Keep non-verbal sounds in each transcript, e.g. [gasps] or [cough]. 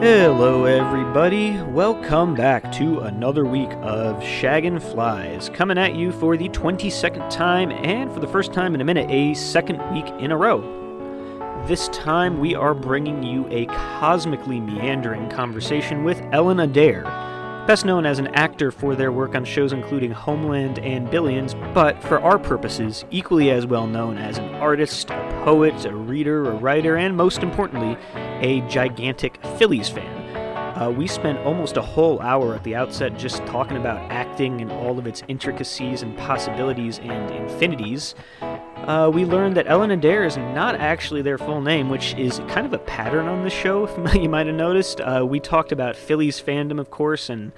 Hello, everybody. Welcome back to another week of Shaggin' Flies, coming at you for the 22nd time and for the first time in a minute, a second week in a row. This time, we are bringing you a cosmically meandering conversation with Ellen Adair, best known as an actor for their work on shows including Homeland and Billions, but for our purposes, equally as well known as an artist, poet, a reader, a writer, and most importantly, a gigantic Phillies fan. Uh, we spent almost a whole hour at the outset just talking about acting and all of its intricacies and possibilities and infinities. Uh, we learned that Ellen Adair is not actually their full name, which is kind of a pattern on the show, if [laughs] you might have noticed. Uh, we talked about Phillies fandom, of course, and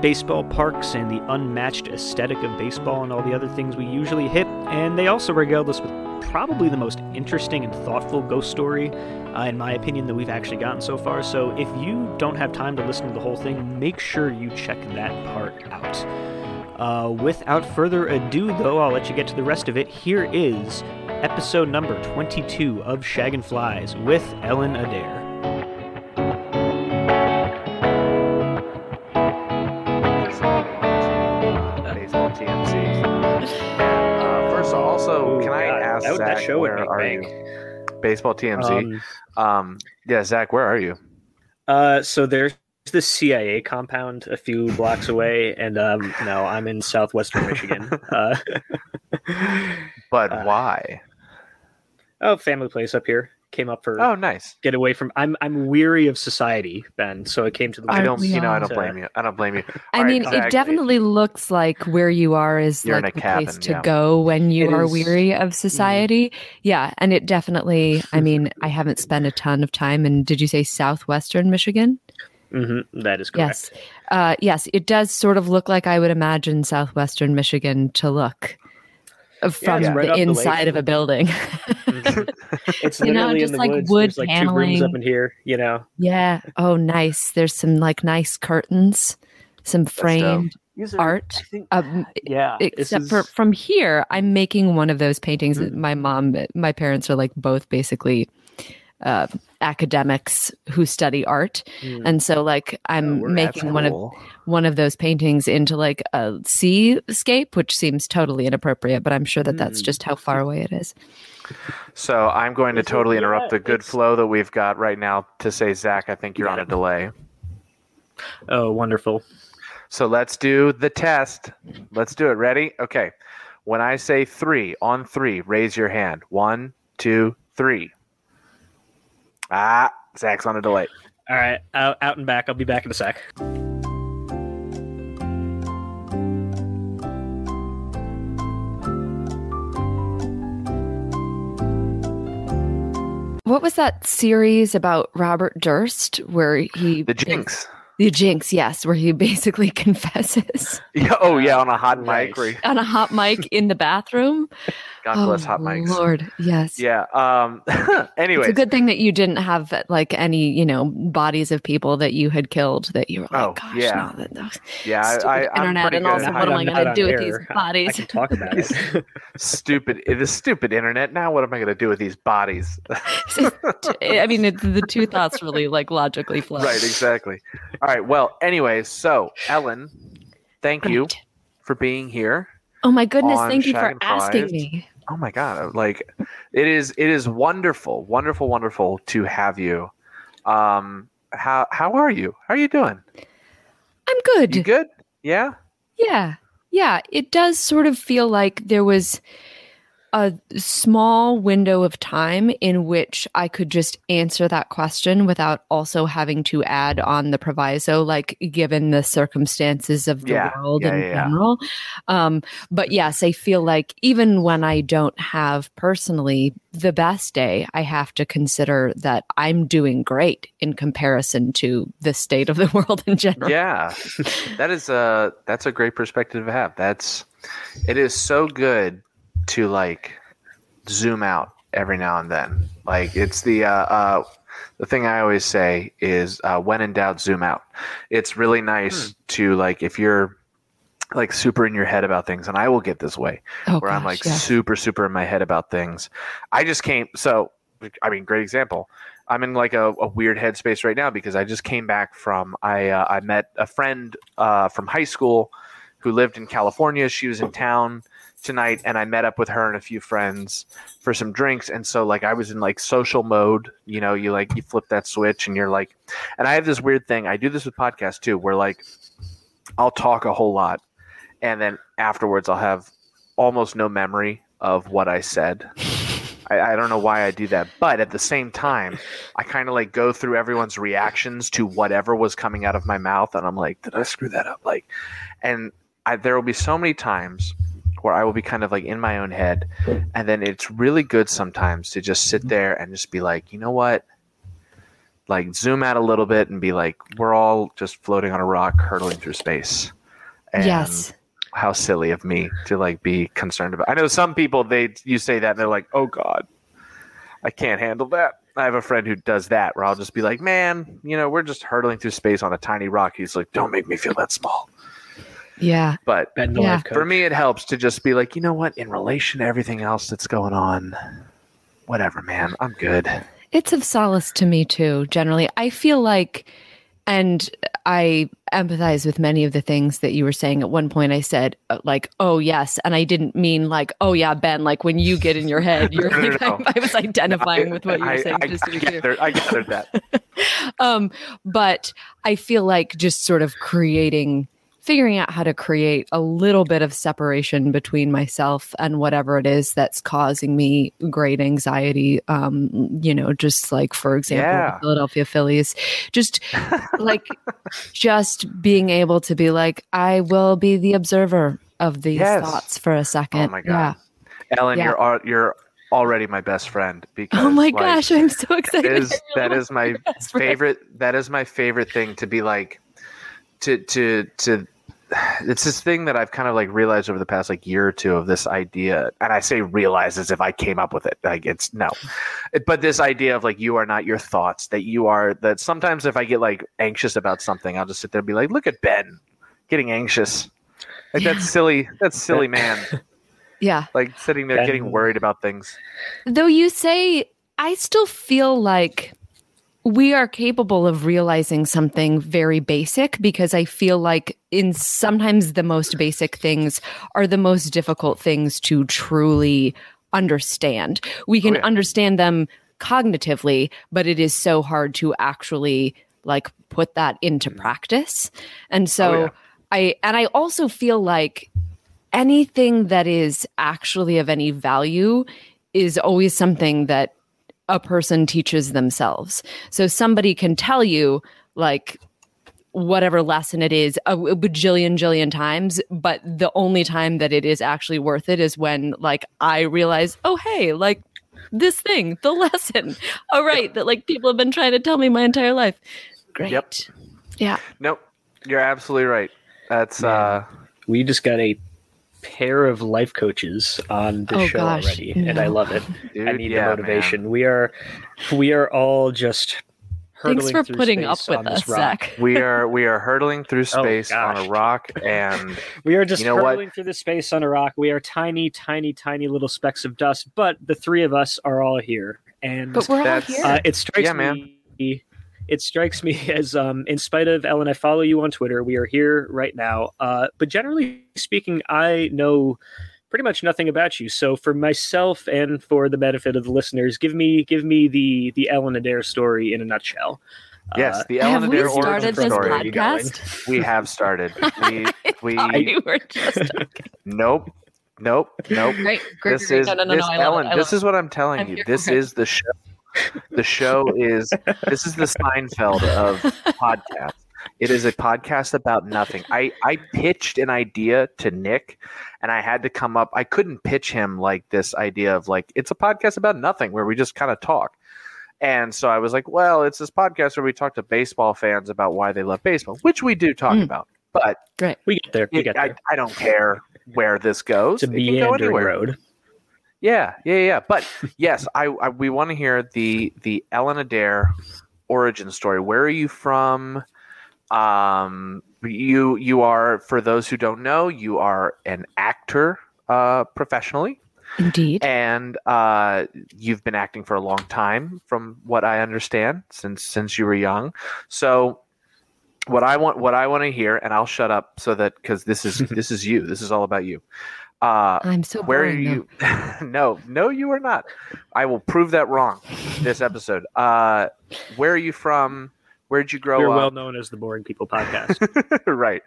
baseball parks and the unmatched aesthetic of baseball and all the other things we usually hit, and they also regaled us with probably the most interesting and thoughtful ghost story, uh, in my opinion, that we've actually gotten so far. So if you don't have time to listen to the whole thing, make sure you check that part out. Uh, without further ado, though, I'll let you get to the rest of it. Here is episode number 22 of Shaggin' Flies with Ellen Adair. That- that Zach show would where make are bank. you? Baseball TMZ. Um, Um, yeah, Zach, where are you? Uh, so there's the CIA compound a few blocks away, and um, no, I'm in southwestern Michigan. [laughs] Uh, But Uh, why? oh, family place up here. Came up for Oh, nice. get away from. I'm I'm weary of society, Ben. So it came to the. I don't, you know, I don't blame you. I don't blame you. [laughs] I All right, mean, Zach, it definitely looks like where you are is You're like a the place to yeah. go when you It are is- weary of society. Yeah, and it definitely. I mean, [laughs] I haven't spent a ton of time in. Did you say southwestern Michigan? hmm that is correct. Yes. Uh, yes, it does sort of look like I would imagine southwestern Michigan to look from it's right the off the inside of a building. Mhm. [laughs] It's You know, just in the like woods. wood There's like two rooms paneling. up in here. You know. yeah. Oh, nice. There's some like nice curtains, some dope. framed These art. Um, yeah. this except for from here i'm making one of those paintings Mm. my mom my parents are like both basically uh, academics who study art Mm. and so like i'm That's making one of one of those paintings into like a seascape which seems totally inappropriate but i'm sure that that's Mm. just how far away it is So I'm going to Is it- totally yeah, interrupt the good flow that we've got right now to say, Zach, I think you're on a delay. oh, wonderful. So let's do the test. Let's do it. Ready? Okay. When I say three, on three, raise your hand. One, two, three. Ah, Zach's on a delay. All right, out, out and back. I'll be back in a sec. what was that series about robert durst where he The Jinx. the jinx yes where he [laughs] basically confesses [laughs] Yeah, oh, yeah, on a hot Right. mic. Where he- on a hot mic in the bathroom God oh, bless hot mics. Lord, yes. Yeah. Um. anyways. [laughs] It's a good thing that you didn't have like any, you know, bodies of people that you had killed that you were like, Oh, gosh, yeah. no, that, that yeah. stupid I, I, internet and good also what am I gonna do on with these bodies? [laughs] I can talk about it. [laughs] stupid. The stupid internet. Now, what am I going to do with these bodies? I mean, it, the two thoughts really like logically flow. right. Exactly. All right. Well. Anyways. So, Ellen, thank you for being here. Oh my goodness! Thank you for asking me. Oh my god! Like, it is. It is wonderful, wonderful, wonderful to have you. Um. How How are you? How are you doing? I'm good. You good? Yeah. Yeah. Yeah. It does sort of feel like there was a small window of time in which I could just answer that question without also having to add on the proviso, like given the circumstances of the Yeah. world Yeah, in yeah, general. Um, but yes, I feel like even when I don't have personally the best day, I have to consider that I'm doing great in comparison to the state of the [laughs] world in general. Yeah. that is a that's a great perspective to have. That's it is so good to like zoom out every now and then. Like it's the uh, uh the thing I always say is uh, when in doubt, zoom out. It's really nice to like if you're like super in your head about things, and I will get this way Oh, where I'm like yes. super super in my head about things. I just came so I mean, great example. I'm in like a, a weird headspace right now because I just came back from I uh, I met a friend uh, from high school who lived in California. She was in town tonight, and I met up with her and a few friends for some drinks. And so like I was in like social mode. You know, you like you flip that switch, and you're like, and I have this weird thing. I do this with podcasts too, where like I'll talk a whole lot, and then afterwards I'll have almost no memory of what I said. [laughs] I, I don't know why I do that, but at the same time, I kind of like go through everyone's reactions to whatever was coming out of my mouth, and I'm like, did I screw that up? Like, and I, there will be so many times where I will be kind of like in my own head, and then it's really good sometimes to just sit there and just be like, you know what? Like zoom out a little bit and be like, we're all just floating on a rock, hurtling through space. And yes. how silly of me to like be concerned about. I know some people they you say that and they're like, "Oh God, I can't handle that." I have a friend who does that where I'll just be like, "Man, you know, we're just hurtling through space on a tiny rock." He's like, "Don't make me feel that small." Yeah. But Ben, Yeah. for me, it helps to just be like, you know what? In relation to everything else that's going on, whatever, man, I'm good. It's of solace to me too, generally. I feel like, and I empathize with many of the things that you were saying. At one point, I said, uh, like, oh, yes. And I didn't mean like, oh, yeah, Ben, like when you get in your head, you're [laughs] No, no, like, no. I, I was identifying with what you were I, saying. I, just to I, be clear. gathered, I gathered that. [laughs] um, but I feel like just sort of creating, figuring out how to create a little bit of separation between myself and whatever it is that's causing me great anxiety. Um, you know, just like for example, Yeah. Philadelphia Phillies, just [laughs] like just being able to be like, I will be the observer of these Yes. thoughts for a second. Oh my god, Ellen, Yeah. you're you're already my best friend because Oh my like, gosh, I'm so excited. is I that is my best friend. favorite that is my favorite thing to be like to to to it's this thing that I've kind of like realized over the past like year or two of this idea and I say realize as if I came up with it like it's no. It- but this idea of like you are not your thoughts that you are that sometimes if I get like anxious about something I'll just sit there and be like look at Ben getting anxious. Like Yeah. that's silly that's silly man. [laughs] Yeah. like sitting there Ben- getting worried about things. Though you say, I still feel like we are capable of realizing something very basic because I feel like in sometimes the most basic things are the most difficult things to truly understand. We can Oh, yeah. understand them cognitively, but it is so hard to actually like put that into practice. And so Oh, yeah. I and I also feel like anything that is actually of any value is always something that a person teaches themselves. So somebody can tell you, like, whatever lesson it is a, a bajillion jillion times, but the only time that it is actually worth it is when, like, I realize, oh, hey, like, this thing, the [laughs] lesson. All right, that like people have been trying to tell me my entire life. Great. Yep. Yeah. Nope, you're absolutely right. That's Man. uh, we just got a pair of life coaches on the Oh, show gosh, already, and I love it. dude, I need yeah, the motivation. We are, we are all just. Thanks hurtling for through putting up space with on us. Zach. We are we are hurtling through [laughs] Oh, space on a rock, [laughs] and We are just You know what? hurtling through the space on a rock. We are tiny, tiny, tiny little specks of dust, but the three of us are all here, and But we're all here. uh, it strikes Yeah, man. Me. It strikes me [laughs] as, um, in spite of Ellen, I follow you on Twitter. We are here right now, uh, but generally speaking, I know pretty much nothing about you. So, for myself and for the benefit of the listeners, give me give me the the Ellen Adair story in a nutshell. yes, Uh, the Have Ellen we Adair origin this story. Are you going? podcast? [laughs] We have started. [laughs] We we we were just okay. nope, nope, nope. great. Great. This great. is no, no, no, this no. I love Ellen. This is what I'm telling I'm you. here This for it. is the show. The show is this is the Seinfeld of podcasts. It is a podcast about nothing. I I pitched an idea to Nick, and I had to come up. I couldn't pitch him like this idea of like it's a podcast about nothing where we just kind of talk. And so I was like, well, it's this podcast where we talk to baseball fans about why they love baseball, which we do talk Mm. about. But Great. We get there. We it- get I, there. I don't care where this goes. It's a It can go meandering anywhere. road. Yeah, yeah, yeah. But yes, I, I we want to hear the the Ellen Adair origin story. Where are you from? Um, you you are for those who don't know, you are an actor uh, professionally. Indeed. and uh, you've been acting for a long time, from what I understand, since since you were young. So, what I want, what I want to hear, and I'll shut up so that because this is [laughs] this is you. This is all about you. Uh, I'm so where are boring, though. you? [laughs] no, no, you are not. I will prove that wrong this [laughs] episode. Uh, where are you from? Where did you grow We're up? well known as the Boring People podcast. [laughs] right.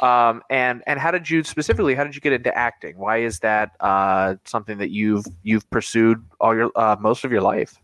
Um, and and how did you specifically? How did you get into acting? Why is that uh, something that you've you've pursued all your uh, most of your life?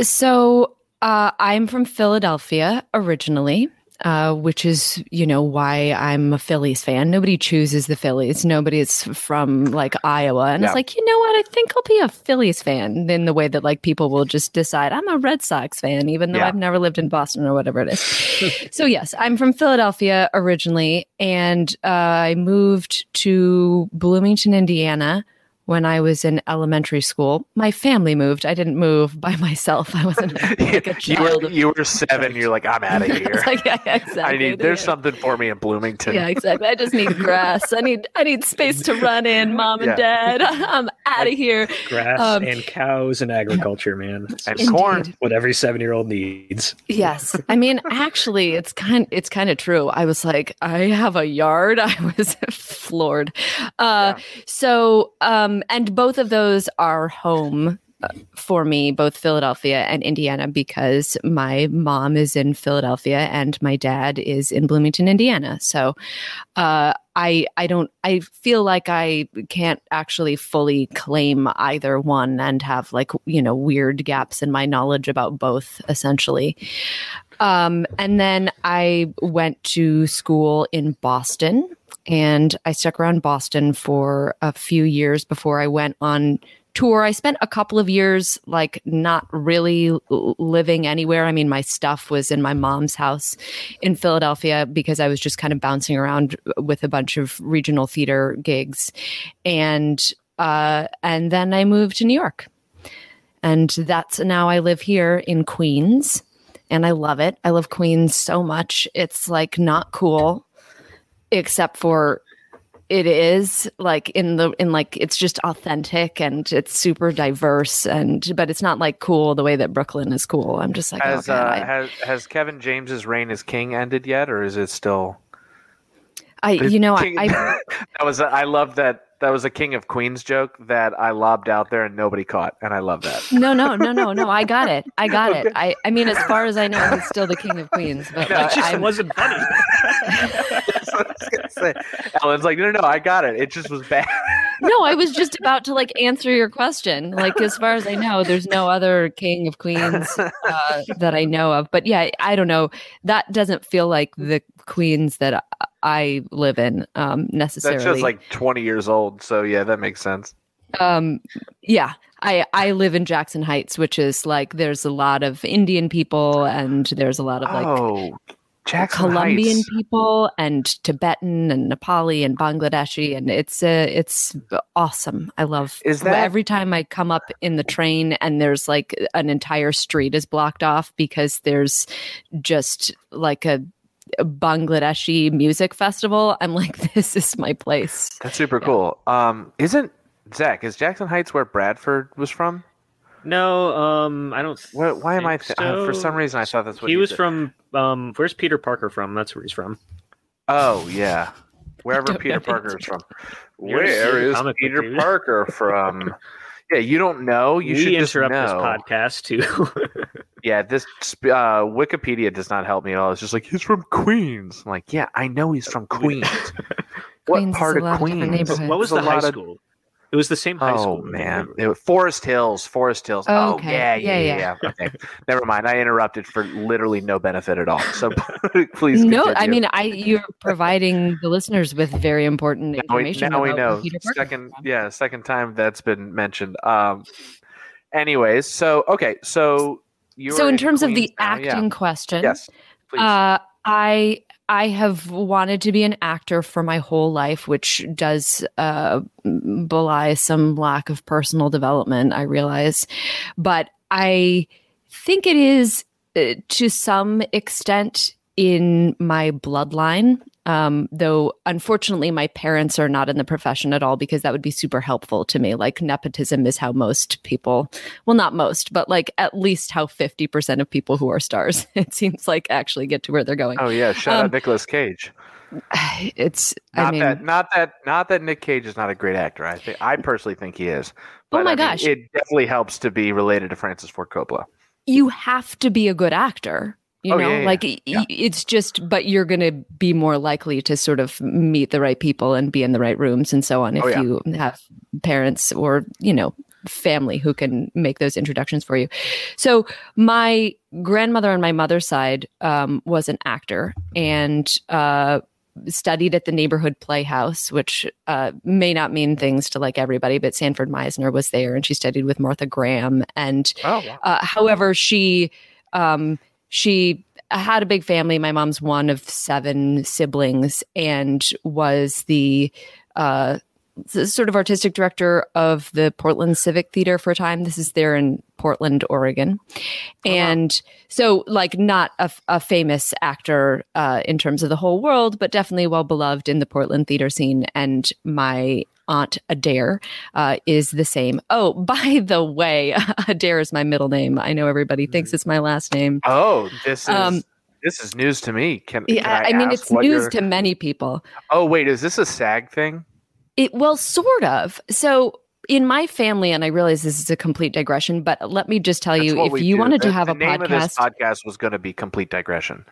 So uh, I'm from Philadelphia originally, uh, which is, you know, why I'm a Phillies fan. Nobody chooses the Phillies. Nobody Nobody's from like Iowa. And Yeah. it's like, you know what? I think I'll be a Phillies fan in the way that like people will just decide I'm a Red Sox fan, even though Yeah. I've never lived in Boston or whatever it is. [laughs] so, yes, I'm from Philadelphia originally. And uh, I moved to Bloomington, Indiana when I was in elementary school. My family moved. I didn't move by [laughs] myself. I wasn't [laughs] like a you were you were [laughs] seven. You're like I'm out of here. It's like, yeah, yeah, exactly. I need. There's something for me in Bloomington. Yeah, exactly. I just need grass. I need I need space to run in, mom and Yeah. dad. I'm out of here. Grass Um, and cows and agriculture, man. And just corn. What every seven year old needs. Yes. I mean, actually, it's kind it's kind of true. I was like, I have a yard. I was floored. Uh so um and both of those are home uh, for me, both Philadelphia and Indiana, because my mom is in Philadelphia and my dad is in Bloomington, Indiana. So uh, I I don't I feel like I can't actually fully claim either one and have like you know weird gaps in my knowledge about both essentially. Um, and then I went to school in Boston and I stuck around Boston for a few years before I went on tour. I spent a couple of years like not really living anywhere. I mean, my stuff was in my mom's house in Philadelphia because I was just kind of bouncing around with a bunch of regional theater gigs. And uh, and then I moved to New York. And that's now I live here in Queens and I love it. I love Queens so much. It's like not cool except for it is like in the in like it's just authentic and it's super diverse and but it's not like cool the way that Brooklyn is cool. I'm just like Has oh, God, uh, I, has has Kevin James's reign as king ended yet, or is it still? I you know I, I [laughs] that was I love that that was a King of Queens joke that I lobbed out there and nobody caught, and I love that. no no no no no I got it I got it I I mean as far as I know he's still the king of Queens but No, like, It just I'm- wasn't funny. [laughs] That's what I was gonna say. Ellen's like, no, no, no, I got it. It just was bad. [laughs] no I was just about to like answer your question like as far as I know there's no other king of Queens uh, that I know of. But yeah, I don't know. That doesn't feel like the Queens that I- I live in um, necessarily. That's just like 20 years old. So yeah, that makes sense. um, yeah. I, I live in Jackson Heights, which is like there's a lot of Indian people and there's a lot of like oh, Jackson Colombian Heights. people and Tibetan and Nepali and Bangladeshi, and it's uh, it's awesome. I love. Is that- every time I come up in the train and there's like an entire street is blocked off because there's just like a Bangladeshi music festival? I'm like, [laughs] this is my place. That's super Yeah. cool. Um, isn't Zach? Is Jackson Heights where Bradford was from? No, um, I don't. What, why am I? think Th- uh, for some reason, I thought that's what he was said. from. Um, where's Peter Parker from? That's where he's from. Oh yeah, wherever [laughs] Peter Parker is from. Where is Peter. Parker from? [laughs] yeah, you don't know. You we should just interrupt know. this podcast too. [laughs] Yeah, this uh, Wikipedia does not help me at all. It's just like he's from Queens. I'm like, yeah, I know he's from Queens. [laughs] what Queens part of lot of Queens? what was There's the high lot of- school? It was the same high Oh school. man, It was Forest Hills, Forest Hills. Oh, Oh, yeah, yeah, Yeah, yeah, yeah. Okay, [laughs] never mind. I interrupted for literally no benefit at all. So [laughs] [laughs] please. No, continue. I mean, I you're providing the listeners with very important now we, information. now we know. where Peter Parker Second, yeah, second time that's been mentioned. Um, anyways, so okay, so you. So in terms of the Queens now, yeah. acting question, yes, please. Uh, I I have wanted to be an actor for my whole life, which does uh, belie some lack of personal development. I realize, but I think it is uh, to some extent in my bloodline. Um, though unfortunately, my parents are not in the profession at all because that would be super helpful to me. Like nepotism is how most people, well, not most, but like at least how 50% of people who are stars, [laughs] it seems like actually get to where they're going. Oh yeah, shout Um, out Nicolas Cage. [sighs] It's, Not I mean, that, not that, not that Nick Cage is not a great actor. I think, I personally think he is. Oh my I mean, gosh. it definitely helps to be related to Francis Ford Coppola. you have to be a good actor. You Oh, know, yeah, yeah, like yeah. it's just, but you're going to be more likely to sort of meet the right people and be in the right rooms and so on if Oh, you have parents or, you know, family who can make those introductions for you. So my grandmother on my mother's side um, was an actor and uh, studied at the neighborhood playhouse, which uh, may not mean things to like everybody, but Sanford Meisner was there and she studied with Martha Graham and Oh, wow. uh, however, she um, she had a big family. My mom's one of seven siblings and was the uh, sort of artistic director of the Portland Civic Theater for a time. This is there in Portland, Oregon. And so, like, not a, a famous actor uh, in terms of the whole world, but definitely well beloved in the Portland theater scene. And my aunt Adair uh, is the same. Oh, [laughs] by the way, [laughs] Adair is my middle name. I know everybody thinks it's my last name. Oh, this is Um, this is news to me. Can, Yeah, can I, I, mean, it's news to many people. Oh wait, is this a SAG thing? It well, sort of. So in my family, and I realize this is a complete digression, but let me just tell you, if you do. wanted The- to have a name of this podcast, podcast was going to be complete digression.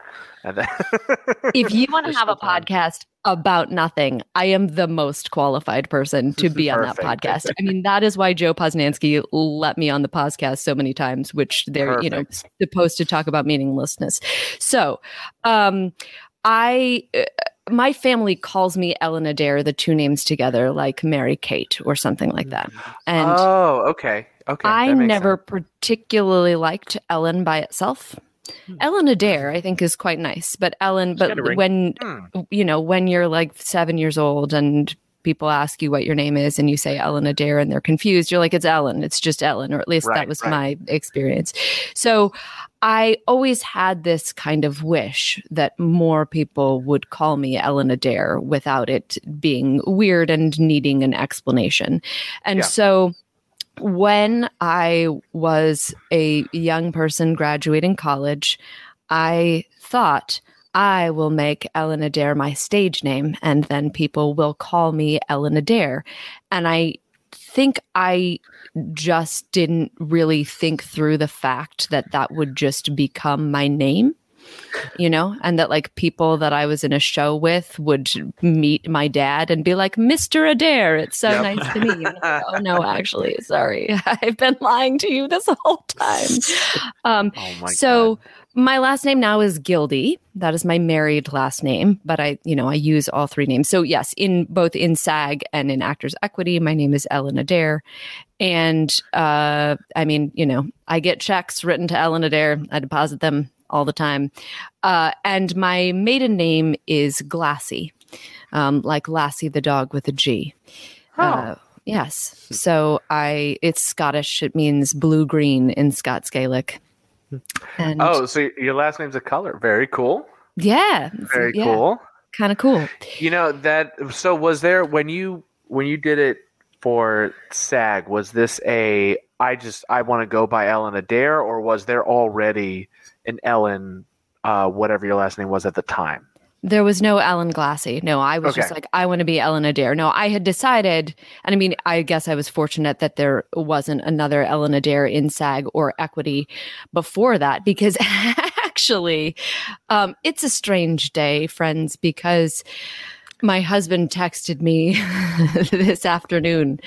If you want [laughs] to have a podcast about nothing, I am the most qualified person to be on that podcast. I mean, that is why Joe Posnanski let me on the podcast so many times, which they're, you know, supposed to talk about meaninglessness. So, um, I, uh, my family calls me Ellen Adair, the two names together, like Mary Kate or something like that. And oh, okay, okay. I never sense. particularly liked Ellen by itself. Ellen Adair, I think, is quite nice, but Ellen, but got a ring. when Hmm. you know when you're like seven years old and people ask you what your name is and you say Ellen Adair and they're confused, you're like, it's Ellen, it's just Ellen, or at least Right, that was right. my experience. So I always had this kind of wish that more people would call me Ellen Adair without it being weird and needing an explanation. And Yeah. so when I was a young person graduating college, I thought I will make Ellen Adair my stage name, and then people will call me Ellen Adair. And I think I just didn't really think through the fact that that would just become my name. You know, and that like people that I was in a show with would meet my dad and be like, Mr. Adair, it's so Yep. nice to meet you. Like, oh, no, [laughs] actually, sorry. [laughs] I've been lying to you this whole time. Um, [laughs] Oh my so God. my last name now is Gildy. That is my married last name, but I, you know, I use all three names. So yes, in both in SAG and in Actors Equity, my name is Ellen Adair. And uh, I mean, you know, I get checks written to Ellen Adair. I deposit them all the time. Uh, and my maiden name is Glassie, um, like Lassie the dog with a G. Uh, yes. So I, it's Scottish. It means blue green in Scots Gaelic. And Oh, so your last name's a color. Very cool. yeah, Very yeah, cool. Kind of cool. You know that. So was there when you when you did it for SAG? Was this a I just I want to go by Ellen Adair, or was there already an Ellen, uh, whatever your last name was at the time? There was no Ellen Glassie. No, I was just like, I want to be Ellen Adair. No, I had decided, and I mean, I guess I was fortunate that there wasn't another Ellen Adair in SAG or Equity before that, because [laughs] actually, um, it's a strange day, friends, because my husband texted me [laughs] this afternoon,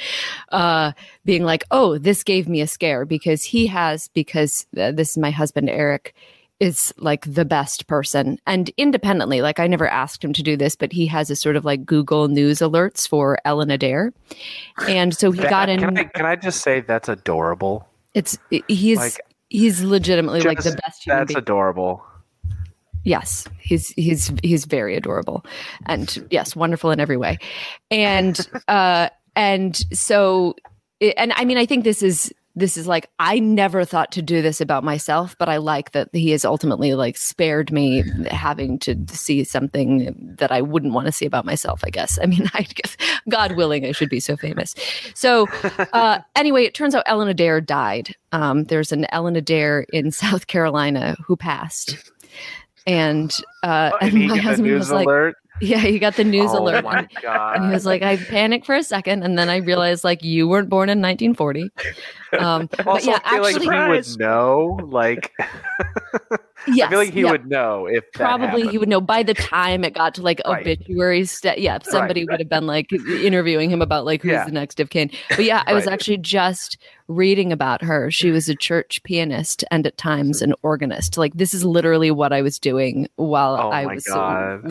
uh, being like, "Oh, this gave me a scare because he has because uh, this is my husband Eric." is like the best person and independently like i never asked him to do this but he has a sort of like google news alerts for ellen adair and so he That- got in Can I, can I just say that's adorable? it's he's Like, he's legitimately like the best human That's being adorable. Yes, he's he's he's very adorable, and yes, wonderful in every way, and [laughs] uh, and so, and I mean, I think this is this is like I never thought to do this about myself, but I like that he has ultimately like spared me having to see something that I wouldn't want to see about myself. I guess. I mean, [laughs] I guess God willing, I should be so famous. So [laughs] uh, anyway, it turns out Ellen Adair died. Um, there's an Ellen Adair in South Carolina who passed, and uh, Oh, [laughs] and and my husband was like, alert. yeah, he got the news oh alert. my And, [laughs] god! and he was like, I panicked for a second, and then I realized like you weren't born in 1940. Um, [laughs] but also, yeah, I feel actually, like he would know. Like, yes, I feel like he yeah, would know if that probably he would know by the time it got to like Right. obituary st- yeah somebody would have been like interviewing him about like who's Yeah. the next of kin but yeah i was Right. actually just reading about her she was a church pianist and at times an organist like this is literally what i was doing while Oh i was God.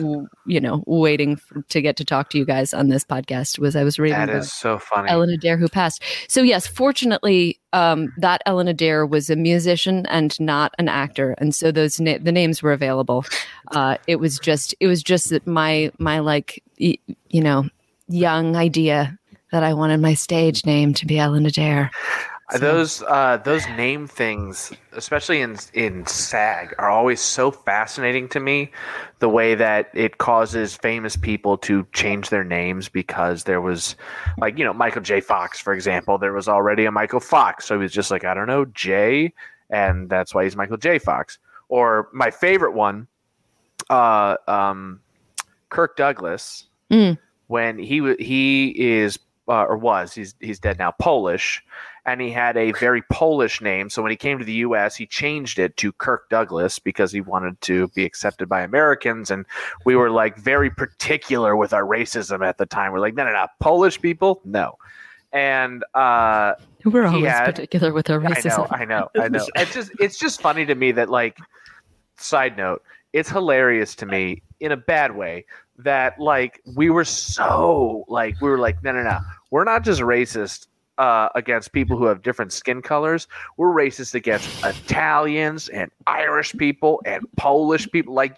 you know waiting for, to get to talk to you guys on this podcast was i was reading That about so funny. Ellen Adair who passed. So yes, fortunately, um, that Ellen Adair was a musician and not an actor, and so those na- the names were available. Uh, it was just it was just that my my like you know young idea that I wanted my stage name to be Ellen Adair. Uh, Those uh, those name things, especially in in SAG, are always so fascinating to me. The way that it causes famous people to change their names because there was, like you know, Michael J. Fox, for example. There was already a Michael Fox, so he was just like I don't know J, and that's why he's Michael J. Fox. Or my favorite one, uh, um, Kirk Douglas, Mm. when he he is uh, or was he's he's dead now Polish, and he had a very Polish name. So when he came to the U.S., he changed it to Kirk Douglas because he wanted to be accepted by Americans, and we were like very particular with our racism at the time. We're like, no, no, no, Polish people, no. And uh, We're always had- particular with our I know, racism. I know, I know. [laughs] It's just it's just funny to me that like side note, it's hilarious to me in a bad way that like we were so like we were like no no no we're not just racist uh, against people who have different skin colors. We're racist against Italians and Irish people and Polish people. Like,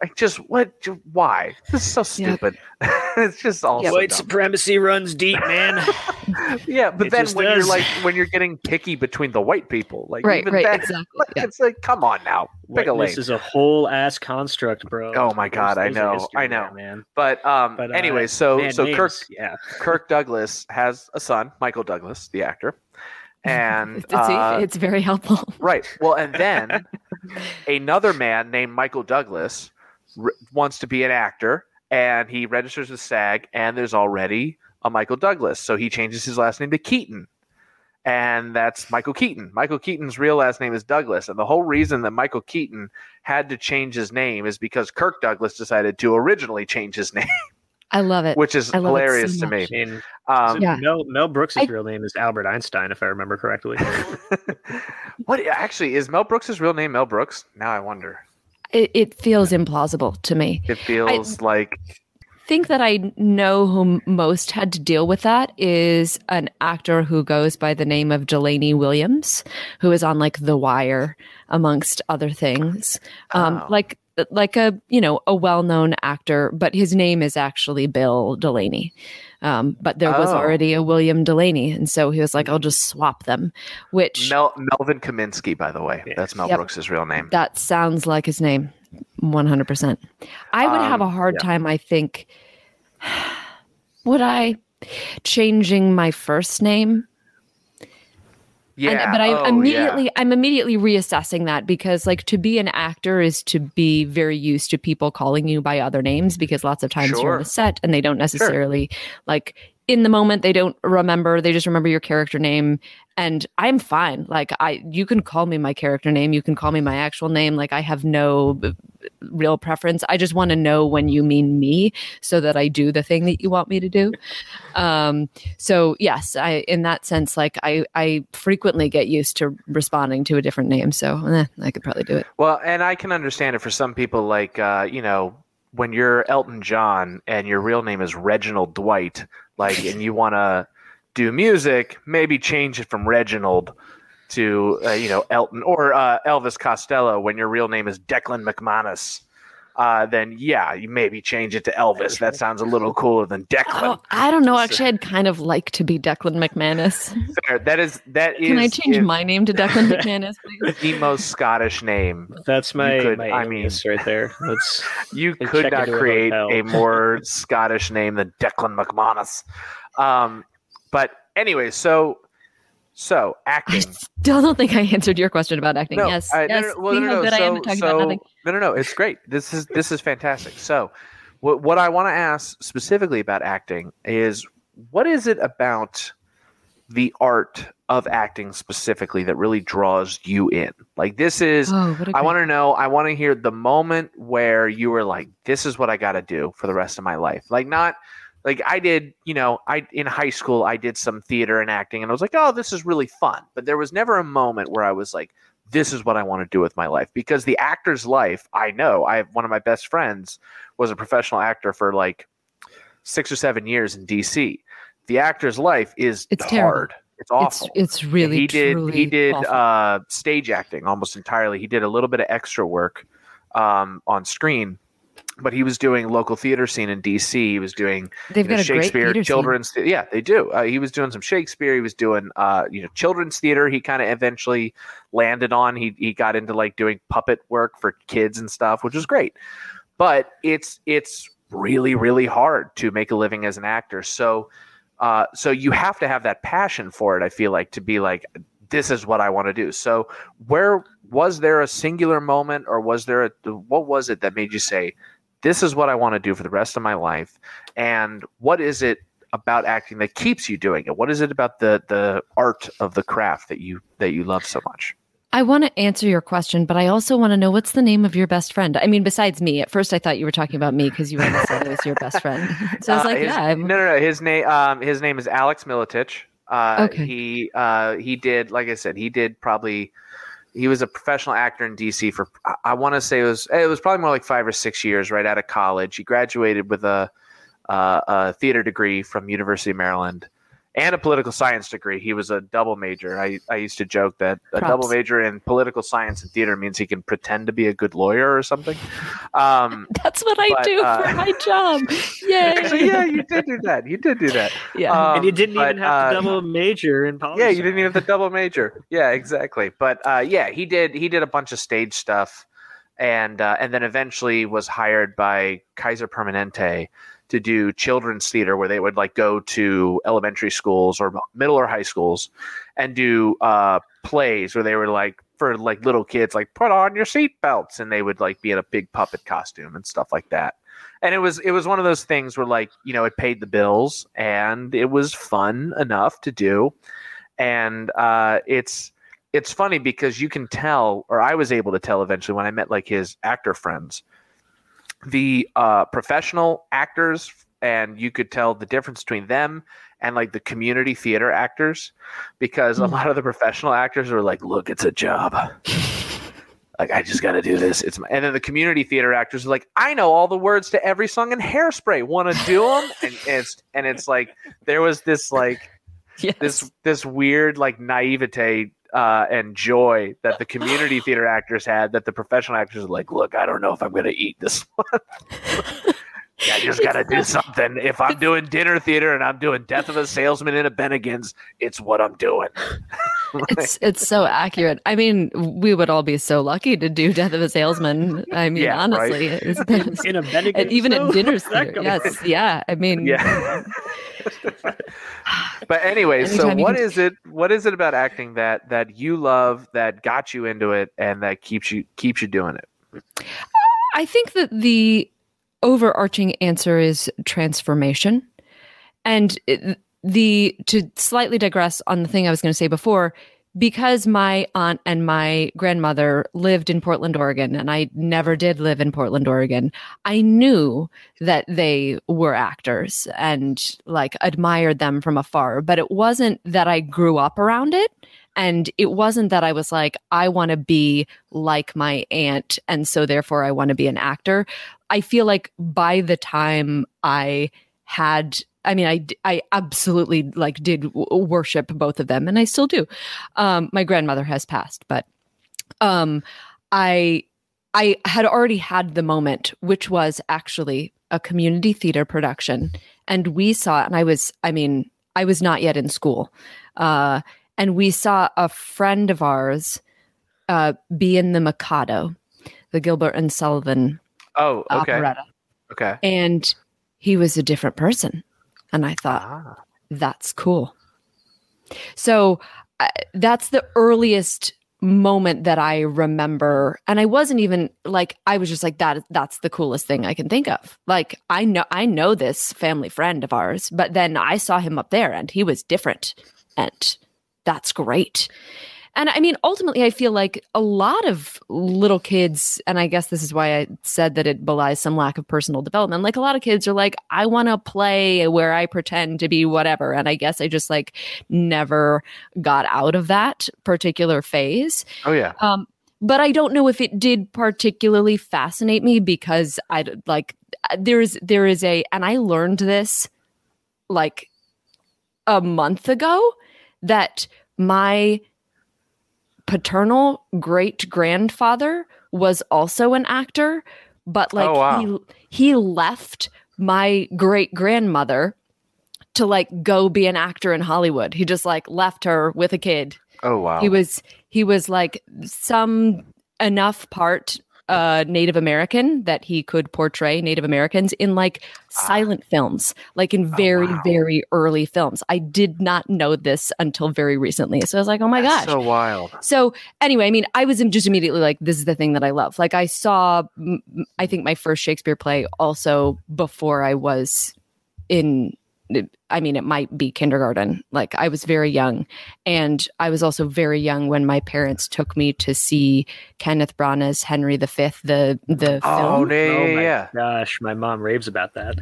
like just what? Why? This is so Yeah. stupid. [laughs] it's just all Yeah. White dumb. supremacy runs deep, man. [laughs] [laughs] Yeah, but It then when does. you're like when you're getting picky between the white people, like right, even right, then, exactly. like, Yeah. it's like come on now, pick a is a whole ass construct, bro. Oh my God, I There's a know, history I know. there, man. But um, But, uh, anyway, so Man, so names, Kirk yeah. [laughs] Kirk Douglas has a son, Michael Douglas, the actor, and [laughs] It's, uh, it's very helpful. [laughs] right. Well, and then another man named Michael Douglas r- wants to be an actor, and he registers with SAG, and there's already a Michael Douglas, so he changes his last name to Keaton. And that's Michael Keaton. Michael Keaton's real last name is Douglas. And the whole reason that Michael Keaton had to change his name is because Kirk Douglas decided to originally change his [laughs] name, I love it. which is I love it hilarious so to me. I mean, Um, Yeah. Mel, Mel Brooks' I- real name is Albert Einstein, if I remember correctly. [laughs] what actually is Mel Brooks' real name? Mel Brooks? Now I wonder. It, it feels implausible to me. It feels like think that I know who most had to deal with that is an actor who goes by the name of Delaney Williams, who is on like The Wire, amongst other things. Um, Oh. Like like a you know a well known actor, but his name is actually Bill Delaney. Um, but there was Oh. already a William Delaney, and so he was like, "I'll just swap them," which Mel, Melvin Kaminsky, by the way. Yeah. That's Mel Yep. Brooks' real name. that sounds like his name 100% i would have a Um, hard yeah. time i think would i changing my first name? Yeah, And- but i oh, immediately yeah. i'm immediately reassessing that because like to be an actor is to be very used to people calling you by other names because lots of times you're on a set and they don't necessarily like in the moment they don't remember they just remember your character name. And i'm fine. Like i you can call me my character name you can call me my actual name. Like i have no b- real preference. I just want to know when you mean me so that i do the thing that you want me to do. [laughs] Um so yes i in that sense like i i frequently get used to responding to a different name. So eh, i could probably do it. Well, and I can understand it for some people, like, uh, you know, when you're Elton John and your real name is Reginald Dwight, like, and you want to do music, maybe change it from Reginald to, uh, you know, Elton or uh, Elvis Costello when your real name is Declan McManus. Uh, then yeah, you maybe change it to Elvis. That [laughs] sounds a little cooler than Declan. Oh, I don't know. Actually, I'd kind of like to be Declan McManus. [laughs] Fair. That is that is. Can I change if- my name to Declan [laughs] McManus, please? the most Scottish name. That's my, could- my I mean- right there. That's You could not into a create a more Scottish name than Declan McManus. Um, but anyway, so so acting. I still don't think I answered your question about acting. No, yes, I- no, yes. no, well, See no, no, I am so- so-. No, no, no. It's great. This is this is fantastic. So, what what I want to ask specifically about acting is what is it about the art of acting specifically that really draws you in? Like this is Oh, I want to know. I want to hear the moment where you were like, "This is what I got to do for the rest of my life." Like not like I did. You know, I in high school I did some theater and acting, and I was like, "Oh, this is really fun." But there was never a moment where I was like, "This is what I want to do with my life." Because the actor's life, I know. I have one of my best friends was a professional actor for like six or seven years in DC. The actor's life is It's terrible. hard. It's awful It's it's really he did he did uh stage acting almost entirely he did a little bit of extra work um on screen but he was doing local theater scene in dc he was doing They've know, got a shakespeare children's the- yeah they do. Uh, he was doing some shakespeare. He was doing uh you know children's theater. He kind of eventually landed on he he got into like doing puppet work for kids and stuff which was great. But it's it's really really hard to make a living as an actor. So uh, so you have to have that passion for it. I feel like to be like, this is what I want to do. So where was there a singular moment, or was there a what was it that made you say, this is what I want to do for the rest of my life? And what is it about acting that keeps you doing it? What is it about the the art of the craft that you that you love so much? I want to answer your question, but I also want to know what's the name of your best friend. I mean, besides me. At first, I thought you were talking about me because you already said it was your best friend. [laughs] So I was Uh, like, his- yeah, I'm, no, no, no. His name, um, his name is Alex Militich. Uh, Okay. He, uh, he did, like I said, he did probably. He was a professional actor in DC for. I, want to say it was. It was probably more like five or six years right out of college. He graduated with a, uh, a theater degree from University of Maryland. And a political science degree. He was a double major. I, I used to joke that a Props. double major in political science and theater means he can pretend to be a good lawyer or something. Um, [laughs] that's what I but, do uh, for my job. [laughs] Yay! actually, yeah, you did do that. You did do that. yeah. Um, and you didn't but, even have to uh, double major in politics. Yeah, you didn't even have to double major. Yeah, exactly. But uh, yeah, he did. He did a bunch of stage stuff, and uh, and then eventually was hired by Kaiser Permanente to do children's theater, where they would like go to elementary schools or middle or high schools, and do uh, plays where they were like for like little kids, like put on your seatbelts, and they would like be in a big puppet costume and stuff like that. And it was it was one of those things where like you know it paid the bills and it was fun enough to do and uh, it's it's funny because you can tell, or I was able to tell eventually when I met like his actor friends, the uh, professional actors, and you could tell the difference between them and like the community theater actors, because a Mhm. lot of the professional actors are like, "Look, it's a job." [laughs] Like I just got to do this. It's my, and then the community theater actors are like, I know all the words to every song in Hairspray. Want to do them? And it's and it's like there was this like [laughs] yes. this this weird like naivete uh, and joy that the community theater actors had that the professional actors are like, look, I don't know if I'm going to eat this [laughs] one. I just got to do something. If I'm doing dinner theater and I'm doing Death of a Salesman in a Bennigan's, it's what I'm doing. [laughs] it's it's so accurate. I mean, we would all be so lucky to do Death of a Salesman. I mean, Yeah, honestly, it's been, [laughs] in a Bennigan. [laughs] and even at dinner Where's theater. coming Yes, yeah. I mean, yeah. but anyway, so Anytime you what can- is it? What is it about acting that that you love that got you into it and that keeps you keeps you doing it? I think that the overarching answer is transformation. And it- the to slightly digress on the thing I was going to say before, because my aunt and my grandmother lived in Portland, Oregon, and I never did live in Portland, Oregon, I knew that they were actors and like admired them from afar. But it wasn't that I grew up around it. And it wasn't that I was like, I want to be like my aunt. And so therefore I want to be an actor. I feel like by the time I had, I mean, I, I absolutely like did worship both of them and I still do. Um, my grandmother has passed, but, um, I, I had already had the moment, which was actually a community theater production. And we saw, and I was, I mean, I was not yet in school. Uh, and we saw a friend of ours uh, be in the Mikado, the Gilbert and Sullivan Oh, okay. operetta. Okay. And he was a different person. And I thought, Ah. that's cool. So uh, that's the earliest moment that I remember and I wasn't even like I was just like that that's the coolest thing I can think of. Like I know I know this family friend of ours, but then I saw him up there and he was different and that's great. And I mean, ultimately, I feel like a lot of little kids, and I guess this is why I said that it belies some lack of personal development. Like a lot of kids are like, I want to play where I pretend to be whatever. And I guess I just like never got out of that particular phase. Oh yeah. Um, but I don't know if it did particularly fascinate me because I like there's there is a and I learned this like a month ago that my paternal great grandfather was also an actor, but like Oh, wow. he he left my great grandmother to like go be an actor in Hollywood. He just like left her with a kid Oh wow. he was he was like some enough part uh native american that he could portray native americans in like silent films like in very Ah. Oh, wow. very early films i did not know this until very recently so i was like oh my That's gosh So wild. so anyway, I mean, I was just immediately like, this is the thing that I love. Like I saw, I think my first Shakespeare play also before I was in. I mean, it might be kindergarten. Like I was very young, and I was also very young when my parents took me to see Kenneth Branagh's Henry V, the the Oh film. yeah, oh yeah, my yeah. gosh, my mom raves about that.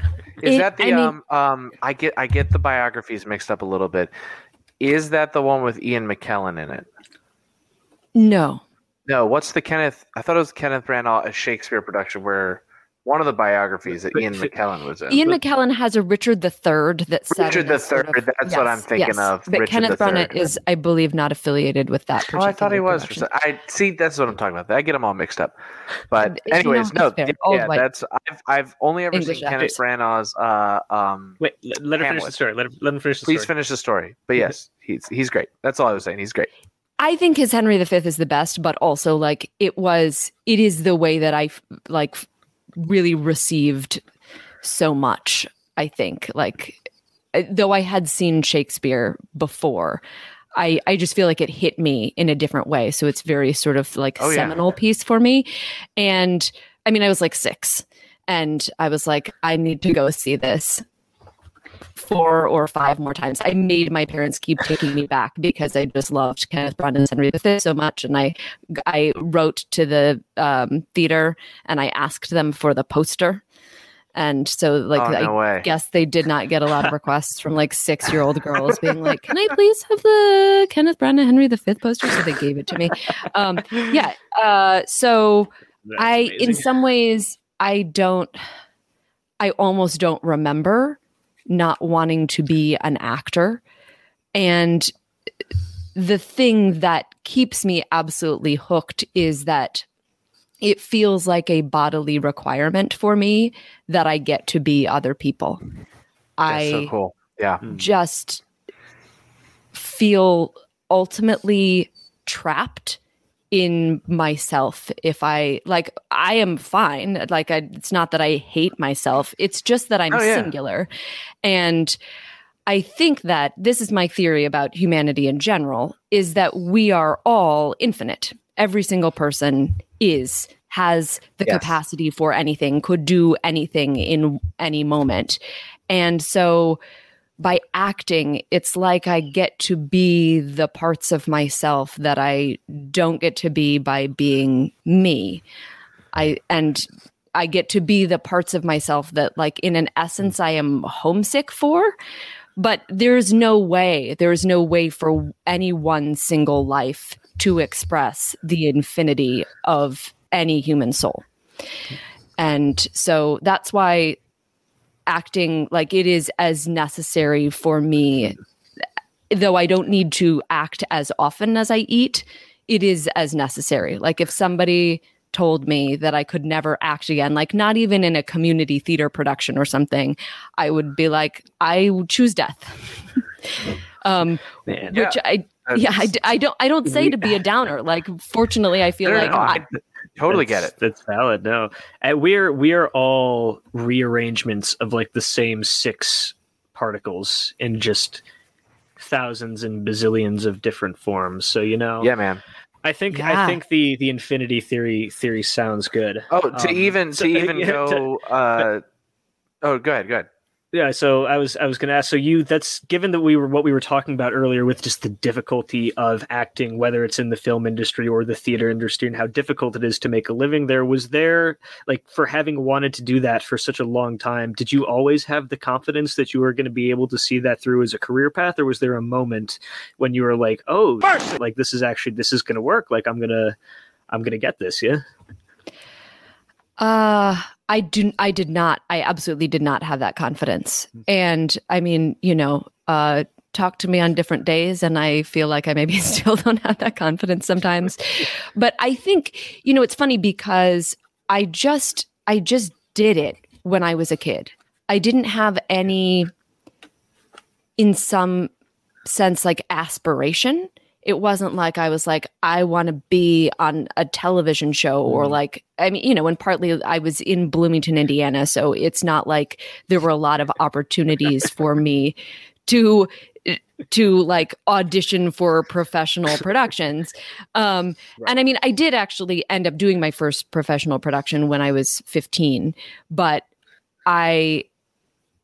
Is It- that the I mean- um um? I get I get the biographies mixed up a little bit. Is that the one with Ian McKellen in it? No, No. What's the Kenneth? I thought it was Kenneth Branagh, a Shakespeare production where one of the biographies that Ian McKellen was in. Ian McKellen has a Richard the Third that set Richard in a the sort Third, of- that's what I'm thinking of, But Richard Kenneth the Branagh is, I believe, not affiliated with that. Oh, I thought he was. For production. I see. That's what I'm talking about. I get them all mixed up. But You know, anyways, no, yeah, Old yeah, white that's I've I've only ever English seen Kenneth actors. Branagh's. Uh, um, Wait, let, let her finish the story. Let, her, let him finish the please story. finish the story. But yes, he's he's great. That's all I was saying. He's great. I think his Henry V is the best, but also like it was, it is the way that I like f- really received so much. I think like though I had seen Shakespeare before, I I just feel like it hit me in a different way. So it's very sort of like Oh, yeah. seminal piece for me. And I mean, I was like six, and I was like, I need to go see this four or five more times. I made my parents keep taking me back because I just loved Kenneth Branagh's Henry V so much, and I I wrote to the um, theater and I asked them for the poster, and so like oh I way. guess they did not get a lot of [laughs] requests from like six year old girls being like, "Can I please have the Kenneth Branagh Henry V poster?" So they gave it to me. Um, yeah. Uh, so That's I, in some ways, I don't, I almost don't remember not wanting to be an actor. And the thing that keeps me absolutely hooked is that it feels like a bodily requirement for me that I get to be other people. That's I so cool. Yeah. Hmm. just feel ultimately trapped in myself if i like i am fine. Like I, it's not that i hate myself. It's just that i'm Oh, yeah. singular. And i think that this is my theory about humanity in general is that we are all infinite. Every single person is has the Yes. capacity for anything could do anything in any moment. And so by acting, it's like I get to be the parts of myself that I don't get to be by being me. I and I get to be the parts of myself that like in an essence I am homesick for, but there's no way, there's no way for any one single life to express the infinity of any human soul. And so that's why acting like it is as necessary for me though I don't need to act as often as I eat, it is as necessary. Like if somebody told me that I could never act again, like not even in a community theater production or something, I would be like, I choose death. [laughs] um, Man. which I, yeah, I, I don't, I don't say to be a [laughs] downer. Like, fortunately, I feel like I, [laughs] I totally get it. That's valid. No, and we're we are all rearrangements of like the same six particles in just thousands and bazillions of different forms. So you know, Yeah, man. I think Yeah. I think the the infinity theory theory sounds good. Oh, to Um, even so- [laughs] to even yeah, to- go. Uh, oh, go ahead. Go ahead. Yeah, so I was I was going to ask. So you, that's given that we were what we were talking about earlier with just the difficulty of acting, whether it's in the film industry or the theater industry, and how difficult it is to make a living there. Was there like for having wanted to do that for such a long time? Did you always have the confidence that you were going to be able to see that through as a career path, or was there a moment when you were like, oh, like this is actually this is going to work? Like I'm gonna I'm gonna get this, yeah. Uh I do I did not I absolutely did not have that confidence. And I mean, you know, uh talk to me on different days and I feel like I maybe [laughs] still don't have that confidence sometimes. But I think, you know, it's funny because I just I just did it when I was a kid. I didn't have any in some sense like aspiration it wasn't like I was like, I want to be on a television show or like, I mean, you know, and partly I was in Bloomington, Indiana. So it's not like there were a lot of opportunities for me to to like audition for professional productions. Um and i mean i did actually end up doing my first professional production when i was 15 but i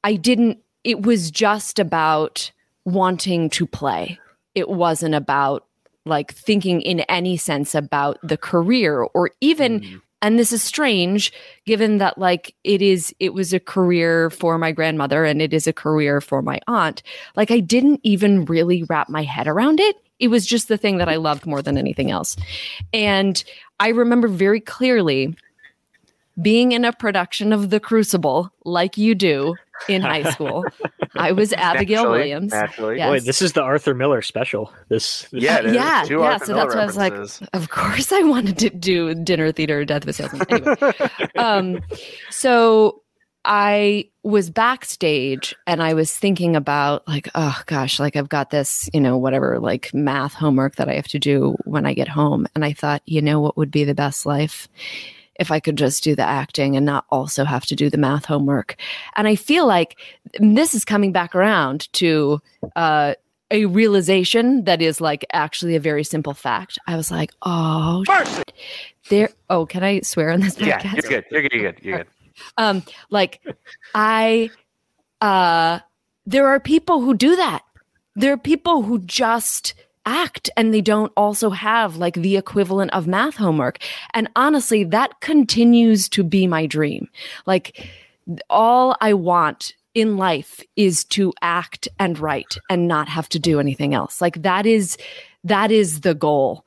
i didn't it was just about wanting to play it wasn't about like thinking in any sense about the career or even mm. and this is strange given that like it is it was a career for my grandmother and it is a career for my aunt like i didn't even really wrap my head around it. It was just the thing that i loved more than anything else. And i remember very clearly being in a production of the crucible like you do in high [laughs] school i was abigail Naturally, williams Naturally. Yeah. Boy, this is the Arthur Miller special. This, this Yeah, it is. yeah, Two yeah. Arthur So that's Miller why I was like, of course I wanted to do dinner theater, Death of a Salesman. Anyway, [laughs] um, so I was backstage and I was thinking about like, oh gosh, like I've got this, you know, whatever, like math homework that I have to do when I get home, and I thought, you know, what would be the best life? If I could just do the acting and not also have to do the math homework. And I feel like this is coming back around to uh, a realization that is like actually a very simple fact. I was like, oh, shit. there. Oh, can I swear on this podcast? Yeah, you're good. You're good. You're good. You're good. Um, like I, uh, there are people who do that. There are people who just act and they don't also have like the equivalent of math homework. And honestly, that continues to be my dream. Like all I want in life is to act and write and not have to do anything else. Like that is that is the goal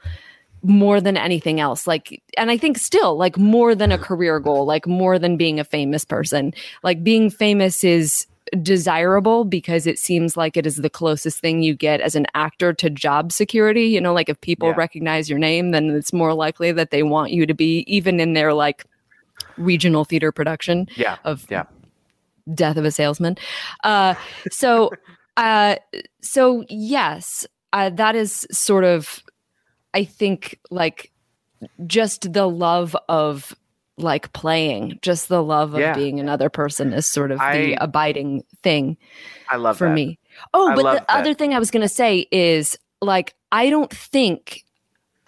more than anything else. Like and I think still like more than a career goal, like more than being a famous person. Like being famous is desirable because it seems like it is the closest thing you get as an actor to job security. You know, like if people Yeah. recognize your name, then it's more likely that they want you to be even in their like regional theater production Yeah. of Yeah. death of a salesman. Uh, so, [laughs] uh, so yes, uh, that is sort of, I think, like just the love of like playing, just the love of Yeah. being another person is sort of I- the abiding thing I love for that. me. Oh, I but the that. other thing I was going to say is like I don't think [sighs]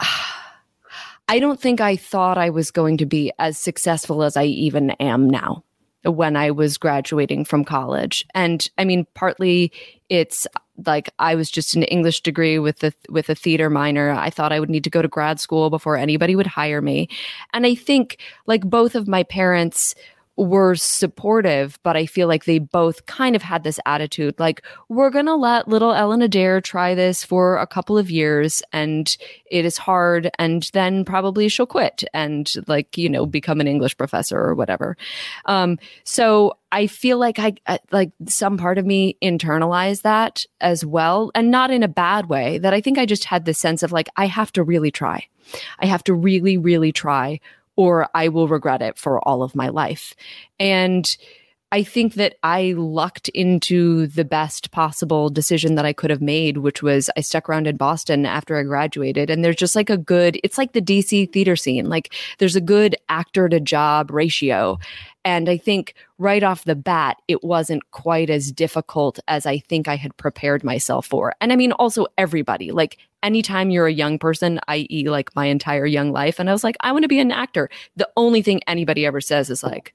I don't think I thought I was going to be as successful as I even am now when I was graduating from college. And I mean partly it's like I was just an English degree with a with a theater minor. I thought I would need to go to grad school before anybody would hire me. And I think like both of my parents were supportive, but I feel like they both kind of had this attitude like, we're going to let little Ellen Adair try this for a couple of years and it is hard. And then probably she'll quit and, like, you know, become an English professor or whatever. Um, so I feel like I, I like some part of me internalized that as well, and not in a bad way. That I think I just had this sense of like, I have to really try. I have to really, really try or I will regret it for all of my life. And I think that I lucked into the best possible decision that I could have made, which was I stuck around in Boston after I graduated. And there's just like a good, it's like the DC theater scene. Like there's a good actor to job ratio. And I think right off the bat, it wasn't quite as difficult as I think I had prepared myself for. And I mean, also everybody, like anytime you're a young person, i.e., like my entire young life, and I was like, I want to be an actor. The only thing anybody ever says is like,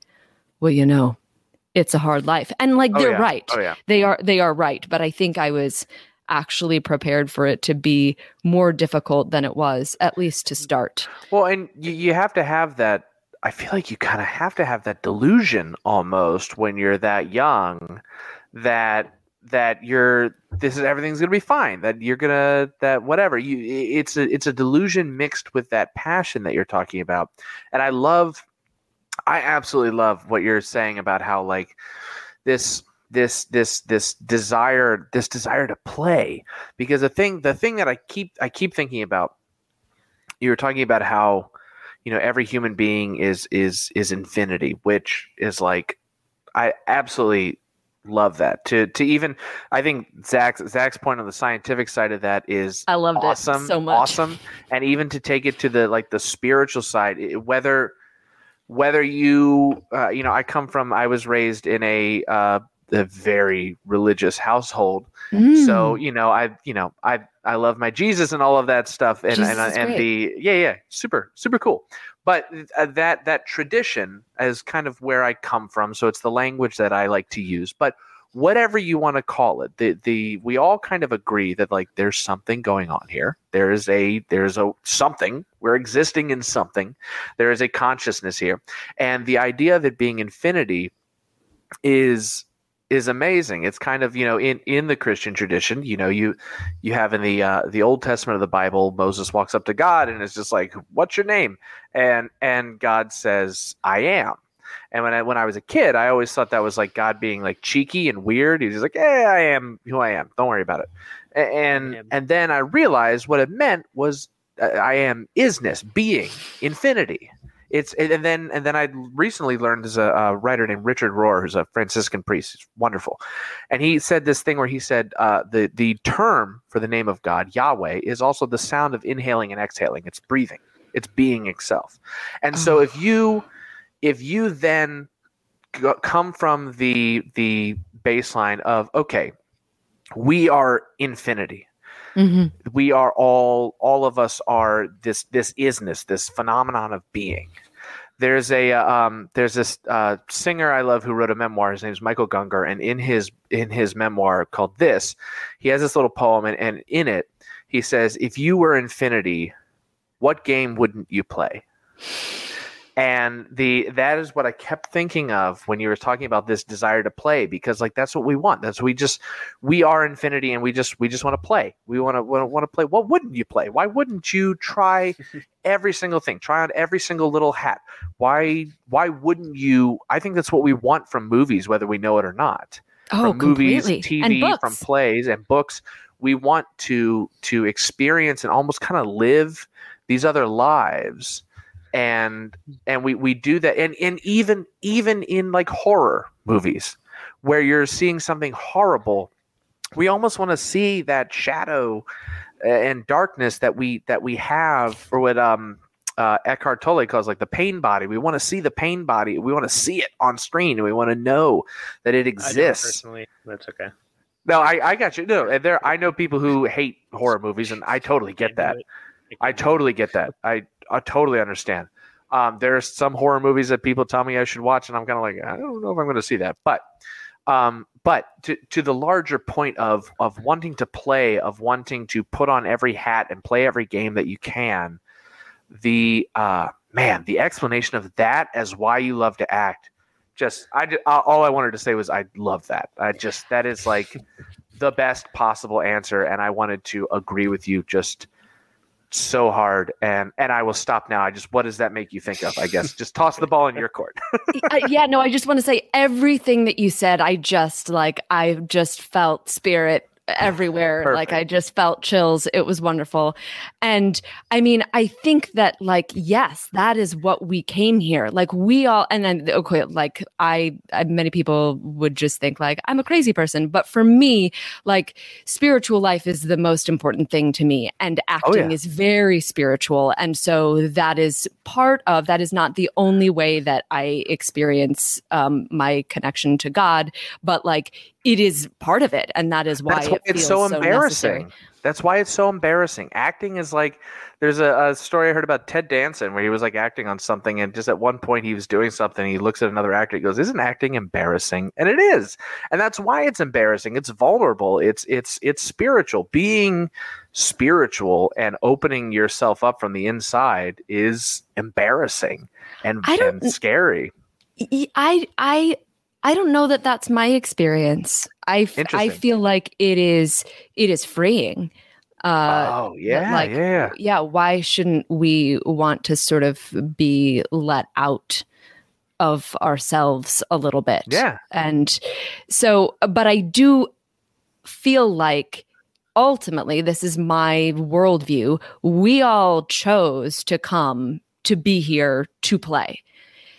well, you know, it's a hard life. And like Oh, they're yeah. right. Oh, yeah. They are they are right, but I think I was actually prepared for it to be more difficult than it was at least to start. Well, and you, you have to have that. I feel like you kind of have to have that delusion almost when you're that young that that you're this is everything's gonna be fine that you're gonna that whatever you it's a it's a delusion mixed with that passion that you're talking about. And i love i absolutely love what you're saying about how like this this this this desire this desire to play. Because the thing the thing that i keep i keep thinking about you were talking about how you know every human being is is is infinity which is like i absolutely love that to to even i think zach's zach's point on the scientific side of that is I loved awesome so much. awesome and even to take it to the like the spiritual side whether whether you uh, you know i come from i was raised in a uh, a very religious household. So Mm. you know i you know i i love my jesus and all of that stuff and Jesus and, and the yeah yeah super super cool. But uh, that that tradition is kind of where i come from so it's the language that i like to use. But whatever you want to call it the the we all kind of agree that like there's something going on here. There is a there's a something. We're existing in something. There is a consciousness here. And the idea of it being infinity is is amazing it's kind of you know in in the christian tradition you know you you have in the uh, the old testament of the bible moses walks up to god and is just like what's your name and and god says i am and when I when I was a kid, I always thought that was like God being like cheeky and weird. He's like, "Yeah, I am who I am. Don't worry about it." And and then I realized what it meant was uh, I am isness, being, infinity. It's and then and then I recently learned there's a, a writer named Richard Rohr, who's a Franciscan priest. He's wonderful, and he said this thing where he said uh, the the term for the name of God, Yahweh, is also the sound of inhaling and exhaling. It's breathing. It's being itself. And so if you if you then go, come from the the baseline of okay, we are infinity Mhm. we are all all of us are this this isness this phenomenon of being. There's a uh, um there's this uh singer i love who wrote a memoir. His name's michael gungor. And in his in his memoir called this he has this little poem. And, and in it he says if you were infinity what game wouldn't you play and the that is what i kept thinking of when you were talking about this desire to play because like that's what we want. That's we just we are infinity and we just we just want to play. We want to want to play. What wouldn't you play? Why wouldn't you try [laughs] every single thing? Try on every single little hat. Why why wouldn't you? I think that's what we want from movies whether we know it or not. Oh, from movies completely. and tv from plays and books. We want to to experience and almost kind of live these other lives and and we we do that and and even even in like horror movies where you're seeing something horrible we almost want to see that shadow uh, and darkness that we that we have or what um uh, Eckhart Tolle calls like the pain body. We want to see the pain body. We want to see it on screen, we want to know that it exists. personally. That's okay. No, I, I got you. No, there I know people who hate horror movies, and I totally get that. I totally get that. I I totally understand. Um, there's some horror movies that people tell me I should watch, and I'm kind of like, I don't know if I'm going to see that. But, um, but to to the larger point of of wanting to play, of wanting to put on every hat and play every game that you can, the uh, man, the explanation of that as why you love to act, just I all I wanted to say was I love that. I just that is like [laughs] the best possible answer, and I wanted to agree with you just so hard and and I will stop now. I just what does that make you think of? I guess [laughs] just toss the ball in your court. [laughs] Uh, yeah, no, I just want to say everything that you said. I just like I just felt spirit everywhere. Like I just felt chills. It was wonderful. And I mean, I think that like yes, that is what we came here. Like we all and then okay, like I, I many people would just think like I'm a crazy person, but for me, like spiritual life is the most important thing to me and acting yeah. is very spiritual and so that is part of that is not the only way that I experience um, my connection to God, but like it is part of it and that is why, why it it's feels so embarrassing. That's why it's so embarrassing. Acting is like there's a, a story I heard about Ted Danson where he was like acting on something, and just at one point he was doing something. He looks at another actor, he goes, "Isn't acting embarrassing?" And it is, and that's why it's embarrassing. It's vulnerable. It's it's it's spiritual. Being spiritual and opening yourself up from the inside is embarrassing and, scary. I don't- and scary. I I I don't know that that's my experience. I f- I feel like it is it is freeing. Uh, oh yeah, like- yeah. yeah, why shouldn't we want to sort of be let out of ourselves a little bit? Yeah. And so, but I do feel like ultimately, this is my worldview. We all chose to come to be here to play.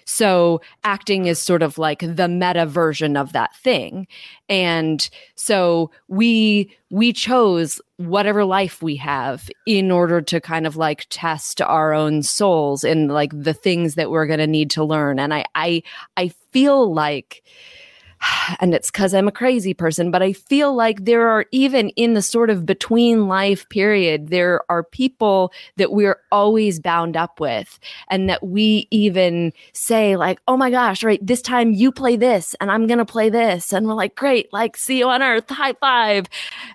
So acting is sort of like the meta version of that thing. And so we we chose whatever life we have in order to kind of like test our own souls and like the things that we're going to need to learn. And I I I feel like [sighs] and it's because I'm a crazy person, but I feel like there are even in the sort of between life period, there are people that we're always bound up with, and that we even say, like, oh my gosh, right, this time you play this, and I'm gonna play this. And we're like, great, like, see you on earth, high five.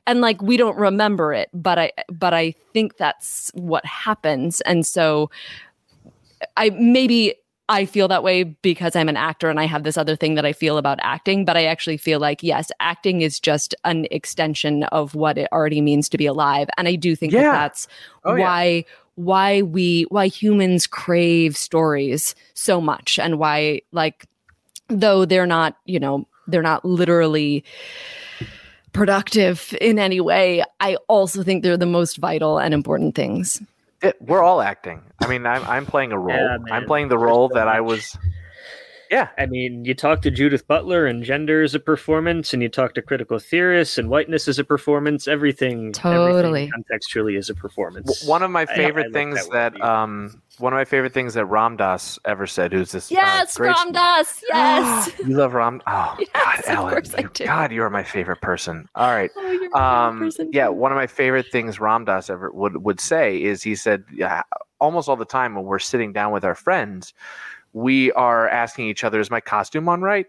And like we don't remember it, but I but I think that's what happens. And so I maybe I feel that way because I'm an actor and I have this other thing that I feel about acting, but I actually feel like yes, acting is just an extension of what it already means to be alive, and I do think Yeah. that that's Oh, yeah. why why we why humans crave stories so much and why like though they're not, you know, they're not literally productive in any way, I also think they're the most vital and important things. It, we're all acting. I mean, I'm, I'm playing a role. Yeah, I'm playing the role so that I was. Yeah, I mean, you talk to Judith Butler, and gender is a performance, and you talk to critical theorists, and whiteness is a performance. Everything, Totally. everything contextually is a performance. W- one of my I- I favorite like things that that, um, one of my favorite things that Ram Dass ever said. Who's this? uh, Yes, great- Ram Dass. [gasps] Yes. [gasps] you love Ram? Oh [laughs] Yes, God, Ellen, you- God, you are my favorite person. All right. Oh, you're my favorite Um, person yeah, one of my favorite things Ram Dass ever would would say is he said, yeah, almost all the time when we're sitting down with our friends, we are asking each other, "Is my costume on right?"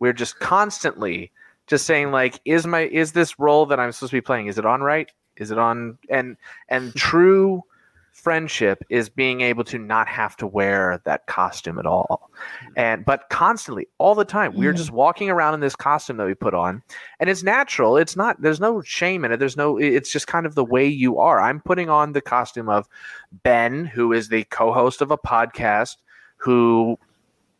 We're just constantly just saying like, "Is my is this role that I'm supposed to be playing? Is it on right? Is it on?" And and [laughs] true friendship is being able to not have to wear that costume at all. And but constantly all the time we're Mm. just walking around in this costume that we put on and it's natural it's not there's no shame in it there's no it's just kind of the way you are. I'm putting on the costume of ben who is the co-host of a podcast who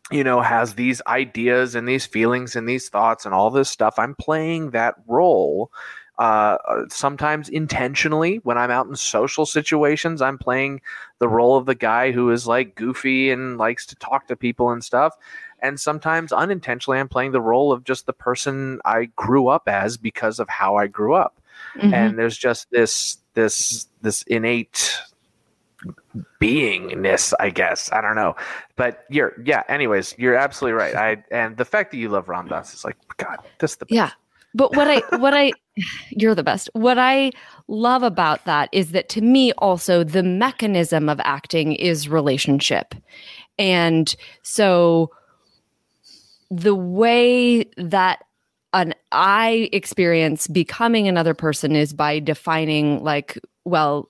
you know has these ideas and these feelings and these thoughts and all this stuff. I'm playing that role uh, sometimes intentionally when i'm out in social situations i'm playing the role of the guy who is like goofy and likes to talk to people and stuff and sometimes unintentionally i'm playing the role of just the person i grew up as because of how i grew up Mhm. and there's just this this this innate beingness i guess i don't know but you're yeah anyways you're absolutely right i and the fact that you love ram dass is like god this is the best. Yeah. But what I what I [sighs] you're the best. What I love about that is that to me also the mechanism of acting is relationship. And so the way that an I experience becoming another person is by defining like well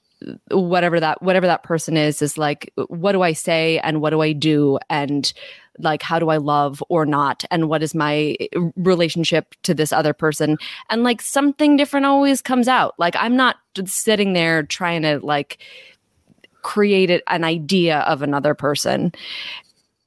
whatever that whatever that person is is like what do I say and what do I do and like how do I love or not? And what is my eh, relationship to this other person? And like something different always comes out. Like I'm not sitting there trying to like create an idea of another person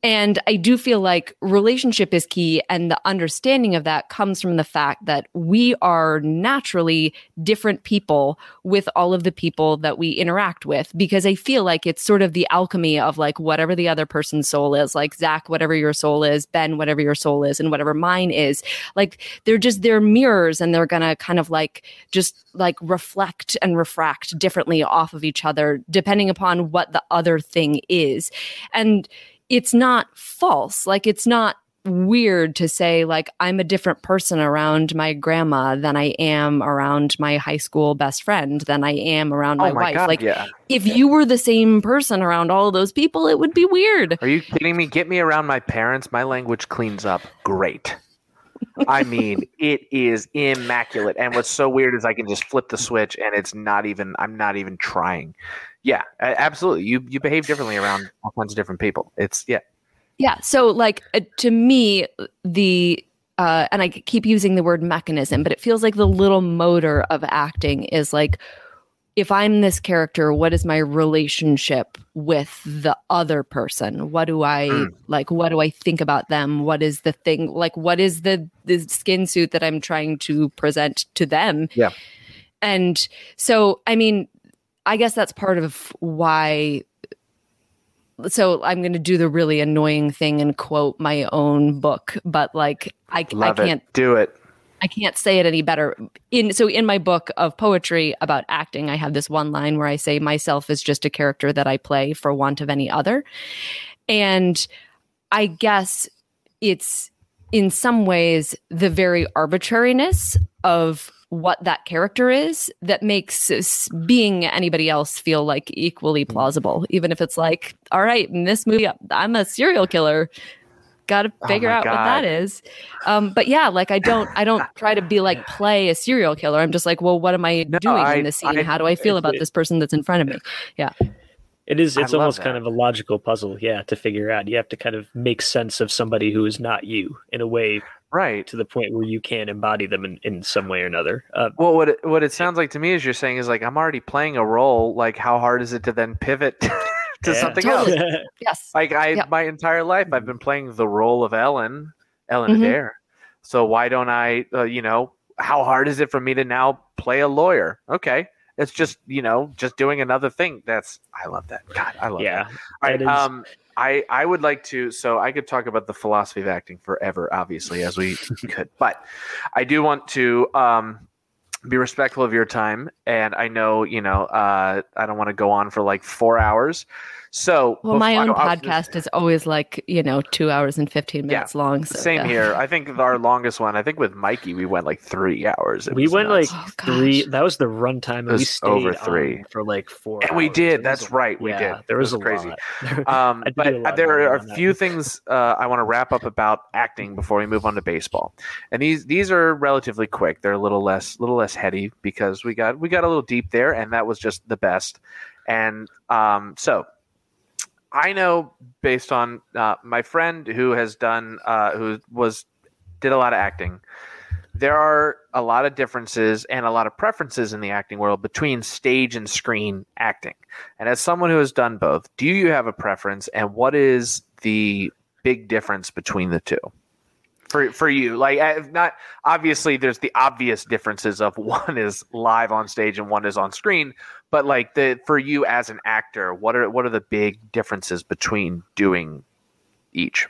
And I do feel like relationship is key. And the understanding of that comes from the fact that we are naturally different people with all of the people that we interact with. Because I feel like it's sort of the alchemy of like whatever the other person's soul is, like Zach, whatever your soul is, Ben, whatever your soul is, and whatever mine is. Like they're just, they're mirrors and they're going to kind of like just like reflect and refract differently off of each other, depending upon what the other thing is. And, it's not false. Like it's not weird to say like I'm a different person around my grandma than I am around my high school best friend than I am around oh my, oh my wife. God, like yeah. if you were the same person around all of those people, it would be weird. Are you kidding me? Get me around my parents. My language cleans up great. I mean, [laughs] it is immaculate. And what's so weird is I can just flip the switch and it's not even I'm not even trying. Yeah, absolutely. You you behave differently around all kinds of different people. It's yeah. Yeah. So, like, uh, to me, the, uh, and I keep using the word mechanism, but it feels like the little motor of acting is like, if I'm this character, what is my relationship with the other person? What do I Mm. like? What do I think about them? What is the thing? Like, what is the the skin suit that I'm trying to present to them? Yeah. And so, I mean, I guess that's part of why so I'm going to do the really annoying thing and quote my own book, but like I, Love I can't it. Do it. I can't say it any better. In so in my book of poetry about acting, I have this one line where I say myself is just a character that I play for want of any other. And I guess it's in some ways the very arbitrariness of what that character is that makes being anybody else feel like equally plausible even if it's like all right in this movie i'm a serial killer gotta Oh figure my out what that is. Um but yeah like i don't i don't try to be like play a serial killer i'm just like well what am i No, doing I- in this scene I- how do i feel about it- this person that's in front of me Yeah. It is. It's almost that. kind of a logical puzzle, yeah, to figure out. You have to kind of make sense of somebody who is not you in a way Right. to the point where you can embody them in, in some way or another. Uh, Well, what it, what it sounds like to me is you're saying is like I'm already playing a role. Like, how hard is it to then pivot [laughs] to Yeah. something Totally. else? [laughs] yes Like I, Yep. my entire life, I've been playing the role of Ellen, Ellen Mhm. Adair. So why don't I? Uh, you know, how hard is it for me to now play a lawyer? Okay, it's just you know, just doing another thing. That's I love that. God, I love yeah. that. All right, that is- um, I I would like to. So I could talk about the philosophy of acting forever, obviously, as we [laughs] could, but I do want to um be respectful of your time, and I know you know uh I don't want to go on for like four hours. So well my own I'll- I'll- podcast is always like you know two hours and 15 Yeah, minutes long so Same yeah. here. I think our longest one. I think with Mikey, we went like three hours. It we went nuts. like Oh, three. That was the runtime, we was stayed over on three. for like four. And we did. That's a- right, we yeah, did. There It was, was a crazy. lot. [laughs] [laughs] Um, I a but lot there are a that. few things uh, I want to wrap up about acting before we move on to baseball, and these these are relatively quick. They're a little less little less heady because we got we got a little deep there, and that was just the best. And um, so I know based on uh, my friend who has done uh, who was did a lot of acting. There are a lot of differences and a lot of preferences in the acting world between stage and screen acting. And as someone who has done both, do you have a preference and what is the big difference between the two? For for you, like uh, not obviously there's the obvious differences of [laughs] one is live on stage and one is on screen, but like the for you as an actor, what are what are the big differences between doing each?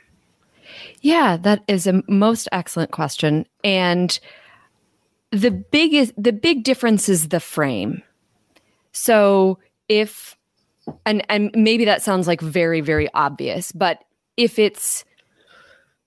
Yeah, that is a most excellent question. And the biggest the big difference is the frame. So if and and maybe that sounds like very very obvious, but if it's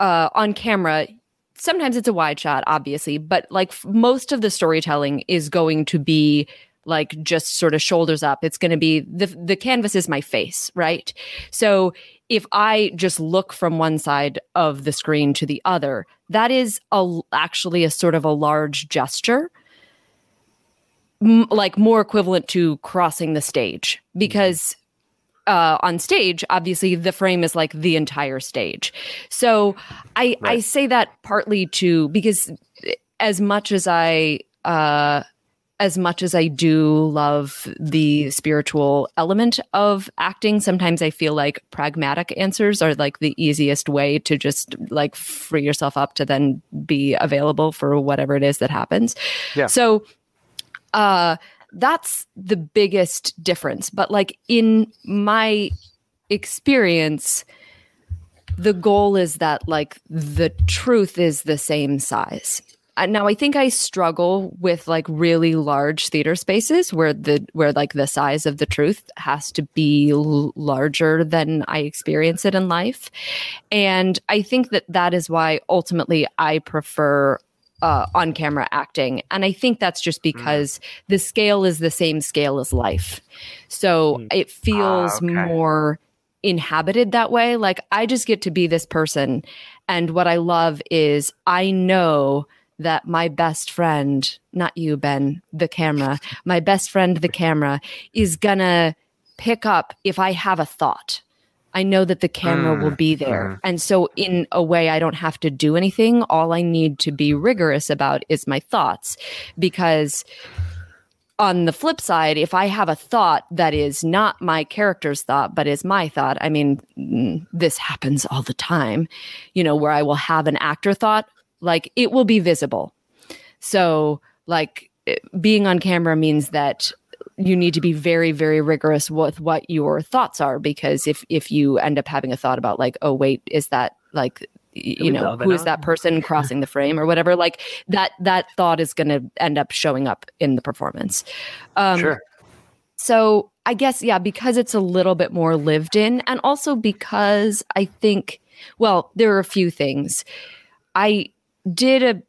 uh, on camera, sometimes it's a wide shot, obviously, but like f- most of the storytelling is going to be like just sort of shoulders up. It's going to be the the canvas is my face, right? So if I just look from one side of the screen to the other, that is a, actually a sort of a large gesture, M- like more equivalent to crossing the stage because uh, on stage, obviously the frame is like the entire stage. So I I say that partly to because as much as I uh, as much as I do love the spiritual element of acting, sometimes I feel like pragmatic answers are like the easiest way to just like free yourself up to then be available for whatever it is that happens. Yeah. So, uh, that's the biggest difference. But like in my experience, the goal is that like the truth is the same size. Uh, now I think I struggle with like really large theater spaces where the where like the size of the truth has to be l- larger than I experience it in life. And I think that that is why ultimately I prefer uh, on camera acting. And I think that's just because the scale is the same scale as life. So Mm. it feels Ah, okay. more inhabited that way. Like I just get to be this person. And what I love is I know that my best friend, not you, Ben, the camera, my best friend, the camera, is gonna pick up if I have a thought. I know that the camera Mm, will be there. And so, in a way, I don't have to do anything. All I need to be rigorous about is my thoughts. Because on the flip side, if I have a thought that is not my character's thought, but is my thought, I mean, mm, this happens all the time, you know, where I will have an actor thought, like it will be visible. So, like, being on camera means that you need to be very very rigorous with what your thoughts are because if if you end up having a thought about like oh wait is that like you know who is that person crossing the frame or whatever like that that thought is going to end up showing up in the performance um sure. so I guess, yeah, because it's a little bit more lived in, and also because I think, well, there are a few things. I did a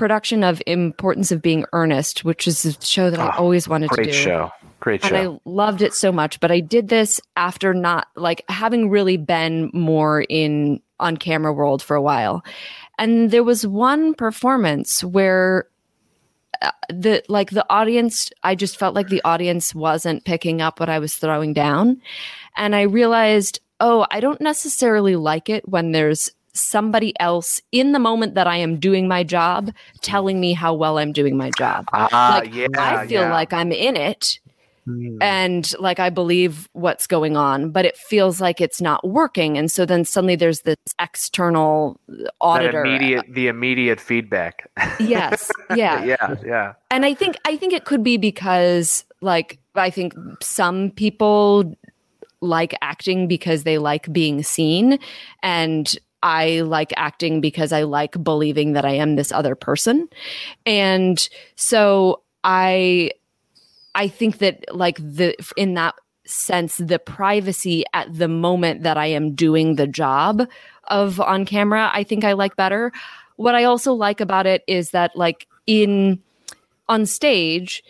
production of Importance of Being Earnest, which is a show that I Oh, always wanted to do. Great show. Great show. And. I loved it so much, but I did this after not like having really been more in on camera world for a while. And there was one performance where uh, the like the audience I just felt like the audience wasn't picking up what I was throwing down. And I realized, oh, I don't necessarily like it when there's somebody else in the moment that I am doing my job telling me how well I'm doing my job. Ah, like yeah. I feel yeah. like I'm in it Mm. and like I believe what's going on, but it feels like it's not working. And so then suddenly there's this external that auditor. immediate, the immediate feedback. Yes. [laughs] Yeah. yeah, yeah. And I think I think it could be because like I think some people like acting because they like being seen and I like acting because I like believing that I am this other person. And so I I think that like the in that sense the privacy at the moment that I am doing the job of on camera I think I like better. What I also like about it is that like in on stage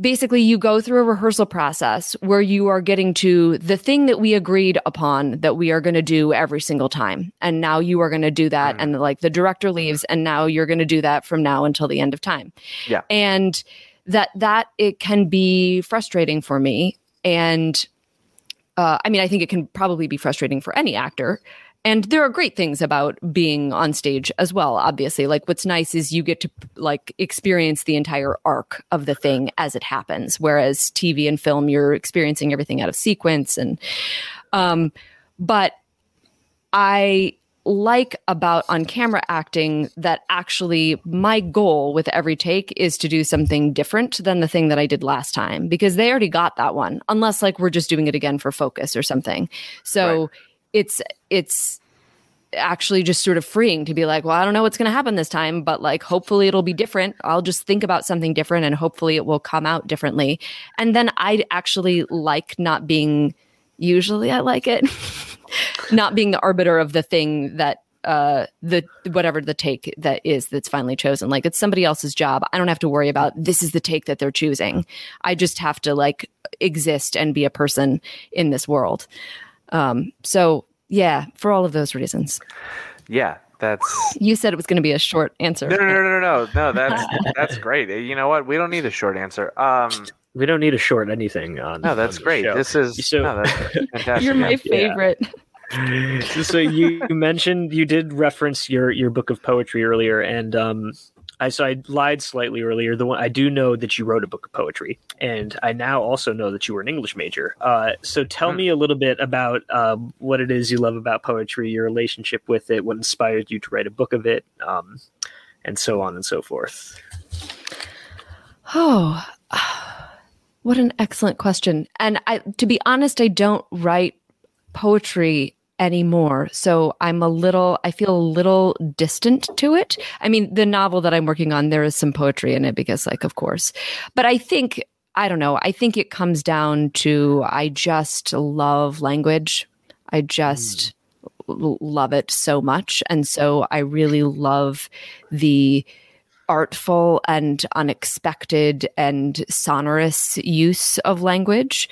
basically you go through a rehearsal process where you are getting to the thing that we agreed upon that we are going to do every single time and now you are going to do that Mm. and like the director leaves and now you're going to do that from now until the end of time Yeah. and that that it can be frustrating for me and uh, i mean i think it can probably be frustrating for any actor and there are great things about being on stage as well obviously like what's nice is you get to like experience the entire arc of the thing as it happens whereas tv and film you're experiencing everything out of sequence and um but i like about on camera acting that actually my goal with every take is to do something different than the thing that I did last time because they already got that one unless like we're just doing it again for focus or something. So Right. It's it's actually just sort of freeing to be like, well, I don't know what's going to happen this time, but like hopefully it'll be different. I'll just think about something different and hopefully it will come out differently. And then I actually like not being usually I like it [laughs] not being the arbiter of the thing that uh the whatever the take that is that's finally chosen like it's somebody else's job i don't have to worry about this is the take that they're choosing i just have to like exist and be a person in this world um so yeah for all of those reasons Yeah, that's you said it was going to be a short answer no, no, no, no, no, no. That's that's great. You know what? We don't need a short answer. Um, We don't need a short anything on. no, that's on the great. show. This is So- no, that's fantastic. you're my yeah. favorite so you mentioned you did reference your your book of poetry earlier, and um, I so I lied slightly earlier. The one I do know that you wrote a book of poetry, and I now also know that you were an English major. Uh, so tell Hmm. me a little bit about um, what it is you love about poetry, your relationship with it, what inspired you to write a book of it, um, and so on and so forth. Oh, [sighs] what an excellent question. And I, to be honest, I don't write poetry anymore. So I'm a little, I feel a little distant to it. I mean, the novel that I'm working on, there is some poetry in it because, like, of course. But I think, I don't know, I think it comes down to I just love language. I just hmm. l- love it so much. And so I really love the artful and unexpected and sonorous use of language.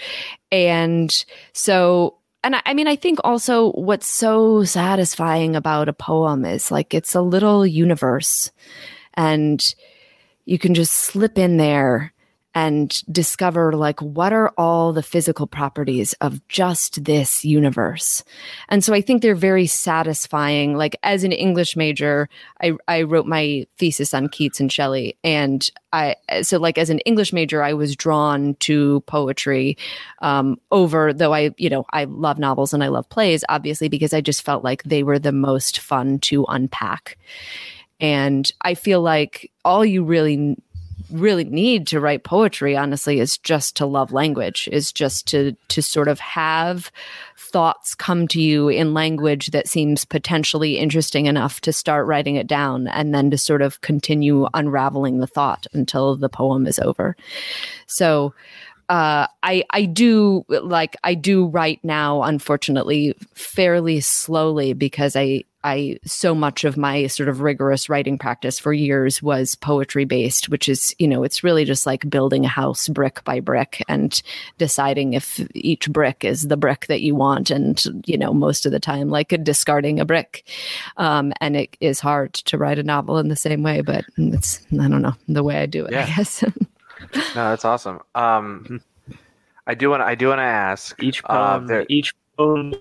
And so, and I, I mean, I think also what's so satisfying about a poem is like it's a little universe and you can just slip in there and discover like what are all the physical properties of just this universe. And so i think they're very satisfying. Like as an english major i i wrote my thesis on keats and shelley and i so like as an english major i was drawn to poetry um over though i you know i love novels and i love plays obviously because i just felt like they were the most fun to unpack. And i feel like all you really really need to write poetry honestly is just to love language is just to to sort of have thoughts come to you in language that seems potentially interesting enough to start writing it down and then to sort of continue unraveling the thought until the poem is over. So uh, I I do like I do write now, unfortunately, fairly slowly because I I so much of my sort of rigorous writing practice for years was poetry based, which is you know it's really just like building a house brick by brick and deciding if each brick is the brick that you want, and you know most of the time like discarding a brick, um, and it is hard to write a novel in the same way, but it's I don't know the way I do it, Yeah. I guess. [laughs] No, that's awesome. Um, I do want I do want to ask Each uh, there- each poem.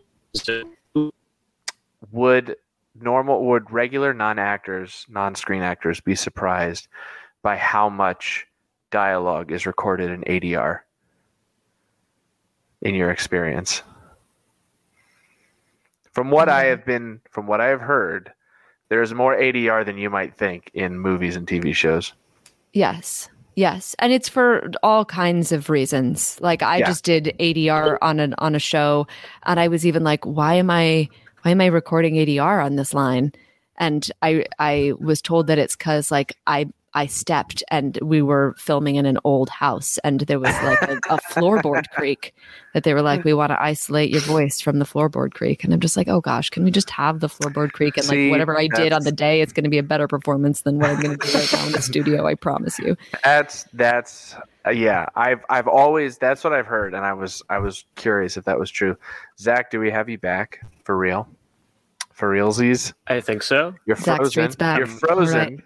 would normal would regular non-actors non-screen actors be surprised by how much dialogue is recorded in adr in your experience from what i have been from what i have heard there's more adr than you might think in movies and tv shows Yes. Yes. And it's for all kinds of reasons. Like I Yeah. just did ADR on an on a show and I was even like, why am I why am I recording ADR on this line? And I I was told that it's cuz like I I stepped and we were filming in an old house and there was like a, a floorboard [laughs] creak that they were like, we want to isolate your voice from the floorboard creak. And I'm just like, oh gosh, can we just have the floorboard creak and See, like whatever I did on the day, it's going to be a better performance than what I'm going to do right now in the [laughs] studio. I promise you. that's that's uh, yeah i've i've always that's what i've heard and i was i was curious if that was true zach do we have you back for real for realsies I think so. You're Zach frozen. Street's back. You're frozen.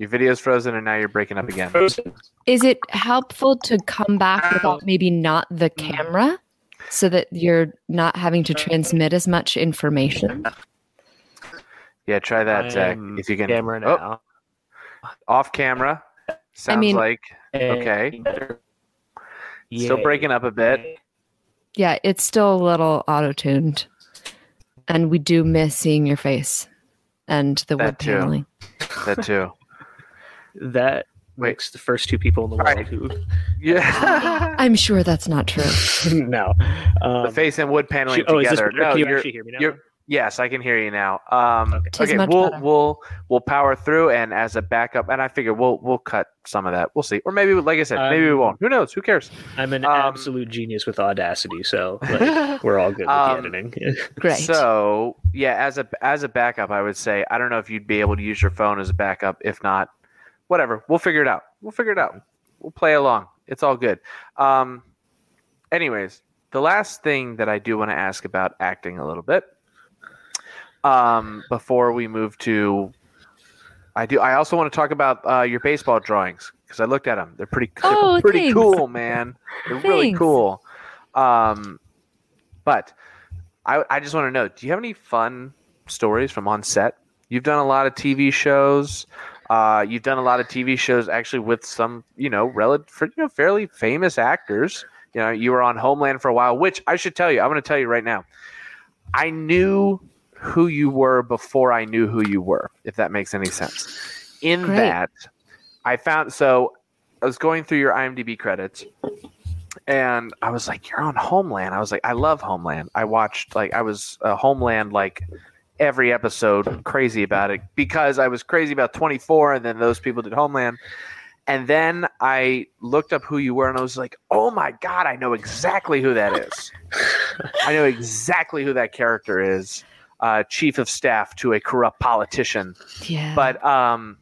Your video's frozen, and now you're breaking up again. Frozen. Is it helpful to come back without uh, maybe not the uh, camera so that you're not having to uh, transmit as much information? Yeah, try that, I Zach. If you can. camera Oh, now. off camera. Sounds mean- like okay. still breaking up a bit. Yeah, it's still a little auto tuned. And we do miss seeing your face and the That web too. paneling. That too. That Wait. makes the first two people in the world Alright. who Yeah. [laughs] [laughs] I'm sure that's not true. [laughs] no. Um, the face and wood paneling oh, is this together. No, Can you you're, actually hear me now? you're yes, I can hear you now. Um, Okay. Okay, we'll better. we'll we'll power through, and as a backup, and I figure we'll we'll cut some of that. We'll see, or maybe, like I said, maybe we Um, won't. Who knows? Who cares? I'm an Um, absolute genius with Audacity, so like, we're all good with Um, the editing. Great. So yeah, as a as a backup, I would say I don't know if you'd be able to use your phone as a backup. If not, whatever. We'll figure it out. We'll figure it out. We'll play along. It's all good. Um, anyways, the last thing that I do want to ask about acting a little bit. Um, before we move to, I do. I also want to talk about uh, your baseball drawings because I looked at them. They're pretty. They're Oh, pretty thanks. cool, man. They're really cool. Um, but I, I just want to know: Do you have any fun stories from on set You've done a lot of TV shows. Uh, you've done a lot of TV shows actually with some, you know, relative, you know, fairly famous actors. You know, you were on Homeland for a while, which I should tell you, I'm going to tell you right now. I knew who you were before I knew who you were, if that makes any sense. In Great. that, I found so I was going through your IMDb credits and I was like, You're on Homeland. I was like, I love Homeland. I watched like I was uh, Homeland like every episode crazy about it because I was crazy about 24 and then those people did Homeland. And then I looked up who you were and I was like, oh my God, I know exactly who that is. [laughs] I know exactly who that character is. Uh, chief of staff to a corrupt politician. Yeah. But um,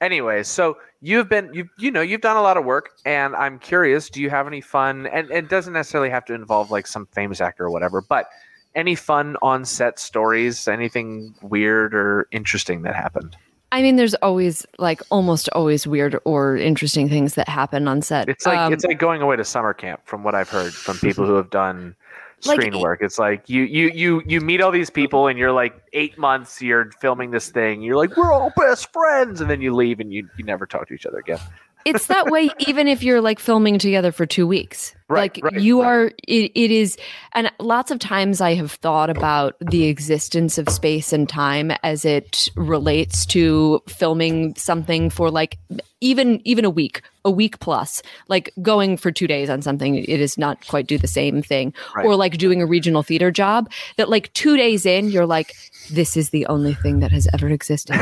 anyway, so you've been you you know you've done a lot of work, and I'm curious. Do you have any fun? And, and it doesn't necessarily have to involve like some famous actor or whatever, but any fun on set stories? Anything weird or interesting that happened? I mean, there's always like almost always weird or interesting things that happen on set. It's like Um, it's like going away to summer camp, from what I've heard from people who have done [laughs] screen it- work. It's like you you you you meet all these people, and you're like eight months. You're filming this thing. You're like we're all best friends, and then you leave, and you you never talk to each other again. it's that way [laughs] even if you're like filming together for two weeks Right, like right, you right. are it, it is and lots of times i have thought about the existence of space and time as it relates to filming something for like even even a week a week plus like going for two days on something it is not quite do the same thing or like doing a regional theater job that like two days in you're like this is the only thing that has ever existed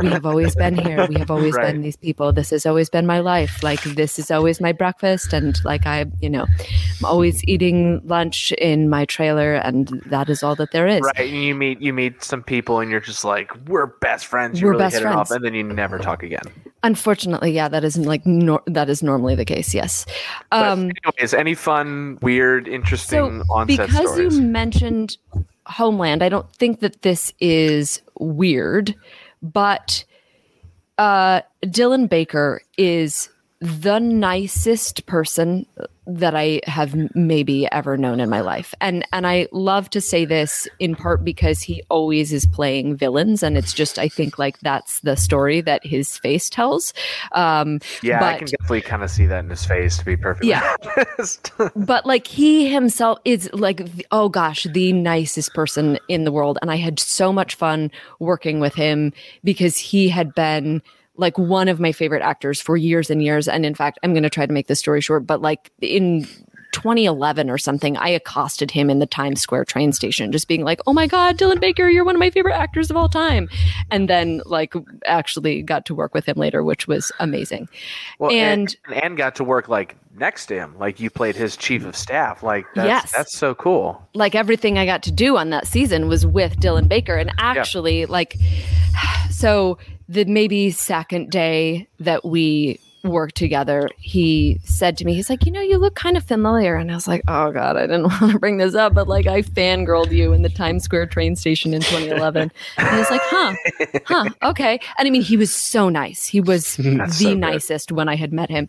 we have always been here. We have [laughs] always been these people. This has always been my life. Like this is always my breakfast, and like I, you know, I'm always eating lunch in my trailer, and that is all that there is. Right, and you meet you meet some people, and you're just like we're best friends. You We're really best hit it off, friends. and then you never talk again. Unfortunately, yeah, that isn't like nor- that is normally the case. Yes. But Um, anyways, any fun, weird, interesting so on-set because stories? you mentioned Homeland, I don't think that this is weird, but uh, Dylan Baker is the nicest person that I have maybe ever known in my life. And and I love to say this in part because he always is playing villains and it's just I think like that's the story that his face tells. Um yeah, I can definitely kind of see that in his face. To be perfectly Yeah. honest. [laughs] but like he himself is like oh gosh the nicest person in the world and i had so much fun working with him because he had been like one of my favorite actors for years and years. And in fact i'm going to try to make this story short but like in 2011 or something i accosted him in the times square train station just being like oh my god dylan baker you're one of my favorite actors of all time and then like actually got to work with him later which was amazing well, and, and- and got to work like next to him, like you played his chief of staff. Like that's, Yes. that's so cool. like everything I got to do on that season was with Dylan Baker. And actually, like, [sighs] so the maybe second day that we worked together, he said to me, he's like, you know, you look kind of familiar. And I was like, oh God, I didn't [laughs] want to bring this up, but like I fangirled you in the Times Square train station in 2011. and he was like, huh, huh, okay. And I mean, he was so nice. He was [laughs] the so nicest when I had met him.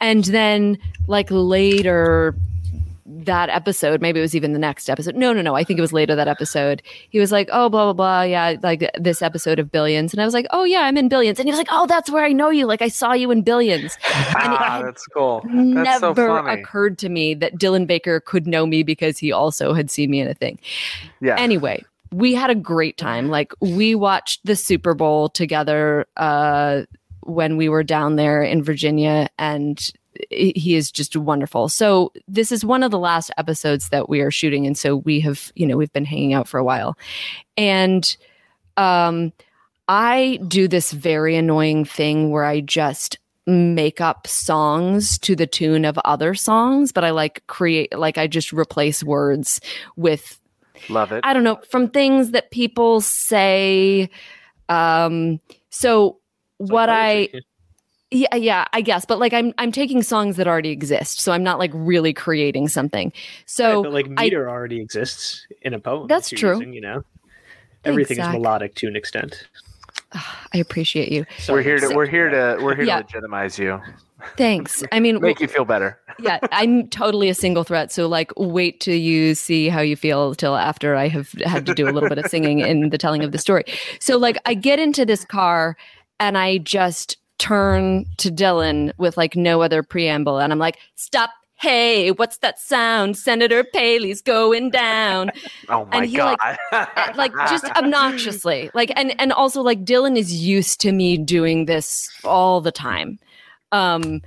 And then like later that episode, maybe it was even the next episode. No, no, no. I think it was later that episode. He was like, "Oh, blah blah blah." Yeah, like this episode of Billions, and I was like, "Oh yeah, I'm in Billions." And he was like, "Oh, that's where I know you. Like I saw you in Billions." Ah, that's cool. That's Never so funny. occurred to me that Dylan Baker could know me because he also had seen me in a thing. yeah. Anyway, we had a great time. Like we watched the Super Bowl together uh, when we were down there in Virginia, and he is just wonderful. So this is one of the last episodes that we are shooting, and so we have, you know, we've been hanging out for a while, and um, I do this very annoying thing where I just make up songs to the tune of other songs but i like create like i just replace words with Love it. I don't know, from things that people say. Um, so what I yeah, yeah, I guess, but like I'm I'm taking songs that already exist, so I'm not like really creating something. So but like I- meter already exists in a poem. That's that true. using, you know, everything Zach. is melodic to an extent. Ah, I appreciate you. we're here to So- we're here to we're here Yeah. to legitimize you, Thanks. I mean, make you feel better. [laughs] yeah, I'm totally a single threat. So like, wait till you see how you feel till after I have had to do a little bit of singing in the telling of the story. So like, I get into this car and I just turn to Dylan with like no other preamble, and I'm like, stop. Hey, what's that sound? Senator Paley's going down. [laughs] Oh my And he, god! like, like just [laughs] obnoxiously like and and also like dylan is used to me doing this all the time um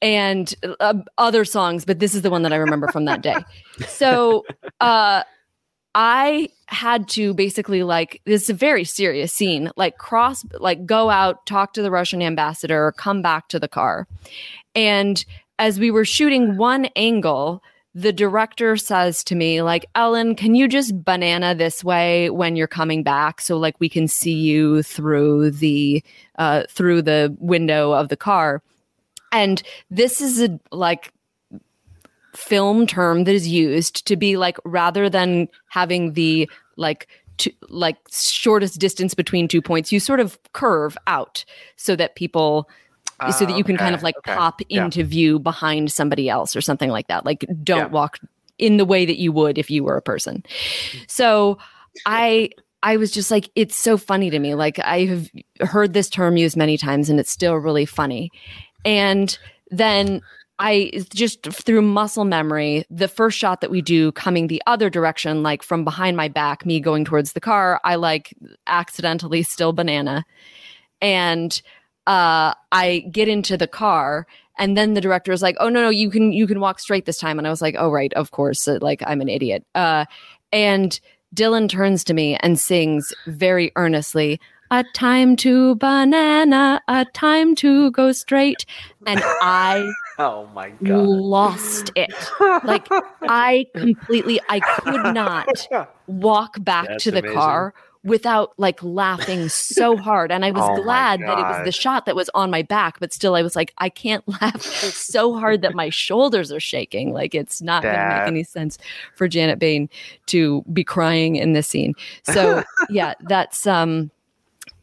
and uh, other songs but this is the one that i remember from that day so uh i had to basically like this is a very serious scene like cross like go out talk to the russian ambassador come back to the car. And as we were shooting one angle the director says to me like ellen can you just banana this way when you're coming back so like we can see you through the uh through the window of the car? And this is a like film term that is used to be like rather than having the like to, like shortest distance between two points you sort of curve out so that people so that you can kind of ah, like okay, pop yeah. into view behind somebody else or something like that. Like don't Yeah. walk in the way that you would if you were a person. So I I was just like it's so funny to me. Like I have heard this term used many times and it's still really funny. And then I just through muscle memory, the first shot that we do coming the other direction, like from behind my back, me going towards the car, I like accidentally still banana. And uh, I get into the car, and then the director is like, "Oh no, no, you can you can walk straight this time." And I was like, "Oh right, of course." Uh, like I'm an idiot. Uh, and Dylan turns to me and sings very earnestly, "A time to banana, a time to go straight," and I oh my god! lost it. Like [laughs] I completely, I could not walk back That's to the amazing. car without like laughing so hard. And I was Oh glad that it was the shot that was on my back, but still I was like, I can't [laughs] laugh so hard that my shoulders are shaking. Like it's not going to make any sense for Janet Bayne to be crying in this scene. So [laughs] yeah, that's, um,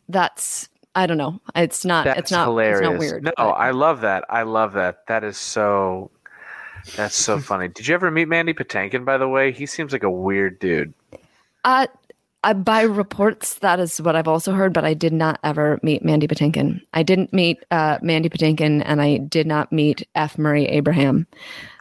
that's, I don't know. It's not, That's it's not, hilarious. it's not weird. No, but- I love that. I love that. That is so. That's so [laughs] funny. Did you ever meet Mandy Patinkin? By the way, he seems like a weird dude. Uh, uh, by reports, that is what I've also heard, but I did not ever meet Mandy Patinkin. I didn't meet uh, Mandy Patinkin, and I did not meet F. Murray Abraham.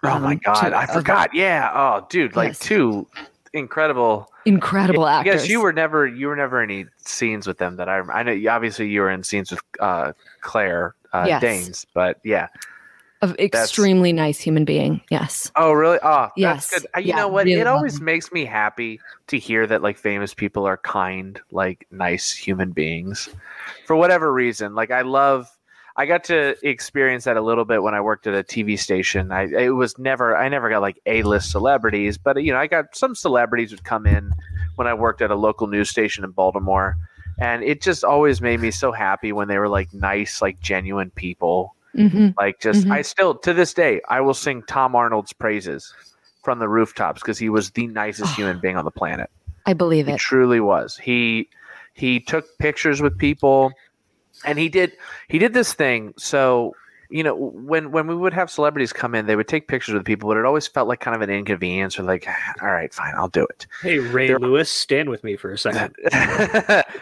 Oh my Um, god, I forgot. Yeah. Oh, dude, like Yes. two incredible. Incredible actors. guess you were never you were never in any scenes with them that I I know. Obviously, you were in scenes with uh, Claire uh, Yes. Danes, but yeah. an extremely nice human being. Yes. Oh, really? Oh, Yes. that's good. Uh, You Yeah, know what? really it always lovely. makes me happy to hear that like famous people are kind, like nice human beings. For whatever reason, like I love. I got to experience that a little bit when I worked at a TV station. I it was never I never got like A list celebrities, but you know I got some celebrities would come in when I worked at a local news station in Baltimore, and it just always made me so happy when they were like nice, like genuine people. hmm Like just Mhm. I still to this day I will sing Tom Arnold's praises from the rooftops because he was the nicest human being on the planet. I believe He it. truly was. He he took pictures with people and he did he did this thing so you know when when we would have celebrities come in they would take pictures with people but it always felt like kind of an inconvenience or like all right fine I'll do it. Hey, Ray There- Lewis, stand with me for a second. [laughs]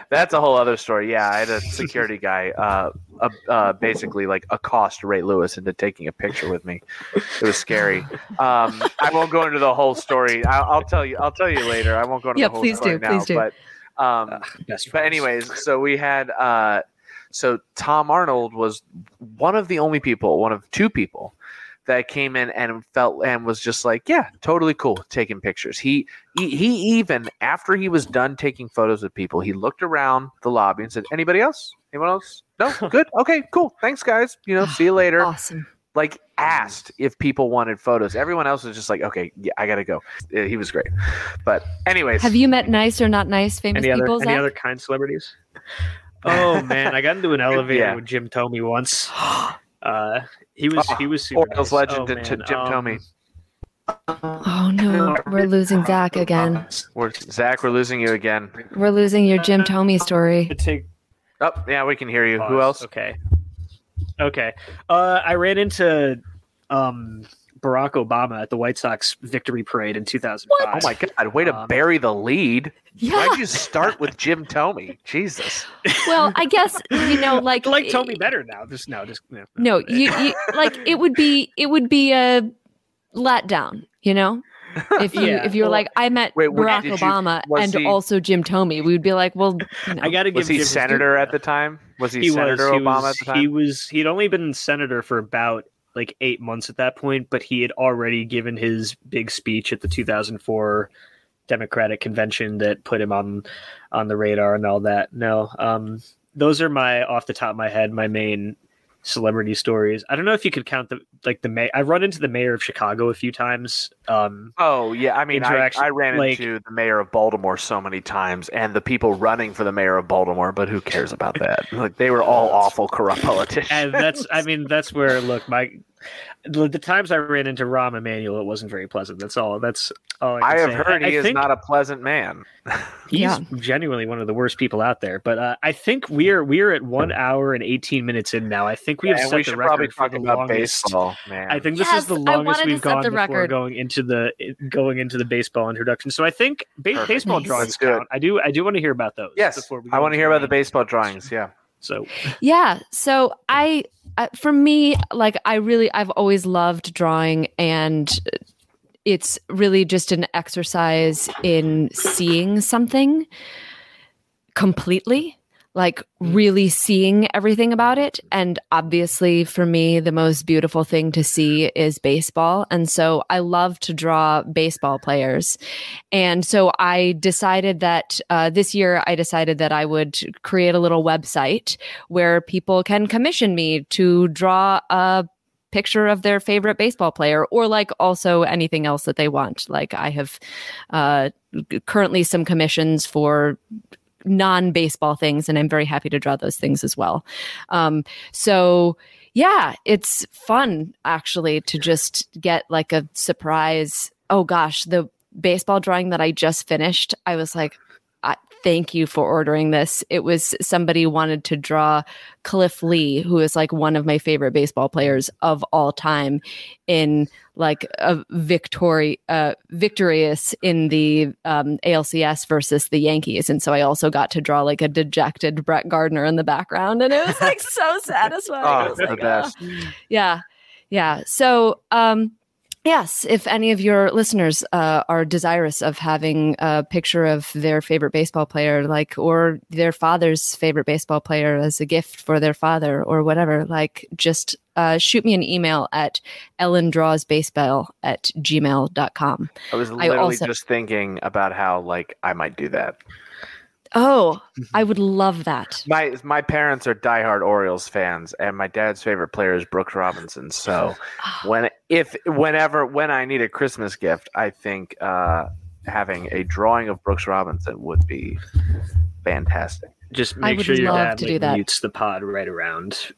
That's a whole other story. Yeah, I had a security guy uh, uh, uh, basically like accost Ray Lewis into taking a picture with me. It was scary. Um, I won't go into the whole story. I'll, I'll tell you. I'll tell you later. I won't go into Yeah, the whole please story do, now. please do. But um, Uh, but anyways, so we had uh, so Tom Arnold was one of the only people, one of two people that came in and felt and was just like, yeah, totally cool taking pictures. He he, he even after he was done taking photos with people, he looked around the lobby and said, "Anybody else? Anyone else? No, [laughs] good, okay, cool, thanks, guys. You know, see you later." Awesome. Like asked if people wanted photos. Everyone else was just like, "Okay, yeah, I gotta go." Uh, He was great, but anyways, Have you met nice or not nice famous any other people? any Zach? other kind celebrities? Oh man, I got into an [laughs] elevator Yeah. with Jim Thome once. [gasps] Uh, he was Oh, he was super Orioles nice. legend oh, and T- man, Jim um, Thome. Oh no, we're losing Zach again. We're, Zach, we're losing you again. We're losing your Jim Thome story. To take Oh, yeah, we can hear you. Who else? Okay. Okay. Uh, I ran into um, Barack Obama at the White Sox victory parade in 2005. Oh my god! Way to Um, bury the lead. Yeah. Why'd you start with Jim Thome? Jesus. Well, I guess you know, [laughs] like I like Tommy better now. Just no, just no. No, you, you like it would be it would be a letdown, you know. If you Yeah, if you're well- like I met Wait, Barack did you- Obama and he- also Jim Thome, we would be like, well, you know, I got to give Was he Jim senator at the time? Was he, He Senator was. He Obama was. at the He was. He'd only been senator for about like eight months at that point, but he had already given his big speech at the 2004 Democratic convention that put him on on the radar and all that. No, um, those are my off the top of my head my main celebrity stories. I don't know if you could count the like the may. I've run into the mayor of Chicago a few times. Um, Oh yeah, I mean, I, I ran like- into the mayor of Baltimore so many times, and the people running for the mayor of Baltimore. But who cares about that? Like they were all [laughs] awful, corrupt politicians. and that's I mean that's where look my the, the times I ran into Rahm Emanuel it wasn't very pleasant. That's all. That's all I, I have say. heard I, he I is not a pleasant man. [laughs] He's Yeah. genuinely one of the worst people out there. But uh, I think we're we're at one hour and eighteen minutes in now. I think we have and set we the should probably record for the about longest. baseball, man. I think this Yes, is the longest we've gone before record. going into the going into the baseball introduction. So I think ba- baseball Nice. drawings Let's do it. count. I do I do want to hear about those. yes, before we I want to hear about the baseball drawings. Yeah. So Yeah. So I, uh, for me, like I really, I've always loved drawing, and it's really just an exercise in seeing something completely, like really seeing everything about it. And obviously, for me, the most beautiful thing to see is baseball. And so I love to draw baseball players. And so I decided that uh, this year, I decided that I would create a little website where people can commission me to draw a picture of their favorite baseball player or like also anything else that they want. Like I have uh, currently some commissions for non baseball things, and I'm very happy to draw those things as well. Um, so, yeah, it's fun actually to just get like a surprise. Oh gosh, the baseball drawing that I just finished, I was like, thank you for ordering this. It was somebody wanted to draw Cliff Lee, who is like one of my favorite baseball players of all time, in like a victory, uh, victorious in the um, ALCS versus the Yankees, and so I also got to draw like a dejected Brett Gardner in the background, and it was like so [laughs] satisfying. Oh, was the like, best. yeah yeah so um yes if any of your listeners uh, are desirous of having a picture of their favorite baseball player like or their father's favorite baseball player as a gift for their father or whatever like just uh, shoot me an email at ellendrawsbaseball at gmail.com I was I literally also- just thinking about how like I might do that. Oh i would love that My my parents are diehard Orioles fans, and my dad's favorite player is Brooks Robinson. So when if whenever when I need a Christmas gift, I think uh, having a drawing of Brooks Robinson would be fantastic. just make would sure your love dad to like, do that. mutes the pod right around.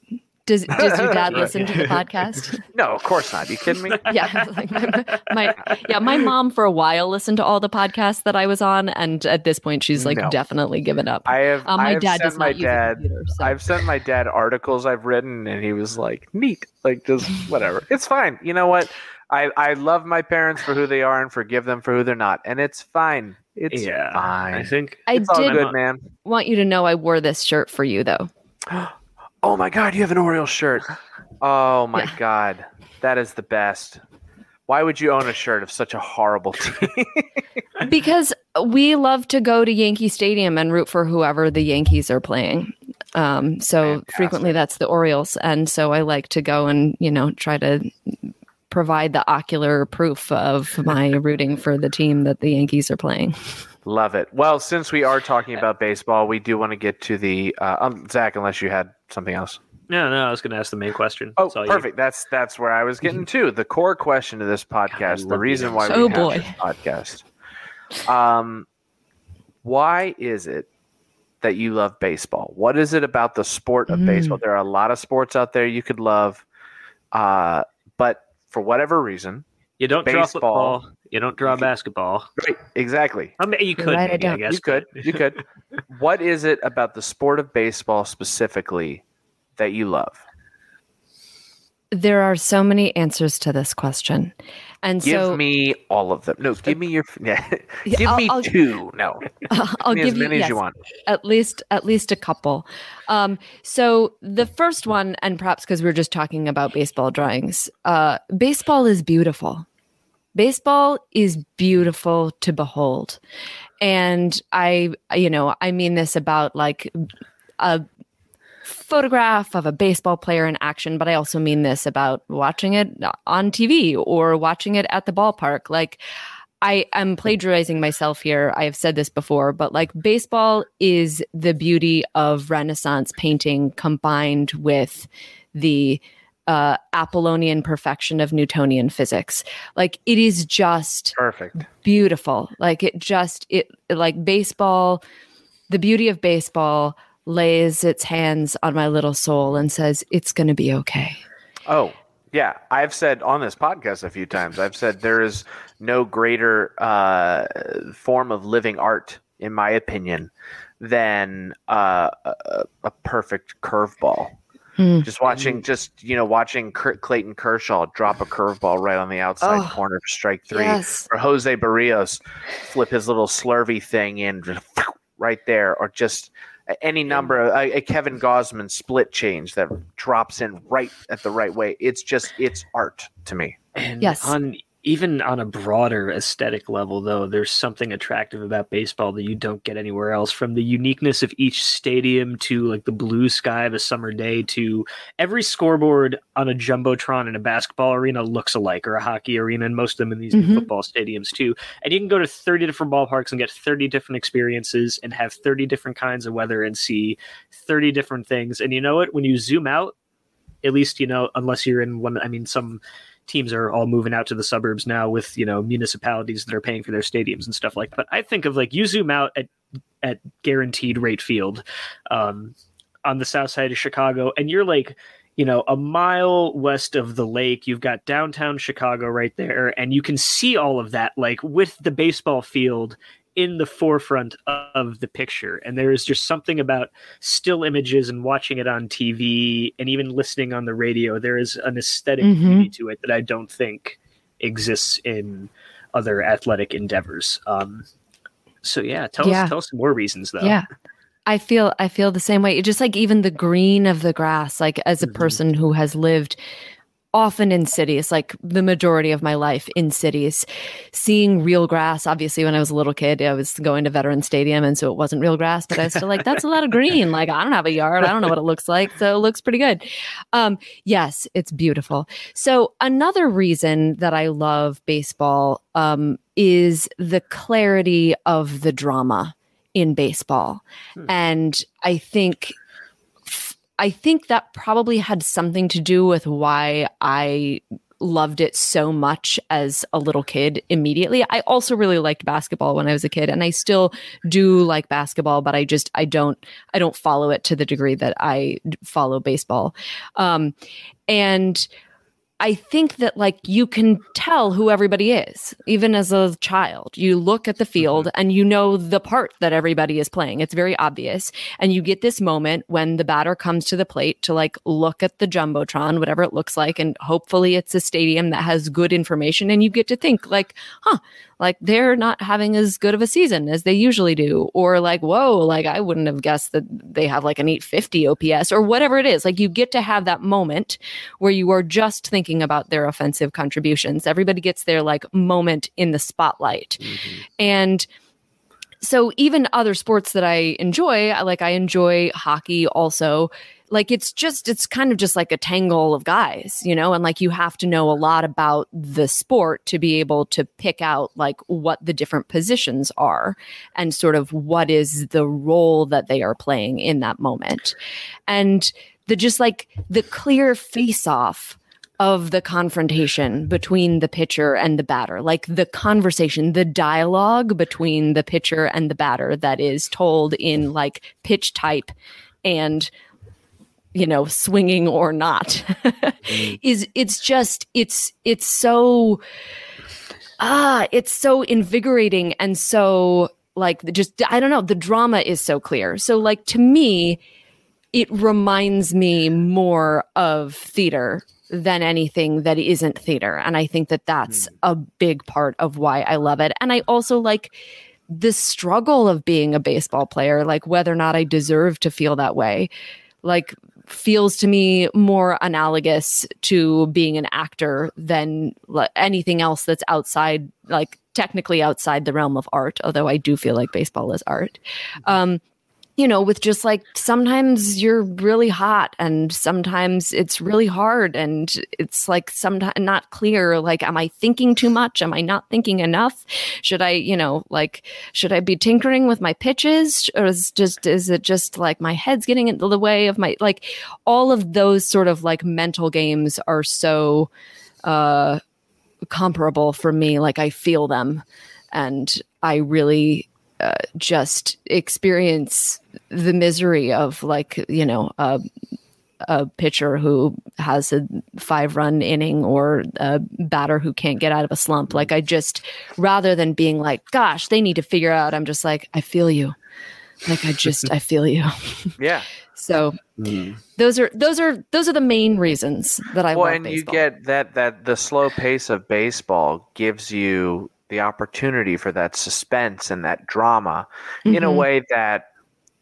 Does, [laughs] does your dad Right. listen to the [laughs] podcast No, of course not. You kidding me? [laughs] yeah like my, my yeah my mom for a while listened to all the podcasts that i was on and at this point she's like No. definitely given up I have. um, I my have dad sent does my not use dad. a computer so. I've sent my dad articles I've written, and he was like, "Neat, like just whatever. It's fine. You know what? I I love my parents for who they are and forgive them for who they're not, and it's fine. It's yeah, fine. I think I all did good, man. want you to know i wore this shirt for you though [gasps] [gasps] Oh my god, you have an Orioles shirt. Oh my Yeah. god, that is the best. Why would you own a shirt of such a horrible [laughs] team? because we love to go to yankee stadium and root for whoever the yankees are playing um, so Fantastic. frequently that's the orioles and so i like to go and you know try to provide the ocular proof of my [laughs] rooting for the team that the yankees are playing Love it. Well, since we are talking about baseball, we do want to get to the uh, um, Zach. Unless you had something else. no, no. I was going to ask the main question. Oh, That's all you- perfect. That's that's where I was getting [laughs] to. The core question of this podcast, the reason these why we Oh, have boy. this podcast. Um, why is it that you love baseball? What is it about the sport of Mm. baseball? There are a lot of sports out there you could love, uh, but for whatever reason, You don't draw Baseball. football. You don't draw basketball. right? Exactly. I mean, you could, right, I maybe, I, don't. guess. You could. You could. [laughs] what is it about the sport of baseball specifically that you love? There are so many answers to this question. And Give so me all of them. No, give me your. [laughs] Yeah, give I'll- me I'll- 2 No, [laughs] I'll give me as give you many as you want. at least at least a couple. Um, so the first one, and perhaps because we are just talking about baseball drawings, uh, baseball is beautiful. Baseball is beautiful to behold, and I, you know, I mean this about like a photograph of a baseball player in action, but I also mean this about watching it on TV or watching it at the ballpark. Like, I am plagiarizing myself here. I have said this before, but like baseball is the beauty of Renaissance painting combined with the uh, Apollonian perfection of Newtonian physics. Like it is just Perfect. beautiful. Like it just it like baseball, the beauty of baseball lays its hands on my little soul and says it's going to be okay. Oh, yeah. I've said on this podcast a few times, I've said there is no greater uh, form of living art, in my opinion, than uh, a, a perfect curveball. Hmm. Just watching, just you know, watching Cur- Clayton Kershaw drop a curveball right on the outside Oh, corner for strike three, Yes. or Jose Berrios flip his little slurvy thing in [laughs] right there, or just any number of a, a Kevin Gausman split change that drops in right at the right way. It's just it's art to me. And Yes. on even on a broader aesthetic level, though, there's something attractive about baseball that you don't get anywhere else. From the uniqueness of each stadium to like the blue sky of a summer day to every scoreboard on a jumbotron in a basketball arena looks alike, or a hockey arena, and most of them in these Mhm. football stadiums too. And you can go to 30 different ballparks and get 30 different experiences and have 30 different kinds of weather and see 30 different things. And you know what? When you zoom out, at least you know, unless you're in one, I mean, some teams are all moving out to the suburbs now with you know municipalities that are paying for their stadiums and stuff like that. But I think of like you zoom out at at guaranteed rate field um, on the south side of Chicago, and you're like you know a mile west of the lake. You've got downtown Chicago right there, and you can see all of that like with the baseball field in the forefront of the picture and there is just something about still images and watching it on TV and even listening on the radio there is an esthetic Mhm. beauty to it that I don't think exists in other athletic endeavors um so yeah tell Yeah. us tell us some more reasons though Yeah. I feel I feel the same way. Just like even the green of the grass, like as a Mhm. person who has lived often in cities, like the majority of my life in cities, seeing real grass. Obviously, when I was a little kid, I was going to Veteran Stadium, and so it wasn't real grass, but I was still like, that's a lot of green. Like I don't have a yard, I don't know what it looks like, so it looks pretty good. Um, yes, it's beautiful. So another reason that I love baseball um, is the clarity of the drama in baseball. Hmm. And I think I think that probably had something to do with why I loved it so much as a little kid immediately. I also really liked basketball when I was a kid and I still do like basketball, but I just I don't I don't follow it to the degree that I follow baseball. Um and I think that like you can tell who everybody is, even as a child. You look at the field mm-hmm. and you know the part that everybody is playing. It's very obvious. And you get this moment when the batter comes to the plate to like look at the Jumbotron, whatever it looks like. And hopefully it's a stadium that has good information. And you get to think like, huh, like they're not having as good of a season as they usually do. Or like, whoa, like I wouldn't have guessed that they have like an 850 OPS or whatever it is. Like you get to have that moment where you are just thinking about their offensive contributions. Everybody gets their like moment in the spotlight. Mm-hmm. And so even other sports that I enjoy, like I enjoy hockey also. Like it's just it's kind of just like a tangle of guys, you know, and like you have to know a lot about the sport to be able to pick out like what the different positions are and sort of what is the role that they are playing in that moment. And the just like the clear face off of the confrontation between the pitcher and the batter, like the conversation, the dialogue between the pitcher and the batter that is told in like pitch type and you know swinging or not. [laughs] Is it's just it's it's so ah it's so invigorating and so like just i don't know the drama is so clear. So like to me it reminds me more of theater than anything that isn't theater. And I think that that's Mm. a big part of why I love it. And I also like the struggle of being a baseball player, like whether or not I deserve to feel that way, like feels to me more analogous to being an actor than anything else that's outside, like technically outside the realm of art, although I do feel like baseball is art. Um, you know, with just like sometimes you're really hot and sometimes it's really hard and it's like sometimes not clear. Like, am I thinking too much? Am I not thinking enough? Should I, you know, like, should I be tinkering with my pitches or is just, is it just like my head's getting in the way of my, like, all of those sort of like mental games are so, uh, comparable for me. Like, I feel them and I really, uh, just experience the misery of like you know a, a pitcher who has a five run inning or a batter who can't get out of a slump like i just rather than being like gosh they need to figure out i'm just like i feel you like i just i feel you [laughs] Yeah. so Mm. those are those are those are the main reasons that i well, and you get that that the slow pace of baseball gives you the opportunity for that suspense and that drama in a Mhm. way that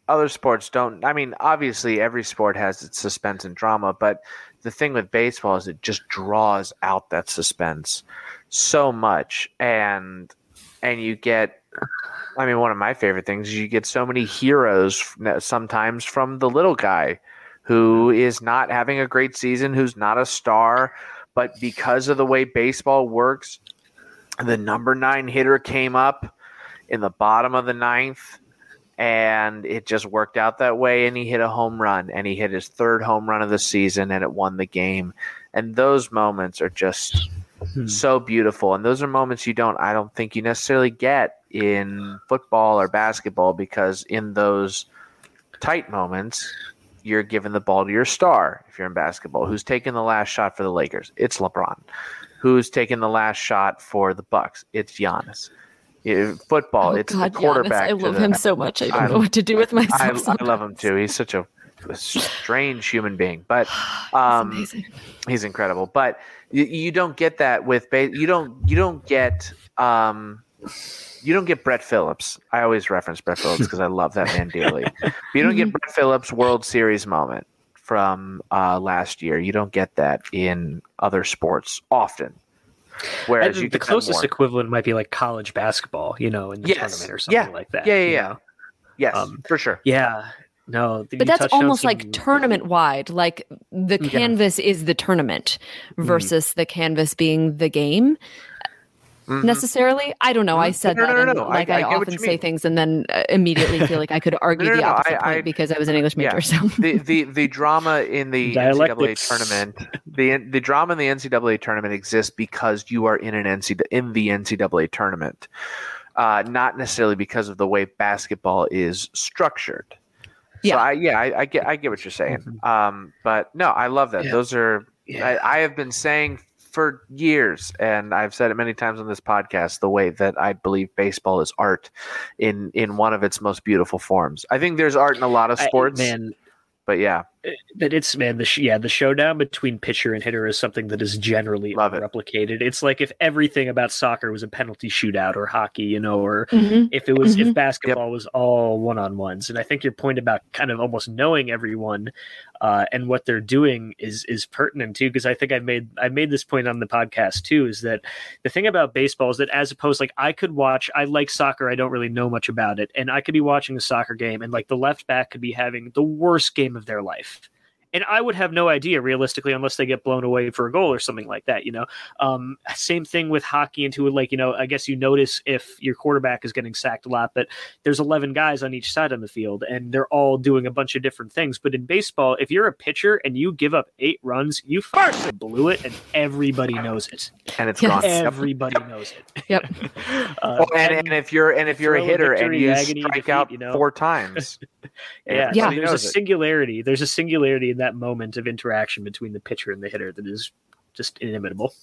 other sports don't. I mean, obviously, every sport has its suspense and drama, but the thing with baseball is it just draws out that suspense so much, and and you get. I mean, one of my favorite things is you get so many heroes sometimes from the little guy who is not having a great season, who's not a star, but because of the way baseball works, the number nine hitter came up in the bottom of the ninth and it just worked out that way and he hit a home run and he hit his third home run of the season and it won the game. And those moments are just Hmm. so beautiful and those are moments you don't i don't think you necessarily get in football or basketball because in those tight moments you're giving the ball to your star if you're in basketball. Who's taking the last shot for the lakers? It's lebron. Who's taking the last shot for the bucks? It's Giannis. Football Oh, it's God, the quarterback Giannis, I love the- him so much. I don't I- know what to do with myself. I, I love him too. He's such a, a strange human being, but [sighs] um, amazing. he's incredible. But you, you don't get that with ba- you don't you don't get um, you don't get Brett Phillips. I always reference Brett Phillips because I love that man dearly. But you don't get Brett Phillips World Series moment from uh, last year. You don't get that in other sports often. Whereas I- you the closest equivalent might be like college basketball, you know, in the Yes. tournament or something Yeah. like that. Yeah, yeah, yeah. know? yes, um, for sure. Yeah. No, but that's almost some- like tournament wide like the Yeah. canvas is the tournament Mm-hmm. versus the canvas being the game Mhm. necessarily i don't know i Mhm. said No, no, that no, and, no. Like I i, get what often say things and then uh, immediately feel like i could [laughs] argue No, no, the opposite I- point I- because i was an english major yeah. [laughs] so the, the the drama in the Dialectics. NCAA tournament, the the drama in the NCAA tournament exists because you are in an NCAA in the NCAA tournament, uh, not necessarily because of the way basketball is structured. Yeah. So I, yeah, I, I get I get what you're saying. Um, but no, I love that. Yeah. Those are Yeah. I, I have been saying for years, and I've said it many times on this podcast, the way that I believe baseball is art in in one of its most beautiful forms. I think there's art in a lot of I- sports, man, but yeah, that it's man the sh- yeah the showdown between pitcher and hitter is something that is generally Love it. replicated. It's like if everything about soccer was a penalty shootout or hockey, you know, or Mhm. if it was Mhm. if basketball was all one on ones. And I think your point about kind of almost knowing everyone uh, and what they're doing is is pertinent too. Because I think I've made I made this point on the podcast too. Is that the thing about baseball is that as opposed like I could watch I like soccer I don't really know much about it and I could be watching a soccer game and like the left back could be having the worst game of their life and I would have no idea realistically unless they get blown away for a goal or something like that. You know, um, same thing with hockey. Into like you know, I guess you notice if your quarterback is getting sacked a lot, but there's 11 guys on each side on the field, and they're all doing a bunch of different things. But in baseball, if you're a pitcher and you give up eight runs, you first blew it, and everybody knows it. and it's Yes. gone. Yep. Everybody knows it. [laughs] Yep. [laughs] Uh, Well, and, and if you're and if you're a throw a hitter and you agony, strike defeat, out you know? four times, [laughs] yeah, everybody so there's a knows it. singularity. There's a singularity in that moment of interaction between the pitcher and the hitter that is just inimitable.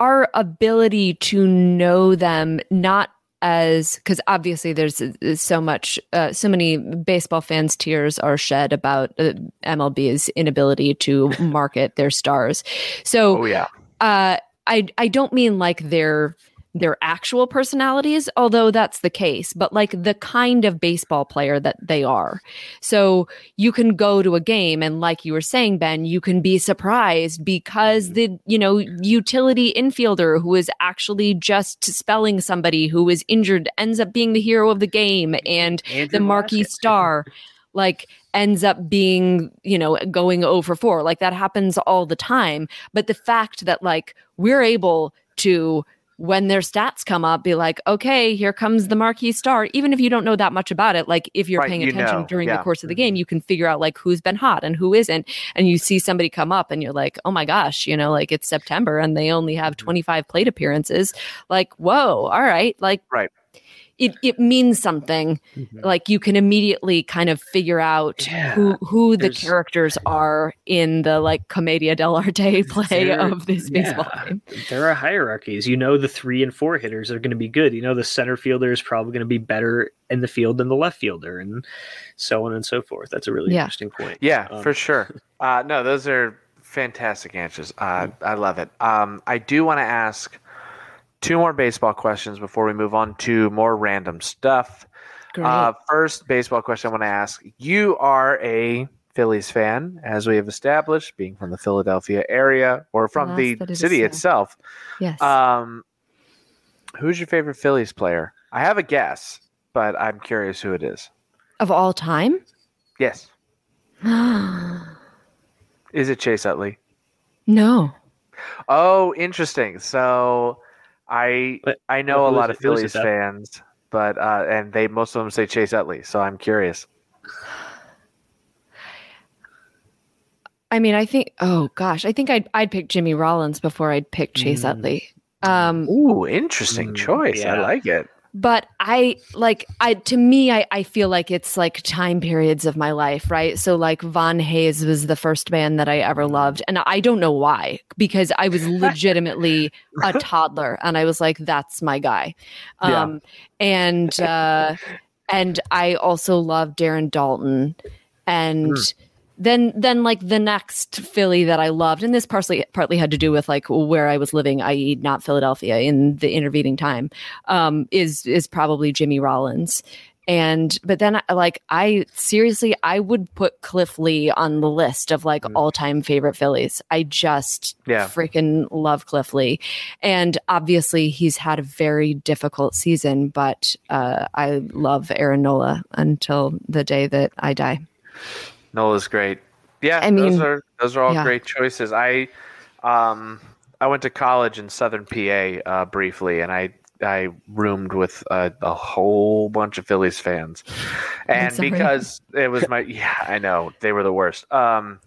our ability to know them not as because obviously there's, there's so much, uh, so many baseball fans' tears are shed about uh, MLB's inability to [laughs] market their stars. So, Oh yeah. uh, I I don't mean like their their actual personalities, although that's the case, but like the kind of baseball player that they are. So you can go to a game and like you were saying, Ben, you can be surprised because mm-hmm. the, you know, utility infielder who is actually just spelling somebody who is injured ends up being the hero of the game mm-hmm. and Andrew the marquee star like ends up being you know going over four. Like that happens all the time. But the fact that like we're able to when their stats come up be like okay here comes the marquee star even if you don't know that much about it like if you're Right, paying you attention know, during yeah. the course of the game you can figure out like who's been hot and who isn't and you see somebody come up and you're like oh my gosh you know like it's september and they only have Mm-hmm. 25 plate appearances like whoa all right like Right. It, it means something Mhm. like you can immediately kind of figure out Yeah, who who the there's- characters are in the like commedia dell'arte play There- of this baseball yeah. game. There are hierarchies. You know, the three and four hitters are going to be good. You know, the center fielder is probably going to be better in the field than the left fielder, and so on and so forth. That's a really Yeah. interesting point. Yeah, Um, for sure. [laughs] Uh, no, those are fantastic answers. Uh, I love it. Um, I do want to ask two more baseball questions before we move on to more random stuff. Uh, first baseball question I want to ask: You are a Phillies fan, as we have established, being from the Philadelphia area or from the that it is city itself. yes. Um, who's your favorite Phillies player? I have a guess, but I'm curious who it is. of all time? Yes, [gasps] is it Chase Utley? no. Oh, interesting. So I But- I know a lot it? of Phillies fans, but uh, and they most of them say Chase Utley. So I'm curious. I mean, I think oh gosh, I think I'd I'd pick Jimmy Rollins before I'd pick Chase Mm. Utley. Um Ooh, interesting Mm, choice. I like it. But i like i to me I, I feel like it's like time periods of my life right? So like von hayes was the first man that i ever loved. And i don't know why because i was [laughs] legitimately a [laughs] toddler and i was like that's my guy. Yeah. um and uh and i also love darren daulton. And then then like the next Philly that I loved, and this partly partly had to do with like where I was living, i.e., not Philadelphia in the intervening time, um, is is probably Jimmy Rollins. And but then like I seriously I would put Cliff Lee on the list of like Mm. all time favorite Phillies. I just Yeah. freaking love Cliff Lee. And obviously he's had a very difficult season, but uh, I love Aaron Nola until the day that I die. Nola's great. Yeah, I those are those are all yeah. great choices. I um I went to college in Southern PA uh, briefly, and I I roomed with a, a whole bunch of Phillies fans, [laughs] and because it was my [laughs] yeah I know they were the worst. Um,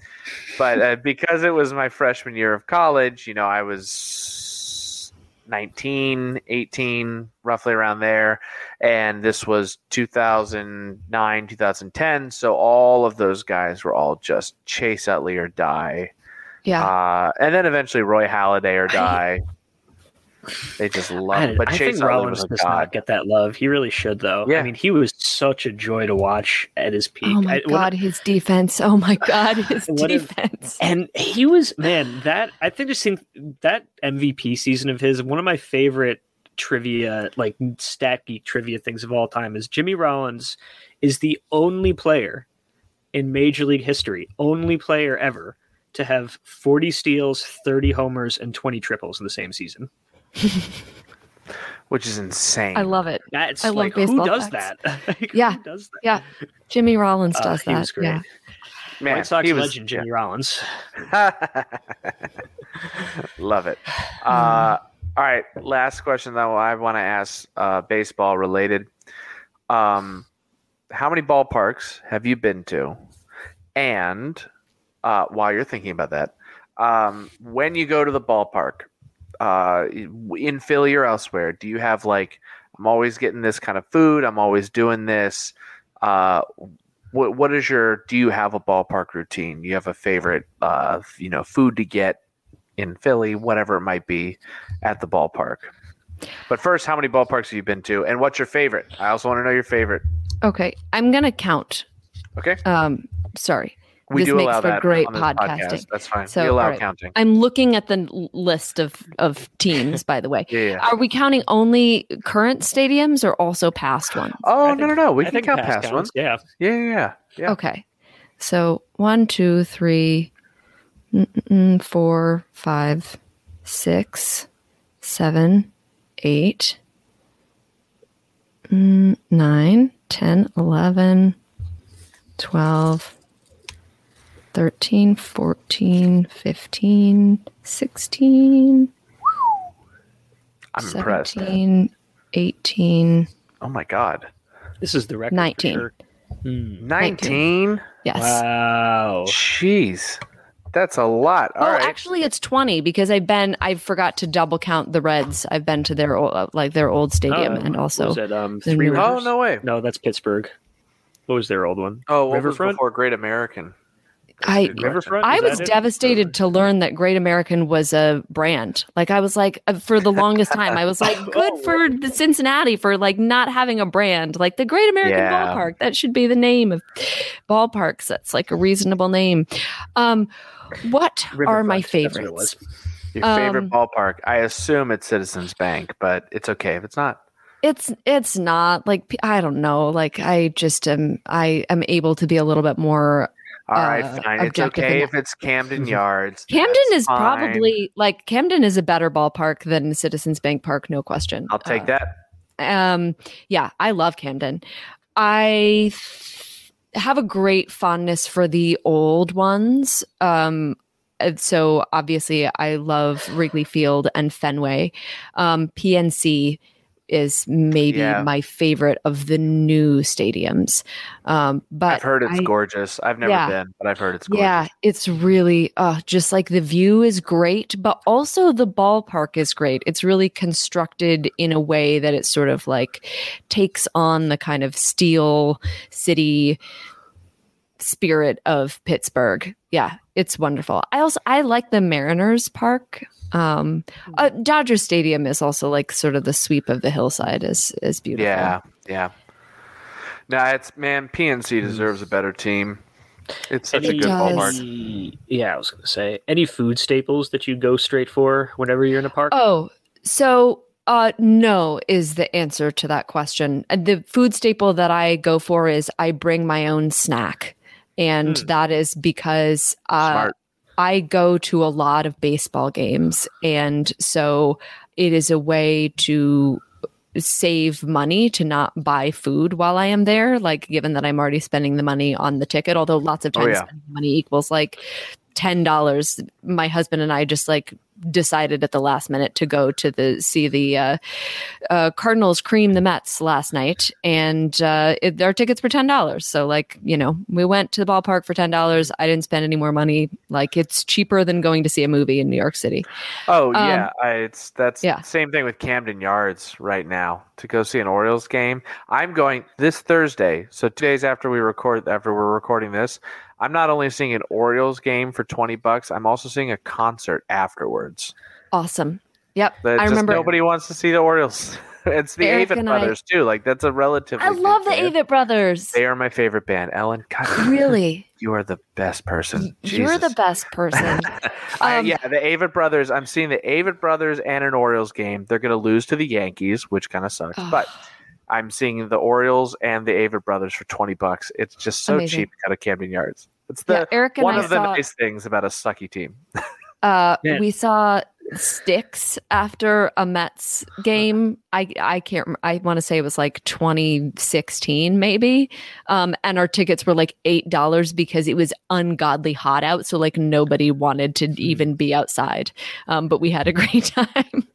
but uh, because it was my freshman year of college, you know I was 19, 18, roughly around there, and this was 2009, 2010. So all of those guys were all just Chase Utley or die. Yeah. Uh, and then eventually Roy Halladay or die. They just love I, him. But I Chase think Utley Rollins does god. not get that love. He really should, though. Yeah. I mean, he was such a joy to watch at his peak. Oh my I- when- god, his defense! Oh my [laughs] god, his What if- defense! and he was man. That I think just think that MVP season of his one of my favorite trivia, like stat geek trivia things of all time is Jimmy Rollins is the only player in Major League history, only player ever to have 40 steals, 30 homers, and 20 triples in the same season. [laughs] which is insane. I love it. That's I love like who baseball does facts. that? [laughs] Like, who Yeah. does that? Yeah, Jimmy Rollins Uh, does he that. was great. Yeah. Man, White Sox he was- legend Jimmy Rollins. [laughs] Love it. [sighs] Uh, all right, last question though. I want to ask, uh, baseball related. Um, how many ballparks have you been to? And uh, while you're thinking about that, um, when you go to the ballpark, uh, in Philly or elsewhere, do you have like, I'm always getting this kind of food. I'm always doing this. Uh, what what is your? Do you have a ballpark routine? Do you have a favorite, uh, you know, food to get in Philly, whatever it might be, at the ballpark? But first, how many ballparks have you been to, and what's your favorite? I also want to know your favorite. Okay, I'm gonna count. Okay, Um, sorry. We This do makes allow for that great on this podcasting. podcast. That's fine. So, we allow all right. counting. I'm looking at the list of of teams. by the way, [laughs] Yeah, yeah. are we counting only current stadiums or also past ones? Oh I no, no, no. We I can think count past past ones. Yeah. Yeah, yeah, yeah. yeah. Okay. So one, two, three, four, five, six, seven, eight, mm, nine, 10, 11, 12, 13, 14, 15, 16, I'm impressed. 18. Oh my god, This is the record. for 19. sure. Hmm. nineteen. Yes. Wow. Jeez, that's a lot. All oh, right. actually, it's twenty because I've been. I forgot to double count the Reds. I've been to their old, like their old stadium, Oh, and also was it um Three oh no way. No, that's Pittsburgh. What was their old one? Oh, what was Riverfront? before Great American? I. Riverfront. I was it? devastated to learn that Great American was a brand. Like I was like, uh, for the longest time, I was like, [laughs] good for the Cincinnati for like not having a brand. Like the Great American Yeah. Ballpark, that should be the name of ballparks. That's like a reasonable name. Um, what are my Riverfront, what it favorites? Your favorite Um, ballpark? I assume it's Citizens Bank, but it's okay if it's not. it's it's not like i don't know like i just am i am able to be a little bit more All right, uh, fine. It's okay if it's Camden Yards. camden is fine. probably like camden is a better ballpark than citizens bank park no question I'll take Uh, that. um yeah i love camden i have a great fondness for the old ones um so obviously i love wrigley field and fenway um pnc is maybe Yeah. my favorite of the new stadiums um but I've heard it's I- gorgeous. I've never Yeah. been, but I've heard it's gorgeous. yeah, it's really uh just like the view is great, but also the ballpark is great. It's really constructed in a way that it sort of like takes on the kind of steel city spirit of Pittsburgh. Yeah, it's wonderful. I also I like the Mariners Park. Um uh, Dodger Stadium is also like sort of the sweep of the hillside is is beautiful. Yeah, yeah. No, it's man. PNC deserves a better team. It's such a good ballpark. Yeah, I was gonna say any food staples that you go straight for whenever you're in a park. Oh, so uh no is the answer to that question. The food staple that I go for is I bring my own snack. And Hmm. that is because uh I go to a lot of baseball games and so it is a way to save money to not buy food while I am there like given that I'm already spending the money on the ticket although lots of Oh, times yeah. money equals like $10 my husband and I just like decided at the last minute to go to the see the uh, uh, Cardinals cream the Mets last night, and uh, it, our tickets were ten dollars. So like you know, we went to the ballpark for ten dollars. I didn't spend any more money. Like it's cheaper than going to see a movie in New York City. Oh Um, yeah, I, it's that's yeah. same thing with Camden Yards right now to go see an Orioles game. I'm going this Thursday, so two days after we record after we're recording this. I'm not only seeing an Orioles game for twenty bucks. I'm also seeing a concert afterwards. Awesome. Yep, That I remember. nobody wants to see the Orioles. [laughs] it's the Eric Avett and I- Brothers too. Like that's a relatively. I love the band. Avett Brothers. They are my favorite band. Ellen, God, Really, [laughs] you are the best person. you're the best person. [laughs] I, Um, yeah, the Avett brothers. I'm seeing the Avett brothers and an Orioles game. They're going to lose to the Yankees, which kind of sucks. Ugh. But I'm seeing the Orioles and the Avett brothers for 20 bucks. It's just so Amazing. cheap out of Camden Yards. It's yeah, the Eric and one I of the saw. nice things about a sucky team. Uh, Yeah. we saw Styx after a Mets game. I I can't. rem- I want to say it was like 2016, maybe. Um, and our tickets were like eight dollars because it was ungodly hot out. So like nobody wanted to even be outside. Um, but we had a [laughs] great time.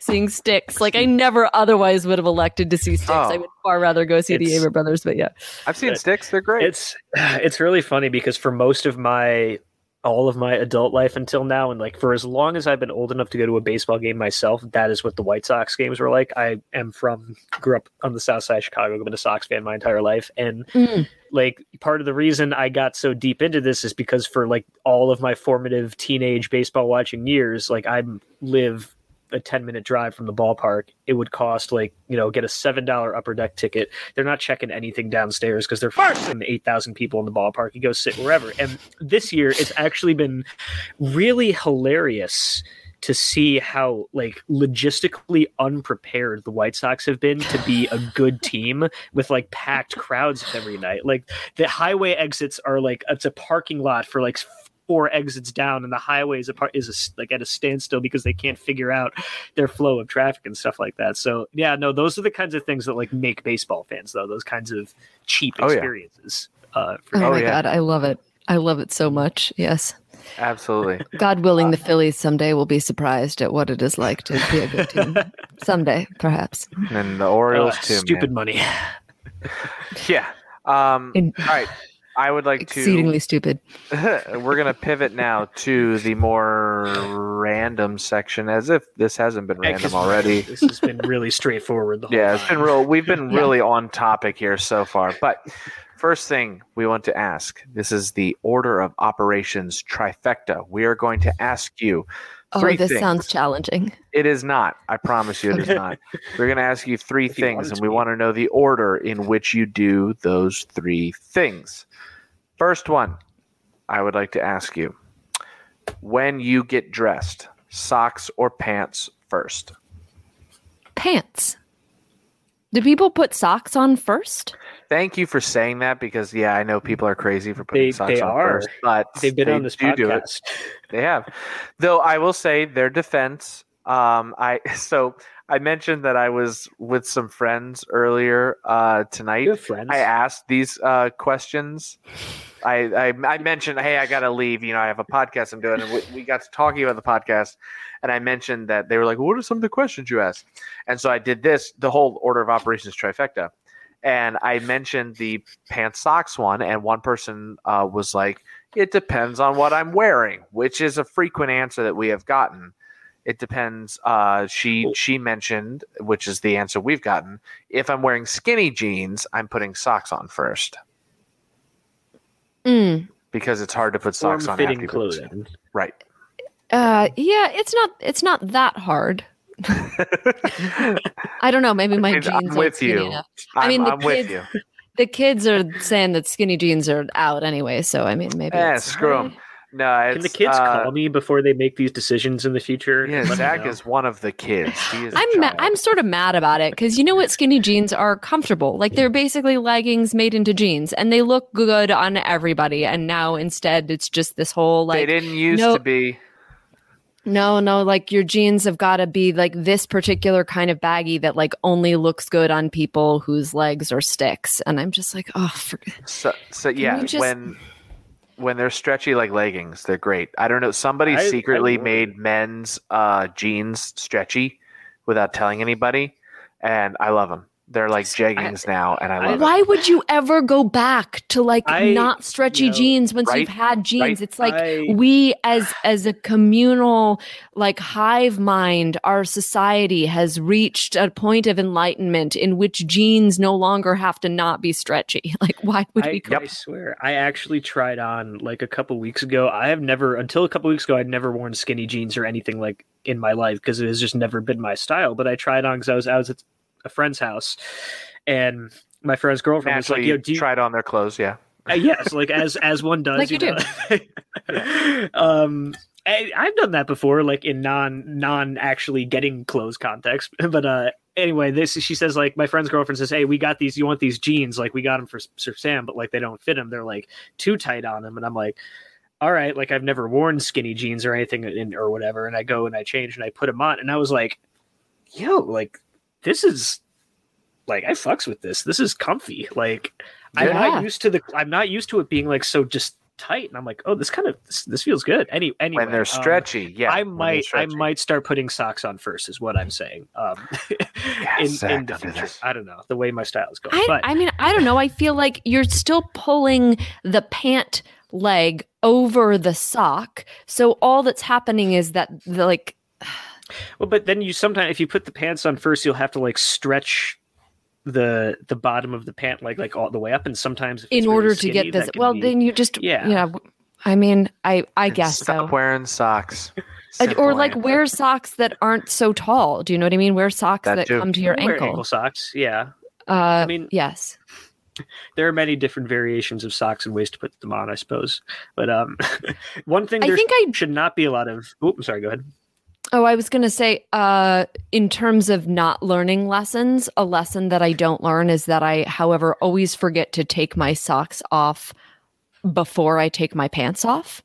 Seeing Styx, like I never otherwise would have elected to see Styx. I Oh. would far rather go see the Avett Brothers. But yeah, I've seen Good. Styx. They're great. It's [sighs] it's really funny because for most of my all of my adult life until now, and like for as long as I've been old enough to go to a baseball game myself, that is what the White Sox games were like. I am from grew up on the south side of Chicago, I've been a Sox fan my entire life. And Mm. like part of the reason I got so deep into this is because for like all of my formative teenage baseball watching years, like I live a 10 minute drive from the ballpark, it would cost like, you know, get a $7 upper deck ticket. They're not checking anything downstairs because they're first in 8,000 people in the ballpark. You go sit wherever. And this year, it's actually been really hilarious to see how like logistically unprepared the White Sox have been to be a good team with like packed crowds every night. Like the highway exits are like it's a parking lot for like four exits down, and the highway is a part is a, like at a standstill because they can't figure out their flow of traffic and stuff like that. So yeah, no, those are the kinds of things that like make baseball fans though. Those kinds of cheap Oh, yeah. experiences. Uh, for Oh, Oh, my yeah. god, I love it. I love it so much. Yes. Absolutely. God willing, the Phillies someday will be surprised at what it is like to be a good team. [laughs] someday, perhaps. And the Orioles uh, too. stupid man. money. [laughs] Yeah. Um, In- all right. I would like to. Exceedingly stupid. [laughs] we're gonna pivot now to the more random section, as if this hasn't been Yeah, already. [laughs] This has been really straightforward. The whole Yeah, it's been real. We've been Yeah. really on topic here so far. But first thing we want to ask this is the order of operations trifecta. We are going to ask you Oh, three this things. sounds challenging. It is not. I promise you, it is not. We're going to ask you three [laughs] If things, it and we want to know the order in which you do those three things. First one, I would like to ask you when you get dressed, socks or pants first? Pants. Do people put socks on first? Thank you for saying that because, yeah, I know people are crazy for putting They- socks they on are. first, but They've been they on this do do it. podcast. [laughs] They have. Though I will say their defense, um, I [laughs] so I mentioned that I was with some friends earlier uh, tonight. Friends. I asked these uh, questions. I, I I mentioned, hey, I gotta leave. You know, I have a podcast I'm doing, and we, we got to talking about the podcast, and I mentioned that they were like, "What are some of the questions you asked?" And so I did this, the whole order of operations trifecta, and I mentioned the pants socks one, and one person uh, was like, "It depends on what I'm wearing," which is a frequent answer that we have gotten. It depends. Uh, she she mentioned, which is the answer we've gotten. If I'm wearing skinny jeans, I'm putting socks on first Mm. because it's hard to put socks on. Form-fitting after you put the- clothing. Right. Uh, yeah, it's not. It's not that hard. [laughs] I don't know. Maybe my I'm jeans aren't with skinny you. enough. I'm, mean, the I'm with kids- you. The kids are saying that skinny jeans are out anyway. So I mean, maybe. It's- screw 'em. No, it's, Can the kids uh, call me before they make these decisions in the future? Yeah, Zach is one of the kids. He is a I'm ma- I'm sort of mad about it because you know what skinny jeans are comfortable. Like they're basically leggings made into jeans, and they look good on everybody. And now instead, it's just this whole like they didn't used no- to be. No, no, like your jeans have got to be like this particular kind of baggy that like only looks good on people whose legs are sticks. And I'm just like, oh, for- So, so yeah, just- when when they're stretchy like leggings, they're great. I don't know. Somebody I- I secretly would. made men's uh, jeans stretchy without telling anybody, and I love them. They're like jeggings now, and I I- love it. why would you ever go back to like I- not stretchy you know, jeans once right, you've had jeans? right. It's like I- we as as a communal like hive mind our society has reached a point of enlightenment in which jeans no longer have to not be stretchy [laughs] like why would I, we I swear, I actually tried on like a couple weeks ago. I have never, until a couple weeks ago, I'd never worn skinny jeans or anything like in my life because it has just never been my style. But I tried on because I was I was at a friend's house, and my friend's girlfriend was like, "Yo, do you, tried on their clothes. Yeah, Uh, yes, like as as one does, Like you do. know. [laughs] um, I, I've done that before, like in non non actually getting clothes context. [laughs] But uh, anyway, this she says like my friend's girlfriend says, "Hey, we got these. You want these jeans? Like we got them for Sir Sam, but like they don't fit him. They're like too tight on him." And I'm like. All right, like I've never worn skinny jeans or anything in, or whatever, and I go and I change and I put them on, and I was like, "Yo, like this is like I fucks with this. This is comfy. Like I'm not used to the I'm not used to it being like so just tight. And I'm like, oh, this kind of this, this feels good. Any anyway, when they're um, stretchy. yeah, I might I might start putting socks on first, is what I'm saying. Um, [laughs] in, Zach, in the future. I don't know the way my style is going, I, but I mean i don't know i feel like you're still pulling the pant leg over the sock so all that's happening is that the like well, but then you sometimes if you put the pants on first, you'll have to like stretch the the bottom of the pant leg like all the way up, and sometimes if it's in really order to get this well be- then you just Yeah. yeah i mean i i And guess stop so wearing socks. [laughs] Uh, or like answer. wear socks that aren't so tall. Do you know what I mean? Wear socks That that, come to your Wear ankle. ankle socks. Yeah, Uh, I mean, yes. [laughs] there are many different variations of socks and ways to put them on, I suppose. But um, [laughs] one thing I there think I should not be a lot of. Oh, I'm sorry. Go ahead. Oh, I was going to say, uh, in terms of not learning lessons, a lesson that I don't learn is that I, however, always forget to take my socks off before I take my pants off.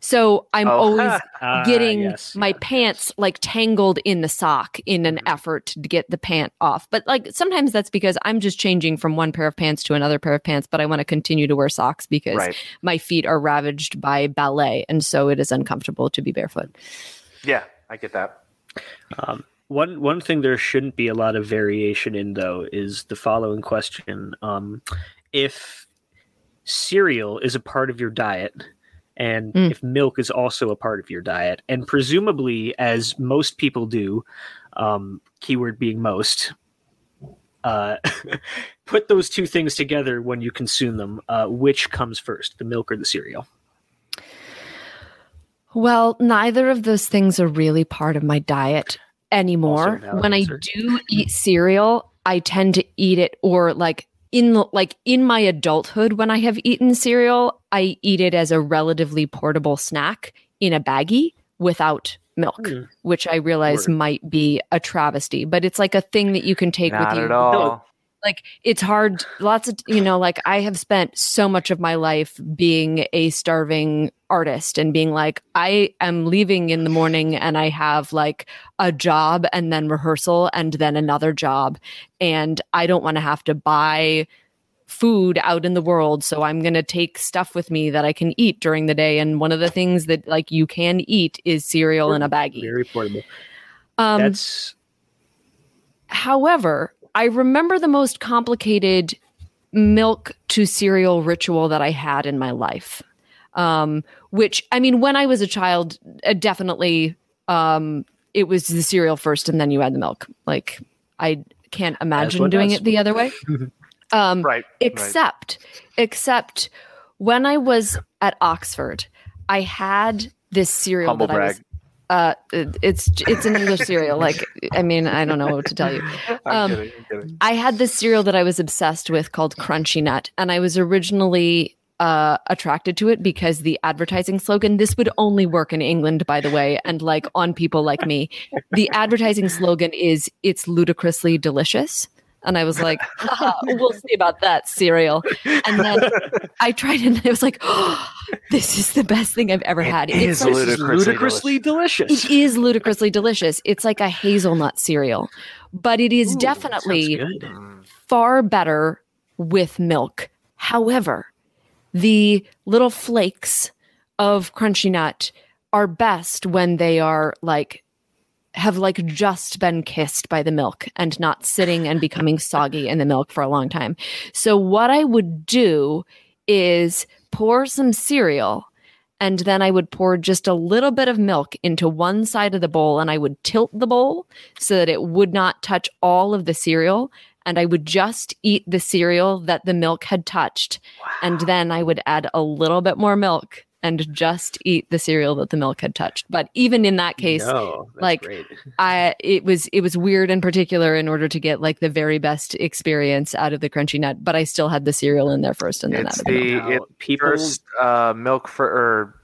So I'm Oh, always Ah, getting yes, my yes, pants like tangled in the sock in an Mhm. effort to get the pant off. But like sometimes that's because I'm just changing from one pair of pants to another pair of pants, but I want to continue to wear socks because Right. my feet are ravaged by ballet. And so it is uncomfortable to be barefoot. Yeah, I get that. Um, one one thing there shouldn't be a lot of variation in though is the following question: um, If cereal is a part of your diet, and Mm. if milk is also a part of your diet, and presumably, as most people do, um, keyword being most, uh, [laughs] put those two things together when you consume them. Uh, which comes first, the milk or the cereal? Well, neither of those things are really part of my diet anymore. Also a valid When I do eat cereal, I tend to eat it or like in like in my adulthood when I have eaten cereal, I eat it as a relatively portable snack in a baggie without milk, Hmm. which I realize Word. might be a travesty, but it's like a thing that you can take Not with you at all. Like it's hard lots of you know like i have spent so much of my life being a starving artist and being like i am leaving in the morning and i have like a job and then rehearsal and then another job. And i don't want to have to buy food out in the world so i'm going to take stuff with me that i can eat during the day. And one of the things that like you can eat is cereal in a baggie. Very portable. um That's However, I remember the most complicated milk to cereal ritual that I had in my life. Um, which I mean, when I was a child, uh, definitely um, it was the cereal first and then you add the milk. Like I can't imagine doing does. it the other way. [laughs] Um, Right. except except when I was at Oxford, I had this cereal Humble that I was brag. Uh it- it's it's an English cereal. Like I mean, I don't know what to tell you. [laughs] Um, kidding. Kidding. I had this cereal that I was obsessed with called Crunchy Nut, and I was originally uh, attracted to it because the advertising slogan. This would only work in England, by the way, and like on people like me. The advertising slogan is "It's ludicrously delicious." And I was like, "Haha, we'll see about that cereal. And then I tried it and I was like, oh, [gasps] this is the best thing I've ever had. is like- This is ludicrously ludicrously delicious. it is ludicrously delicious. It's like a hazelnut cereal, but it is Ooh, definitely sounds good. Far better with milk. However, the little flakes of crunchy nut are best when they are like have like just been kissed by the milk and not sitting and becoming soggy in the milk for a long time. So what I would do is pour some cereal and then I would pour just a little bit of milk into one side of the bowl and I would tilt the bowl so that it would not touch all of the cereal and I would just eat the cereal that the milk had touched. And then I would add a little bit more milk and just eat the cereal that the milk had touched. But even in that case, No, like, great. I it was it was weird in particular in order to get like the very best experience out of the crunchy nut, but I still had the cereal in there first and then It's out of the the Now, it, people first uh, milk for or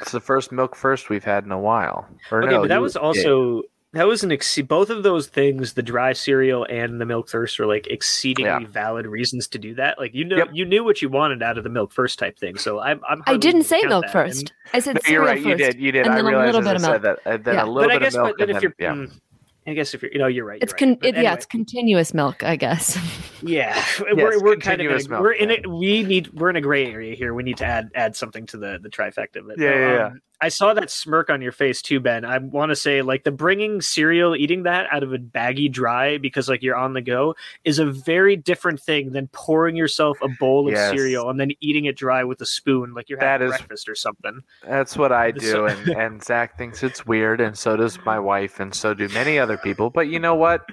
it's the first milk first we've had in a while. Or Okay, no, but that you- was also that was an ex- both of those things, the dry cereal and the milk thirst, are like exceedingly Yeah. valid reasons to do that. Like you know, Yep. you knew what you wanted out of the milk first type thing. So I'm, I'm I didn't say milk that. first. And- I said No, cereal you're right. first. You did. You did. and I then a realized little bit of I said milk. that. And then Yeah. a little but I bit guess, of milk. but then if you're, then, yeah. mm, I guess if you're, you know, you're right. It's you're con- right. But it, yeah, it's continuous milk, I guess. [laughs] Yeah, [laughs] Yes, we're we're kind of continuous gonna, milk, we're in yeah. it. We need we're in a gray area here. We need to add add something to the the trifecta. But Yeah, no, yeah, yeah. I saw that smirk on your face too, Ben. I want to say like the bringing cereal, eating that out of a baggy dry because like you're on the go is a very different thing than pouring yourself a bowl of Yes. cereal and then eating it dry with a spoon like you're That having is- breakfast or something. That's what I [laughs] So- do, and, and Zach thinks it's weird, and so does my wife, and so do many other people. But you know what?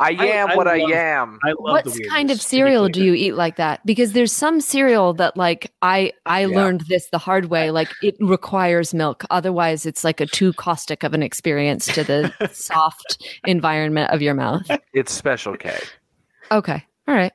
I I- am I what I love- am. I love what weirdness. kind of cereal do you eat like that? Because there's some cereal that like I I Yeah. learned this the hard way. Like it requires milk, otherwise it's like a too caustic of an experience to the [laughs] soft environment of your mouth. It's Special K. Okay, all right.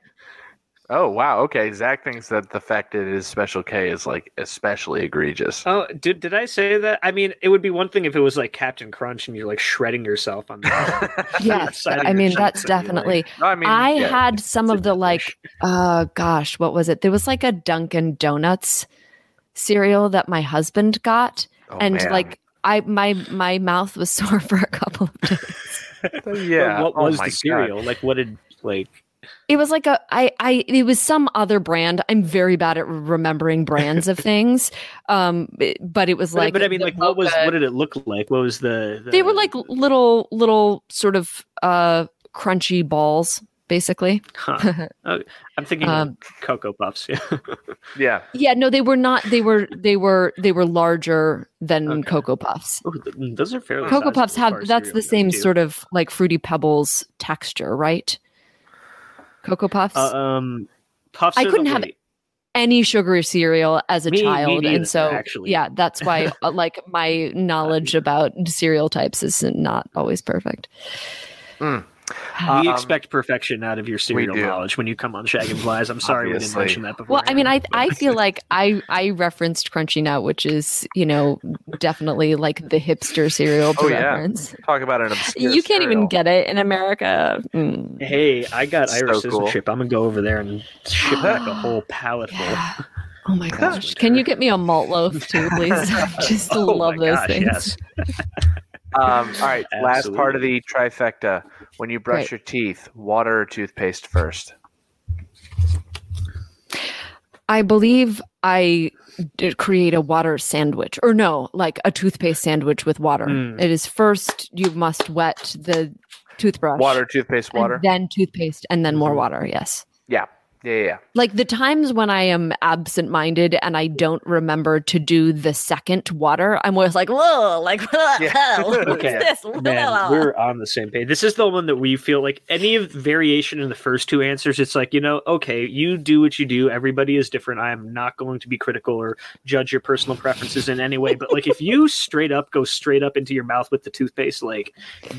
Oh wow. Okay. Zach thinks that the fact that it is Special K is like especially egregious. Oh, did did I say that? I mean, it would be one thing if it was like Captain Crunch and you're like shredding yourself on the. [laughs] Yes, I mean that's that'd be definitely. No, I mean, I yeah. had some of a the like, dish. uh, gosh, what was it? There was like a Dunkin' Donuts cereal that my husband got, Oh, and man. like I my my mouth was [laughs] sore for a couple of days. [laughs] yeah. But what oh was my the God. cereal? Like, what did like? It was like a I I it was some other brand. I'm very bad at remembering brands of [laughs] things. Um but it was But, like but I mean, like, what was? What did it look like? What was the? the They were like little little sort of uh crunchy balls basically. Huh. [laughs] Oh, I'm thinking Um, Cocoa Puffs. Yeah. [laughs] Yeah. Yeah, no they were not they were they were they were larger than Okay. cocoa puffs. Ooh, mm, those are fairly. Cocoa puffs have that's the same too. sort of like fruity pebbles texture, right? Cocoa puffs. Uh, um, puffs. I couldn't have any sugary cereal as a Me- me child neither, and so actually. yeah that's why [laughs] uh, like my knowledge about cereal types is not always perfect Mm. We Um, expect perfection out of your cereal knowledge when you come on Shaggin' Flies. I'm sorry we didn't mention that before. well i mean i i feel [laughs] like i i referenced crunchy nut which is you know definitely like the hipster cereal to Oh, yeah. Talk about an [laughs] obscure. you can't even get it in america Mm. Hey, I got So Irish cool. citizenship. I'm gonna go over there and ship back a [gasps] whole pallet full. Yeah. oh my gosh can you get me a malt loaf too please [laughs] just Oh love my those gosh, things yes. Um, all right. Last part of the trifecta. When you brush Right. your teeth, water or toothpaste first? I believe I did create a water sandwich, or no, like a toothpaste sandwich with water. Mm. It is first you must wet the toothbrush, Water, toothpaste, and water. then toothpaste, and then more Mhm. water. Yes. Yeah. Yeah. Yeah. yeah. Like the times when I am absent minded and I don't remember to do the second water, I'm always like, whoa, like, what the Yeah. [laughs] hell? What's Okay. this? Man, we're on the same page. This is the one that we feel like any variation in the first two answers. It's like you know, okay, you do what you do. Everybody is different. I am not going to be critical or judge your personal preferences in any way. But like, if you straight up go straight up into your mouth with the toothpaste, like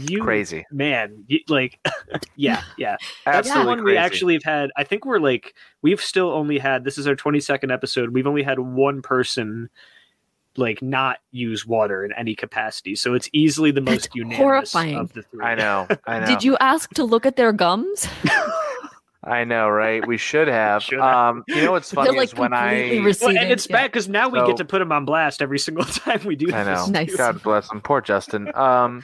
you, Crazy. man, you, like, [laughs] yeah, yeah. That's Absolutely the one crazy. we actually have had. I think we're like we've still only had this is our 22nd episode. We've only had one person like not use water in any capacity. So it's easily the most That's unanimous horrifying. of the three. I know. [laughs] I know. Did you ask to look at their gums? [laughs] I know, right? We should have. Should have. um, you know what's [laughs] funny like is when I. Well, and it's Yeah. bad because now we So- get to put him on blast every single time we do I know. this. Nice. God bless him. Poor Justin. Um,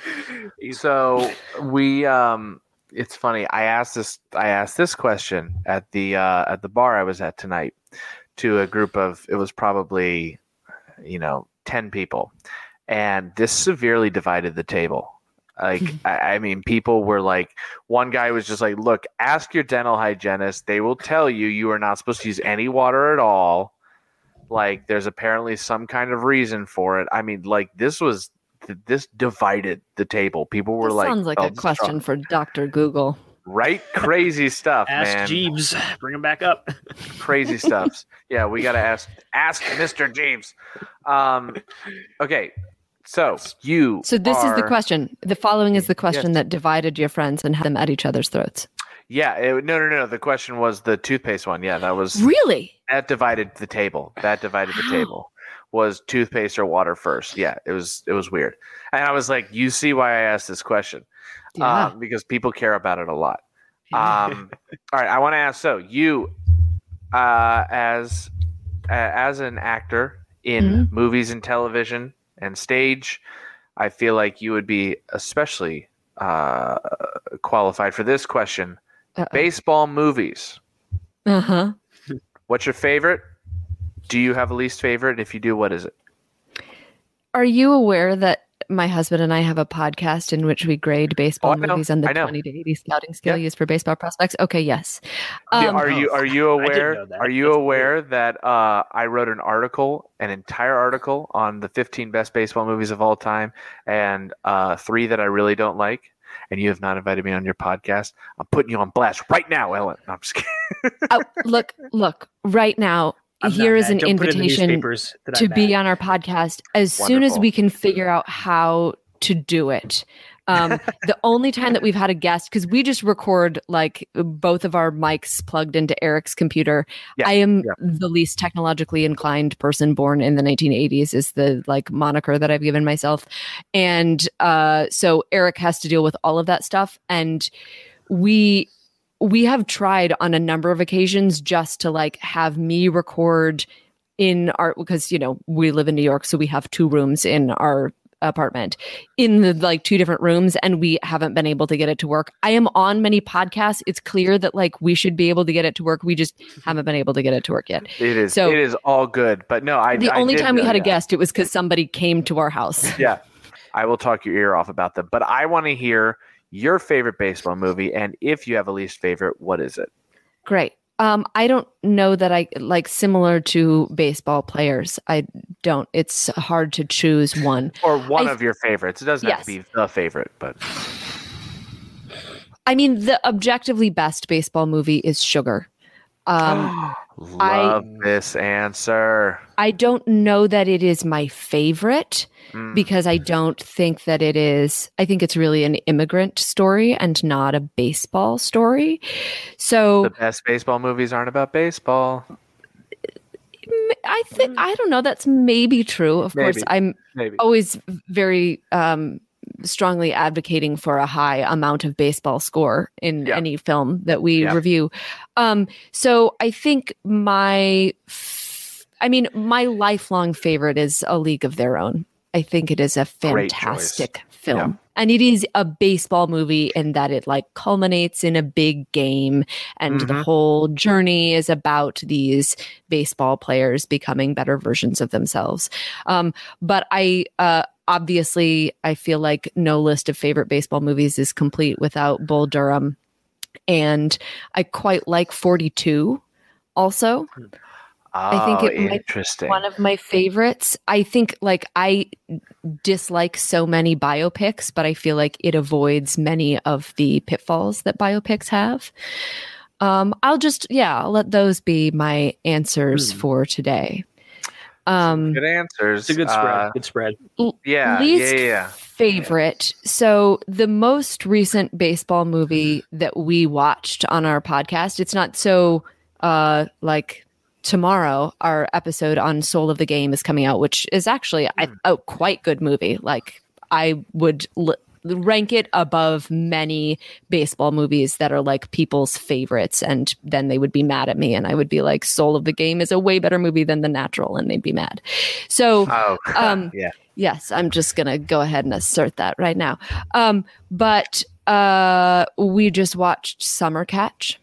so we um it's funny i asked this i asked this question at the uh at the bar i was at tonight to a group of it was probably you know 10 people. And this severely divided the table. Like [laughs] I, I mean people were like one guy was just like look ask your dental hygienist. They will tell you you are not supposed to use any water at all. Like there's apparently some kind of reason for it. I mean like this was this divided the table people were This like sounds like oh, a question strong. for Dr. Google. right crazy stuff Ask man Jeeves, bring him back up. [laughs] crazy stuff yeah we gotta ask ask mr jeeves um okay so you So this is the question. The following is the question Yes. that divided your friends and had them at each other's throats. yeah it, no no no the question was the toothpaste one yeah that was Really? that divided the table that divided the [gasps] table was toothpaste or water first yeah it was it was weird and i was like you see why i asked this question Yeah. um, because people care about it a lot um, all right i want to ask so you uh, as uh, as an actor in Mm-hmm. movies and television and stage i feel like you would be especially uh, qualified for this question Uh-oh. baseball movies uh-huh. What's your favorite? Do you have a least favorite? If you do, what is it? Are you aware that my husband and I have a podcast in which we grade baseball Oh, movies on the 20 to 80 scouting scale Yeah. used for baseball prospects? Okay, yes. Um, are you are you aware? Are you That's aware that uh, I wrote an article, an entire article on the 15 best baseball movies of all time, and uh, three that I really don't like? and you have not invited me on your podcast, I'm putting you on blast right now, Ellen. No, I'm just kidding. Oh, look, look, right now, I'm here is an Don't invitation to be on our podcast as soon as we can figure out how to do it. Um, [laughs] the only time that we've had a guest, because we just record like both of our mics plugged into Eric's computer. Yeah, I am yeah. the least technologically inclined person born in the 1980s, is the like moniker that I've given myself. And uh, so Eric has to deal with all of that stuff. And we we have tried on a number of occasions just to like have me record in our because you know we live in New York so we have two rooms in our apartment in the like two different rooms and we haven't been able to get it to work. I am on many podcasts. It's clear that like we should be able to get it to work. We just [laughs] haven't been able to get it to work yet. It is. So- it is all good. But no, I. The I only time we had a guest it was cuz somebody came to our house. Yeah, I will talk your ear off about them. But I want to hear your favorite baseball movie, and if you have a least favorite, what is it? Great. Um, I don't know that I like similar to baseball players. I don't. It's hard to choose one. [laughs] Or one I- of your favorites. It doesn't have to be the favorite, but I mean, the objectively best baseball movie is Sugar. Um, [gasps] love this answer. I don't know that it is my favorite Mm. because I don't think that it is. I think it's really an immigrant story and not a baseball story. So The best baseball movies aren't about baseball. I think I don't know. That's maybe true. Of course, I'm Maybe. always very um, strongly advocating for a high amount of baseball score in Yeah. any film that we Yeah. review. Um, so I think my, f- I mean, my lifelong favorite is A League of Their Own. I think it is a fantastic film. Yeah. And it is a baseball movie in that it like culminates in a big game and the Mhm. whole journey is about these baseball players becoming better versions of themselves. Um, but I uh, obviously I feel like no list of favorite baseball movies is complete without Bull Durham, and I quite like Forty Two. Also, I think Oh, it might interesting. one of my favorites. I think like I dislike so many biopics, but I feel like it avoids many of the pitfalls that biopics have. Um, I'll just yeah, I'll let those be my answers Hmm. for today. Um, Good answers. It's a good spread. Uh, good spread. yeah, least yeah, yeah. favorite. So the most recent baseball movie that we watched on our podcast, it's not so uh like tomorrow our episode on Soul of the Game is coming out, which is actually a, a quite good movie. Like I would l- rank it above many baseball movies that are like people's favorites and then they would be mad at me and I would be like Soul of the Game is a way better movie than The Natural and they'd be mad. So Oh, [laughs] Um, yeah. Yes, I'm just gonna go ahead and assert that right now. Um, but uh, we just watched Summer Catch.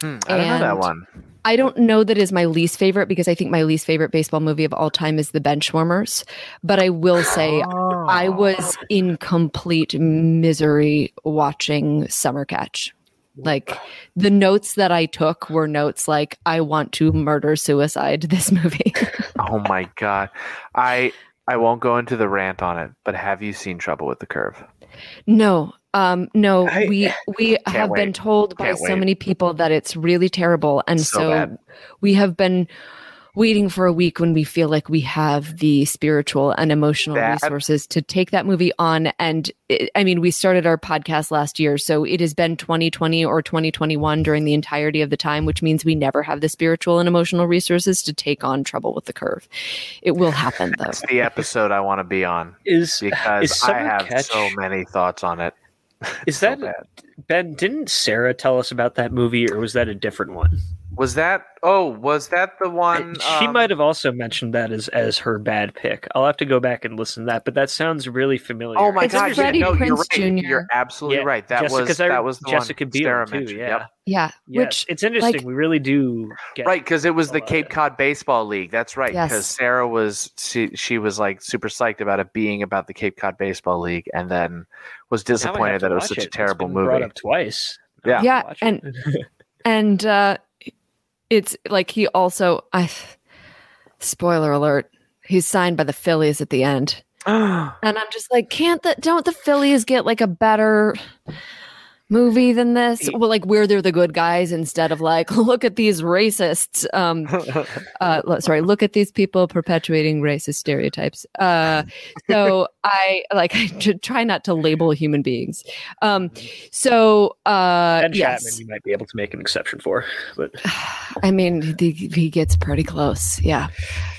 Hmm, I don't know that one. I don't know that is my least favorite because I think my least favorite baseball movie of all time is The Benchwarmers. But I will say I Oh. was in complete misery watching Summer Catch. Like the notes that I took were notes like I want to murder suicide [laughs] this movie. Oh my god. I I won't go into the rant on it, but have you seen Trouble with the Curve? No, um, no, I- we [sighs] we have been told by Can't so wait. many people that it's really terrible, and So so, we have been waiting for a week when we feel like we have the spiritual and emotional That- resources to take that movie on. And it, I mean, we started our podcast last year, so it has been 2020 or 2021 during the entirety of the time, which means we never have the spiritual and emotional resources to take on Trouble with the Curve. It will happen [sighs] though. That's the episode I want to be on Is because Is I have Catch- so many thoughts on it. Is [laughs] So that bad. Ben? Didn't Sarah tell us about that movie, or was that a different one? Was that? Oh, was that the one? she um, might have also mentioned that as as her bad pick. I'll have to go back and listen to that, but that sounds really familiar. Oh my It's god! Freddie yeah, no, you're Prinze right. Jr. You're absolutely Yeah, right. That Jessica- was 'cause I- that was the Jessica one Biel Sarah too. mentioned. Yeah, Yep. Yeah, Yes, which it's interesting. like- we really do get Right, because it was the Cape Cod Baseball League. That's right. Yes. Because Sarah was she, she was like super psyched about it being about the Cape Cod Baseball League, and then was Now I have disappointed that it was watch such a It's terrible been Brought movie. up twice. Yeah. I'll have to Yeah, and- [laughs] and uh it's like he also i spoiler alert he's signed by the phillies at the end. [gasps] And I'm just like, can't the don't the Phillies get like a better movie than this? Well, like where they're the good guys instead of like, [laughs] look at these racists. Um, [laughs] uh, sorry, look at these people perpetuating racist stereotypes. Uh, so [laughs] I like I tr- try not to label human beings. Um, so uh, Ben yes. Chapman, you might be able to make an exception for, but [sighs] I mean, the, he gets pretty close. Yeah.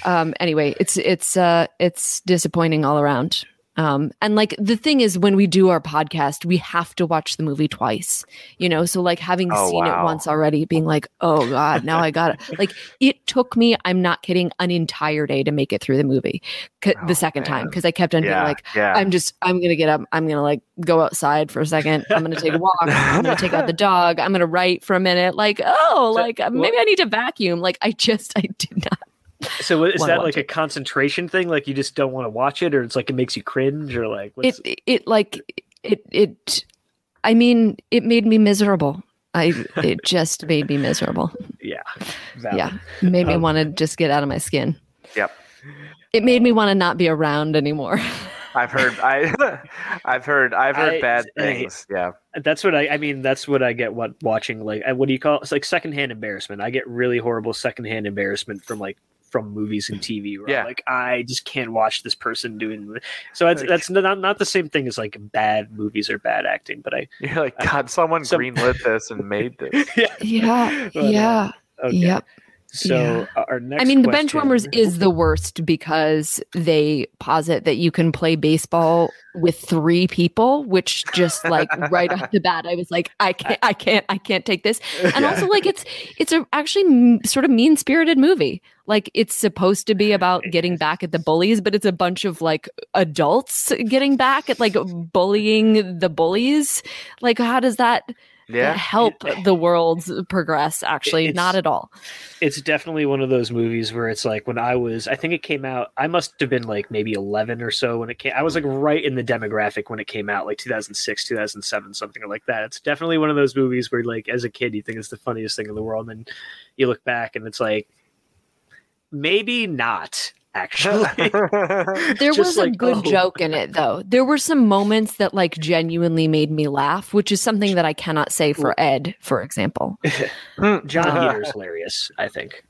Um, anyway, it's it's uh, it's disappointing all around. Um, and like the thing is, when we do our podcast, we have to watch the movie twice. You know, so like having Oh, seen wow. it once already, being like, oh god, now I got it. [laughs] Like it took me, I'm not kidding, an entire day to make it through the movie c- Oh, the second time because I kept on being like, yeah. I'm just I'm gonna get up. I'm gonna like go outside for a second. I'm gonna take a walk. I'm gonna take out the [laughs] dog. I'm gonna write for a minute. Like oh, So, like uh, what- maybe I need to vacuum. Like I just I did not. So is that watch like a it. concentration thing? Like you just don't want to watch it, or it's like it makes you cringe, or like what's, It it like it it. I mean, it made me miserable. I [laughs] it just made me miserable. yeah, valid. Yeah, made me Um, want to just get out of my skin. Yep. It made me want to not be around anymore. [laughs] I've heard I [laughs] I've heard I've heard I- bad I- things. Yeah. That's what I. I mean, that's what I get. What watching like uh, what do you call it? It's like secondhand embarrassment. I get really horrible secondhand embarrassment from like from movies and TV. Where I'm like I just can't watch this person doing. So it's, Like- that's not not the same thing as like bad movies or bad acting. But I You're like, I- God, someone some- greenlit this and made this. [laughs] yeah, But, uh, yeah, okay. yep. So Yeah. uh, our next. I mean, the question- Benchwarmers is the worst because they posit that you can play baseball with three people, which just like right off the bat, I was like, I can't, I can't, I can't take this. And Yeah. also, like, it's it's a actually m- sort of mean spirited movie. Like, it's supposed to be about getting back at the bullies, but it's a bunch of like adults getting back at like bullying the bullies. Like, how does that Yeah. help the world progress? Actually, It's- not at all. it's definitely one of those movies where it's like when I was, I think it came out, I must have been like maybe 11 or so when it came. I was like right in the demographic when it came out, like 2006, 2007, something like that. It's definitely one of those movies where, like, as a kid, you think it's the funniest thing in the world, and then you look back and it's like, maybe not actually. [laughs] There Just was a good oh. joke in it though. There were some moments that like genuinely made me laugh, which is something that I cannot say for Ed, for example. [laughs] Jon Heder's hilarious, I think.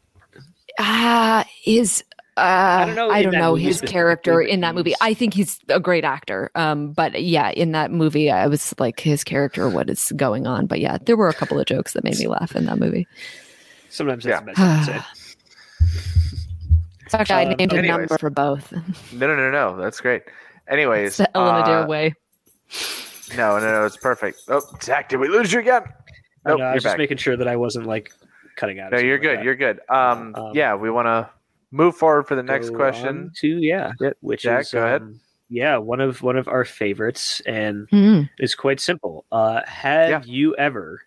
Ah, is uh, I don't don't know know, in that movie his character in that movie. he's- I think he's a great actor. Um, but yeah, in that movie, I was like his character, what is going on? But yeah, there were a couple of jokes that made me laugh in that movie. Sometimes that's Yeah. the best [sighs] [sighs] [sighs] [laughs] I can say. In fact, I Um, named a anyways. number for both. No, no, no, no. That's great. Anyways, It's the Elena uh, way. no, no, no. It's perfect. Oh, Zach, did we lose you again? I, Nope, know, I you're was just back. making sure that I wasn't like cutting out. or No, you're like good. that. You're good. Um, Um, yeah, we want to move forward for the next go question. on to yeah, which Jack, is go ahead. um, yeah, one of one of our favorites, and Mhm. it's quite simple. Uh, have Yeah. you ever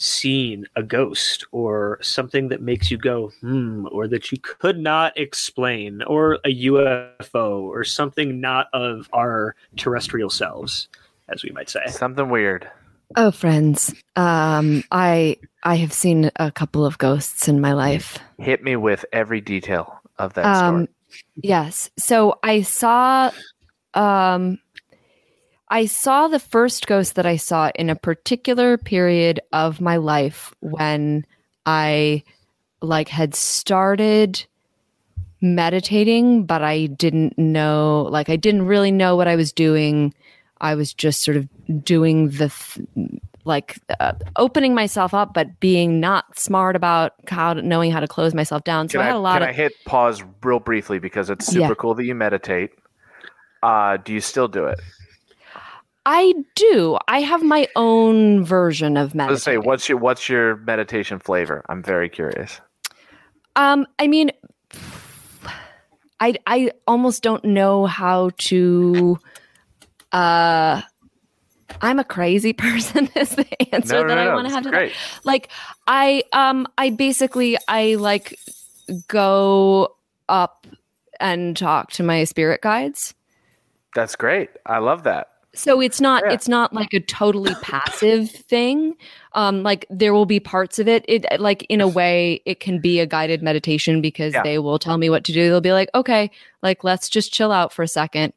seen a ghost or something that makes you go hmm, or that you could not explain, or a UFO or something not of our terrestrial selves, as we might say? Something weird. Oh, friends. Um, I I have seen a couple of ghosts in my life. Hit me with every detail of that Um, story. yes. So I saw, um, I saw the first ghost that I saw in a particular period of my life when I like had started meditating, but I didn't know, like, I didn't really know what I was doing. I was just sort of doing the, th- like, uh, opening myself up, but being not smart about how to, knowing how to close myself down. So Can I had a lot can of. I hit pause real briefly because it's super Yeah. cool that you meditate. Uh, do you still do it? I do. I have my own version of meditation. Let's say what's your what's your meditation flavor? I'm very curious. Um, I mean, I I almost don't know how to. Uh, I'm a crazy [laughs] person. Is the answer No, no, that no, I want to have to. Like, I um, I basically I like go up and talk to my spirit guides. That's great. I love that. So it's not Yeah. it's not like a totally passive [laughs] thing. Um like there will be parts of it it like in a way it can be a guided meditation because Yeah. they will tell me what to do. They'll be like, "Okay, like let's just chill out for a second.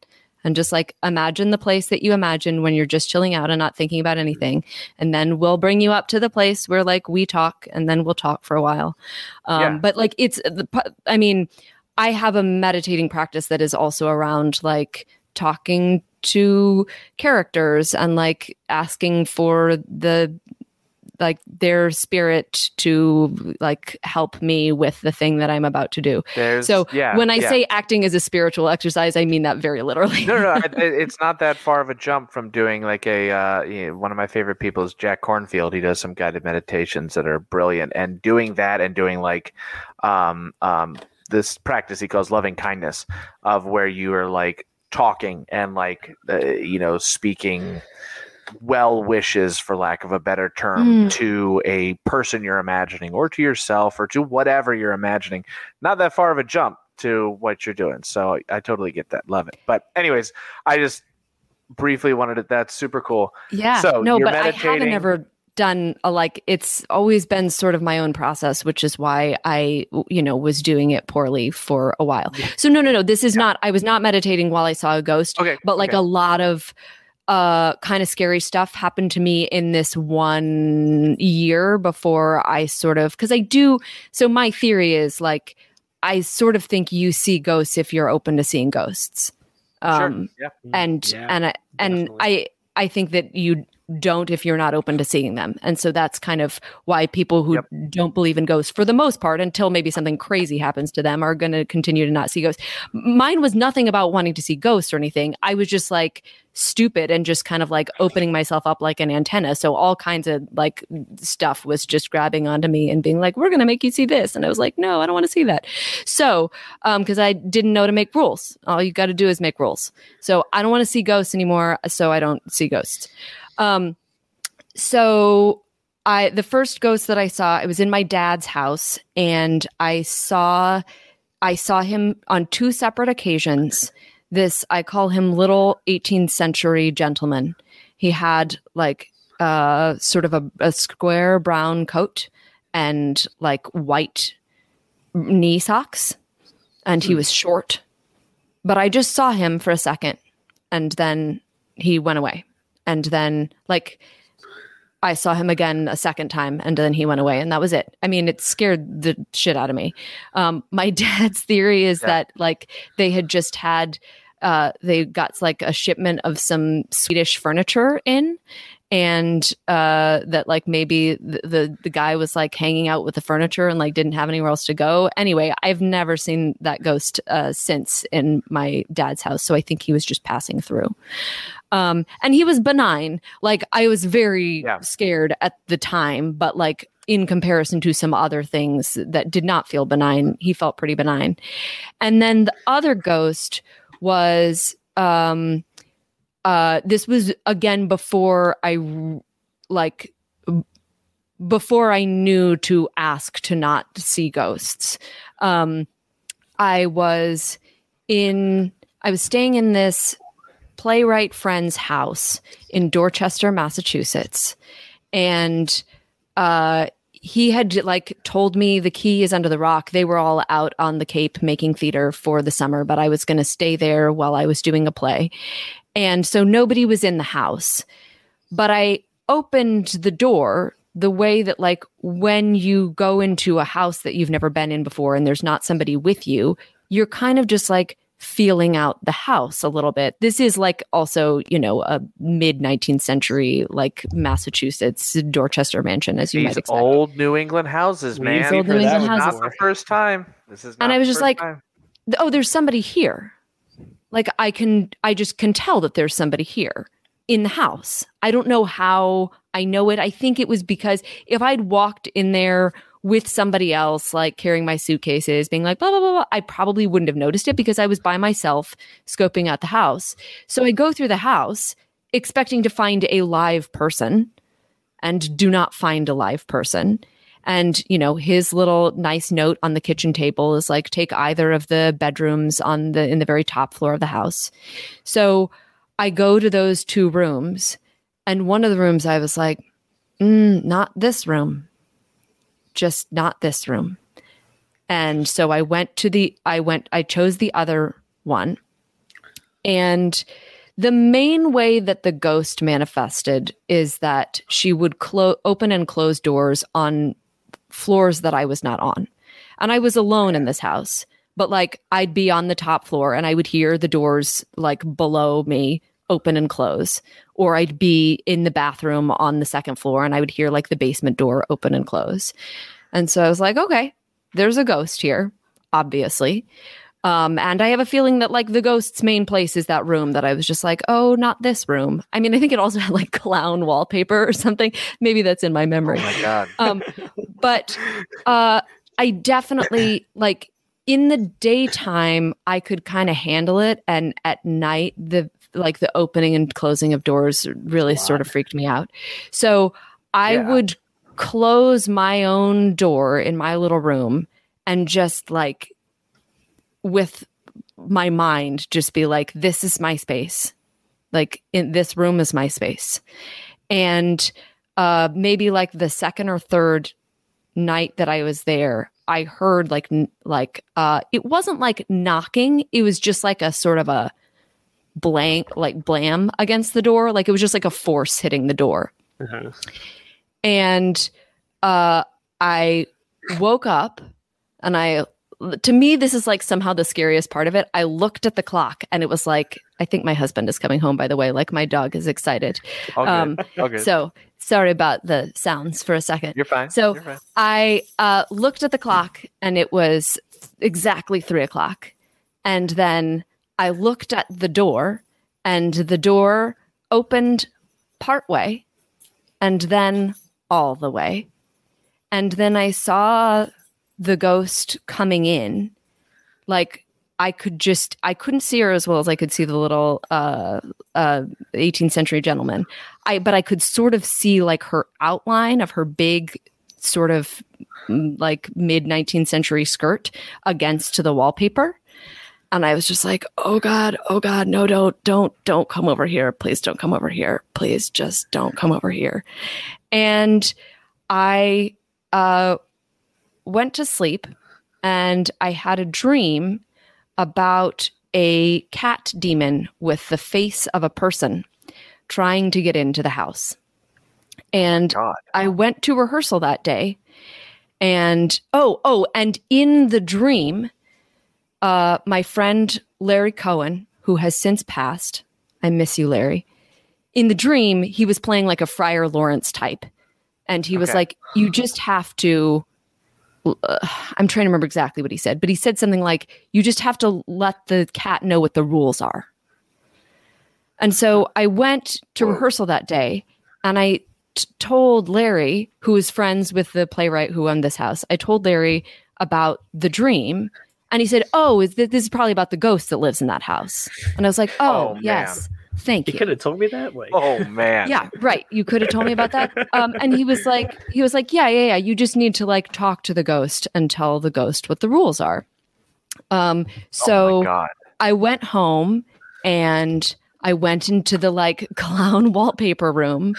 and just like imagine the place that you imagine when you're just chilling out and not thinking about anything. And then we'll bring you up to the place where like we talk and then we'll talk for a while. Um, Yeah. But like it's, the, I mean, I have a meditating practice that is also around like talking to characters and like asking for the like their spirit to like help me with the thing that I'm about to do. There's So yeah, when I yeah. say acting is a spiritual exercise, I mean that very literally. no, no, no, [laughs] it- it's not that far of a jump from doing like a uh, you know, one of my favorite people is Jack Kornfield. He does some guided meditations that are brilliant, and doing that and doing like um, um, this practice he calls loving kindness, of where you are like talking and like uh, you know speaking well wishes for lack of a better term Mm. to a person you're imagining or to yourself or to whatever you're imagining. Not that far of a jump to what you're doing. So i totally get that. Love it. But anyways i just briefly wanted it that's super cool. Yeah. So, no, you're but I haven't meditating- ever done a like it's always been sort of my own process which is why i you know was doing it poorly for a while so no no no this is not i was not meditating while i saw a ghost okay but like okay. a lot of uh kind of scary stuff happened to me in this one year before i sort of because i do so my theory is like i sort of think you see ghosts if you're open to seeing ghosts um sure. yeah and Yeah, and I, and definitely. I I think that you don't if you're not open to seeing them. And so that's kind of why people who Yep. don't believe in ghosts for the most part until maybe something crazy happens to them are going to continue to not see ghosts. Mine was nothing about wanting to see ghosts or anything. I was just like stupid and just kind of like opening myself up like an antenna. So all kinds of like stuff was just grabbing onto me and being like, "We're going to make you see this." And I was like, "No, I don't want to see that." So, um cuz I didn't know to make rules. All you got to do is make rules. So I don't want to see ghosts anymore, so I don't see ghosts. Um, so I the first ghost that I saw, it was in my dad's house, and I saw I saw him on two separate occasions. This I call him little 18th century gentleman. He had like uh sort of a, a square brown coat and like white knee socks, and he was short. But I just saw him for a second, and then he went away. And then like I saw him again a second time and then he went away and that was it. I mean, it scared the shit out of me. Um, my [laughs] dad's theory is Yeah. that like they had just had uh, they got like a shipment of some Swedish furniture in and uh, that like maybe the, the the guy was like hanging out with the furniture and like didn't have anywhere else to go. Anyway, I've never seen that ghost uh, since in my dad's house, so I think he was just passing through. Um, and he was benign. Like I was very Yeah. scared at the time, but like in comparison to some other things that did not feel benign, he felt pretty benign. And then the other ghost was um uh this was again before I like before I knew to ask to not see ghosts. Um I was in I was staying in this playwright friend's house in Dorchester, Massachusetts. And uh he had like told me the key is under the rock. They were all out on the Cape making theater for the summer, but I was going to stay there while I was doing a play. And so nobody was in the house. But I opened the door the way that like when you go into a house that you've never been in before and there's not somebody with you, you're kind of just like feeling out the house a little bit. This is like also, you know, a mid 19th century like Massachusetts Dorchester mansion as you might these expect. old new england houses We've man old New England is not the first time this is And I was just like, time. oh there's somebody here like i can i just can tell that there's somebody here in the house. I don't know how i know it. I think it was because if i'd walked in there with somebody else like carrying my suitcases being like blah blah blah, blah i probably wouldn't have noticed it because i was by myself scoping out the house. So i go through the house expecting to find a live person and do not find a live person and you know his little nice note on the kitchen table is like take either of the bedrooms on the in the very top floor of the house. So i go to those two rooms and one of the rooms i was like mm, not this room. Just not this room. And so i went to the i went i chose the other one. And the main way that the ghost manifested is that she would clo- open and close doors on floors that I was not on. And I was alone in this house, but like I'd be on the top floor and I would hear the doors like below me open and close or I'd be in the bathroom on the second floor and I would hear like the basement door open and close. And so I was like, okay, there's a ghost here, obviously. Um, and I have a feeling that like the ghost's main place is that room that I was just like, oh, not this room. I mean, I think it also had like clown wallpaper or something. Maybe that's in my memory. Oh my god. [laughs] Um, but uh, I definitely like in the daytime I could kind of handle it, and at night the like the opening and closing of doors really sort of freaked me out. So I Yeah. would close my own door in my little room and just like with my mind just be like this is my space. Like in this room is my space. And uh maybe like the second or third night that i was there i heard like like uh it wasn't like knocking. It was just like a sort of a blank like blam against the door. Like it was just like a force hitting the door. Uh-huh. and uh i woke up and i to me this is like somehow the scariest part of it i looked at the clock and it was like i think my husband is coming home by the way like my dog is excited All um, All good. so sorry about the sounds for a second You're fine. so- You're fine. I uh, looked at the clock and it was exactly three o'clock. And then I looked at the door and the door opened partway and then all the way. And then I saw the ghost coming in. Like I could just, I couldn't see her as well as I could see the little uh, uh, 18th century gentleman. I, but I could sort of see like her outline of her big sort of mm, like mid 19th century skirt against the wallpaper and i was just like oh god oh god no don't don't don't come over here please don't come over here please just don't come over here and i uh went to sleep and i had a dream about a cat demon with the face of a person trying to get into the house and God. I went to rehearsal that day and oh, oh, and in the dream, uh, my friend Larry Cohen, who has since passed, I miss you, Larry. In the dream, he was playing like a Friar Lawrence type. And he was like, You just have to. Uh, I'm trying to remember exactly what he said, but he said something like, You just have to let the cat know what the rules are. And so I went to rehearsal that day and I t- told Larry, who is friends with the playwright who owned this house, I told Larry about the dream. And he said, Oh, is this, this is probably about the ghost that lives in that house. And I was like, Oh, Oh, man. Yes. Thank You you. could have told me that way. Oh man. Yeah, right. You could have told me about that. Um, and he was like, he was like, yeah, yeah, yeah. You just need to like talk to the ghost and tell the ghost what the rules are. Um, oh so my God. I went home and I went into the like [laughs] clown wallpaper room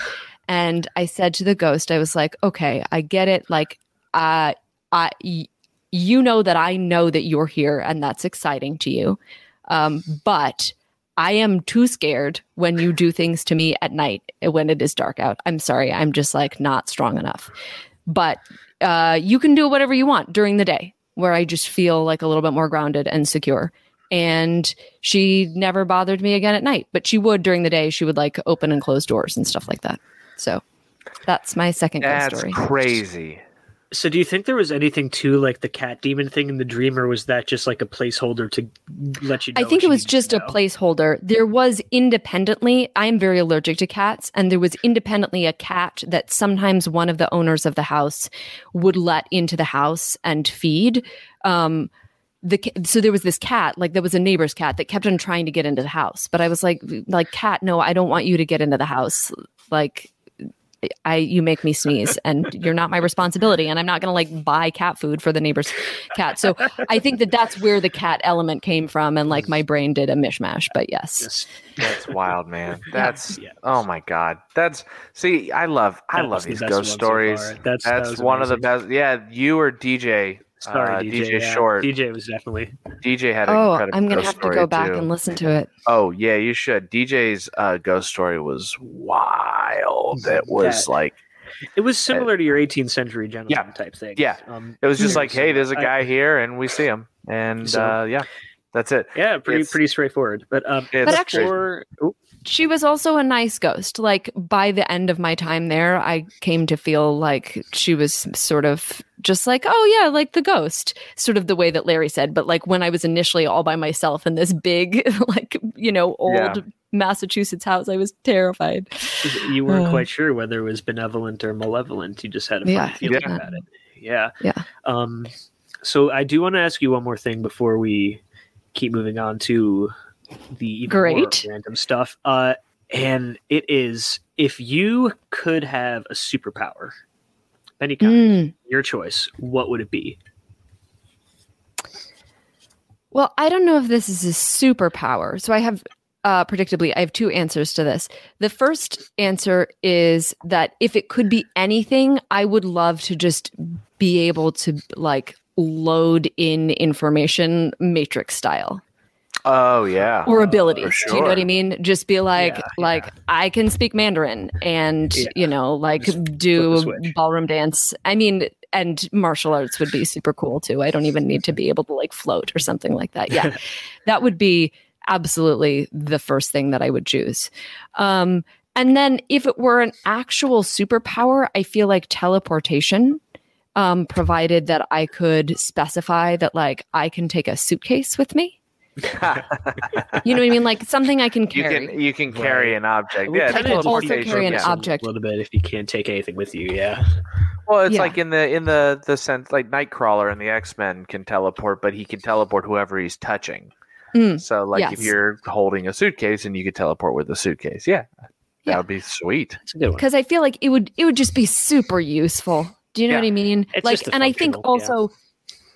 and I said to the ghost, I was like, okay, I get it. Like, uh, I, y- you know that I know that you're here and that's exciting to you. Um, but I am too scared when you do things to me at night when it is dark out. I'm sorry. I'm just like not strong enough. But uh, you can do whatever you want during the day where I just feel like a little bit more grounded and secure. And she never bothered me again at night, but she would during the day. She would like open and close doors and stuff like that. So that's my second That's story. crazy. So, do you think there was anything to like the cat demon thing in the dream, or was that just like a placeholder to let you? know I think it was just a placeholder. There was independently, I am very allergic to cats, and there was independently a cat that sometimes one of the owners of the house would let into the house and feed. Um, the so there was this cat, like there was a neighbor's cat that kept on trying to get into the house, but I was like, like cat, no, I don't want you to get into the house. Like I you make me sneeze and you're not my responsibility and I'm not going to like buy cat food for the neighbor's cat. So I think that that's where the cat element came from and like my brain did a mishmash, but yes. That's wild, man. [laughs] That's Yeah. oh my god. That's see, I love I That love these best ghost one so stories. That's- that That's was one of the best. Yeah, you or DJ Sorry, Uh, DJ. DJ yeah. Short. DJ was definitely. DJ had an Oh, incredible I'm gonna have to go back too. and listen to it. Oh yeah, you should. DJ's uh, ghost story was wild. It was That- like It was similar to your 18th century gentleman type thing. Yeah. Um, it was just [clears throat] like, hey, there's a guy here, and we see him, and So- uh, yeah, that's it. yeah, pretty It's- pretty straightforward. But um, It's But actually- for oh, She was also a nice ghost. Like by the end of my time there, I came to feel like she was sort of just like, oh yeah, like the ghost, sort of the way that Larry said. But like when I was initially all by myself in this big, [laughs] like you know, old Yeah. Massachusetts house, I was terrified. you weren't Uh. quite sure whether it was benevolent or malevolent. You just had a funny Yeah, feeling yeah. about it. Yeah. Yeah. Um, so I do want to ask you one more thing before we keep moving on to the even more Great. random stuff. Uh, and it is if you could have a superpower, any kind, Mm. your choice, what would it be? Well, I don't know if this is a superpower. So I have, uh, predictably, I have two answers to this. The first answer is that if it could be anything, I would love to just be able to like load in information matrix style Oh yeah, or abilities. for Do you know what I mean? Just be like, Yeah, like I can speak Mandarin and Yeah. you know, like Just do ballroom dance. I mean, and martial arts would be super cool too. I don't even need to be able to like float or something like that. Yeah, [laughs] that would be absolutely the first thing that I would choose. Um, and then if it were an actual superpower, I feel like teleportation. Um, provided that I could specify that, like, I can take a suitcase with me. You know what I mean? Like something I can you carry. can you can carry Right. an object. We Yeah, kinda can also carry an yeah. object. a little bit if you can't take anything with you. Yeah. Well, it's Yeah. like in the in the the sense like Nightcrawler and the X Men can teleport, but he can teleport whoever he's touching. Mm, So, like if you're holding a suitcase and you could teleport with the suitcase, yeah, that Yeah. would be sweet. That's a good one. because I feel like it would it would just be super useful. Do you know Yeah. what I mean? It's like, and I think functional, yeah. also,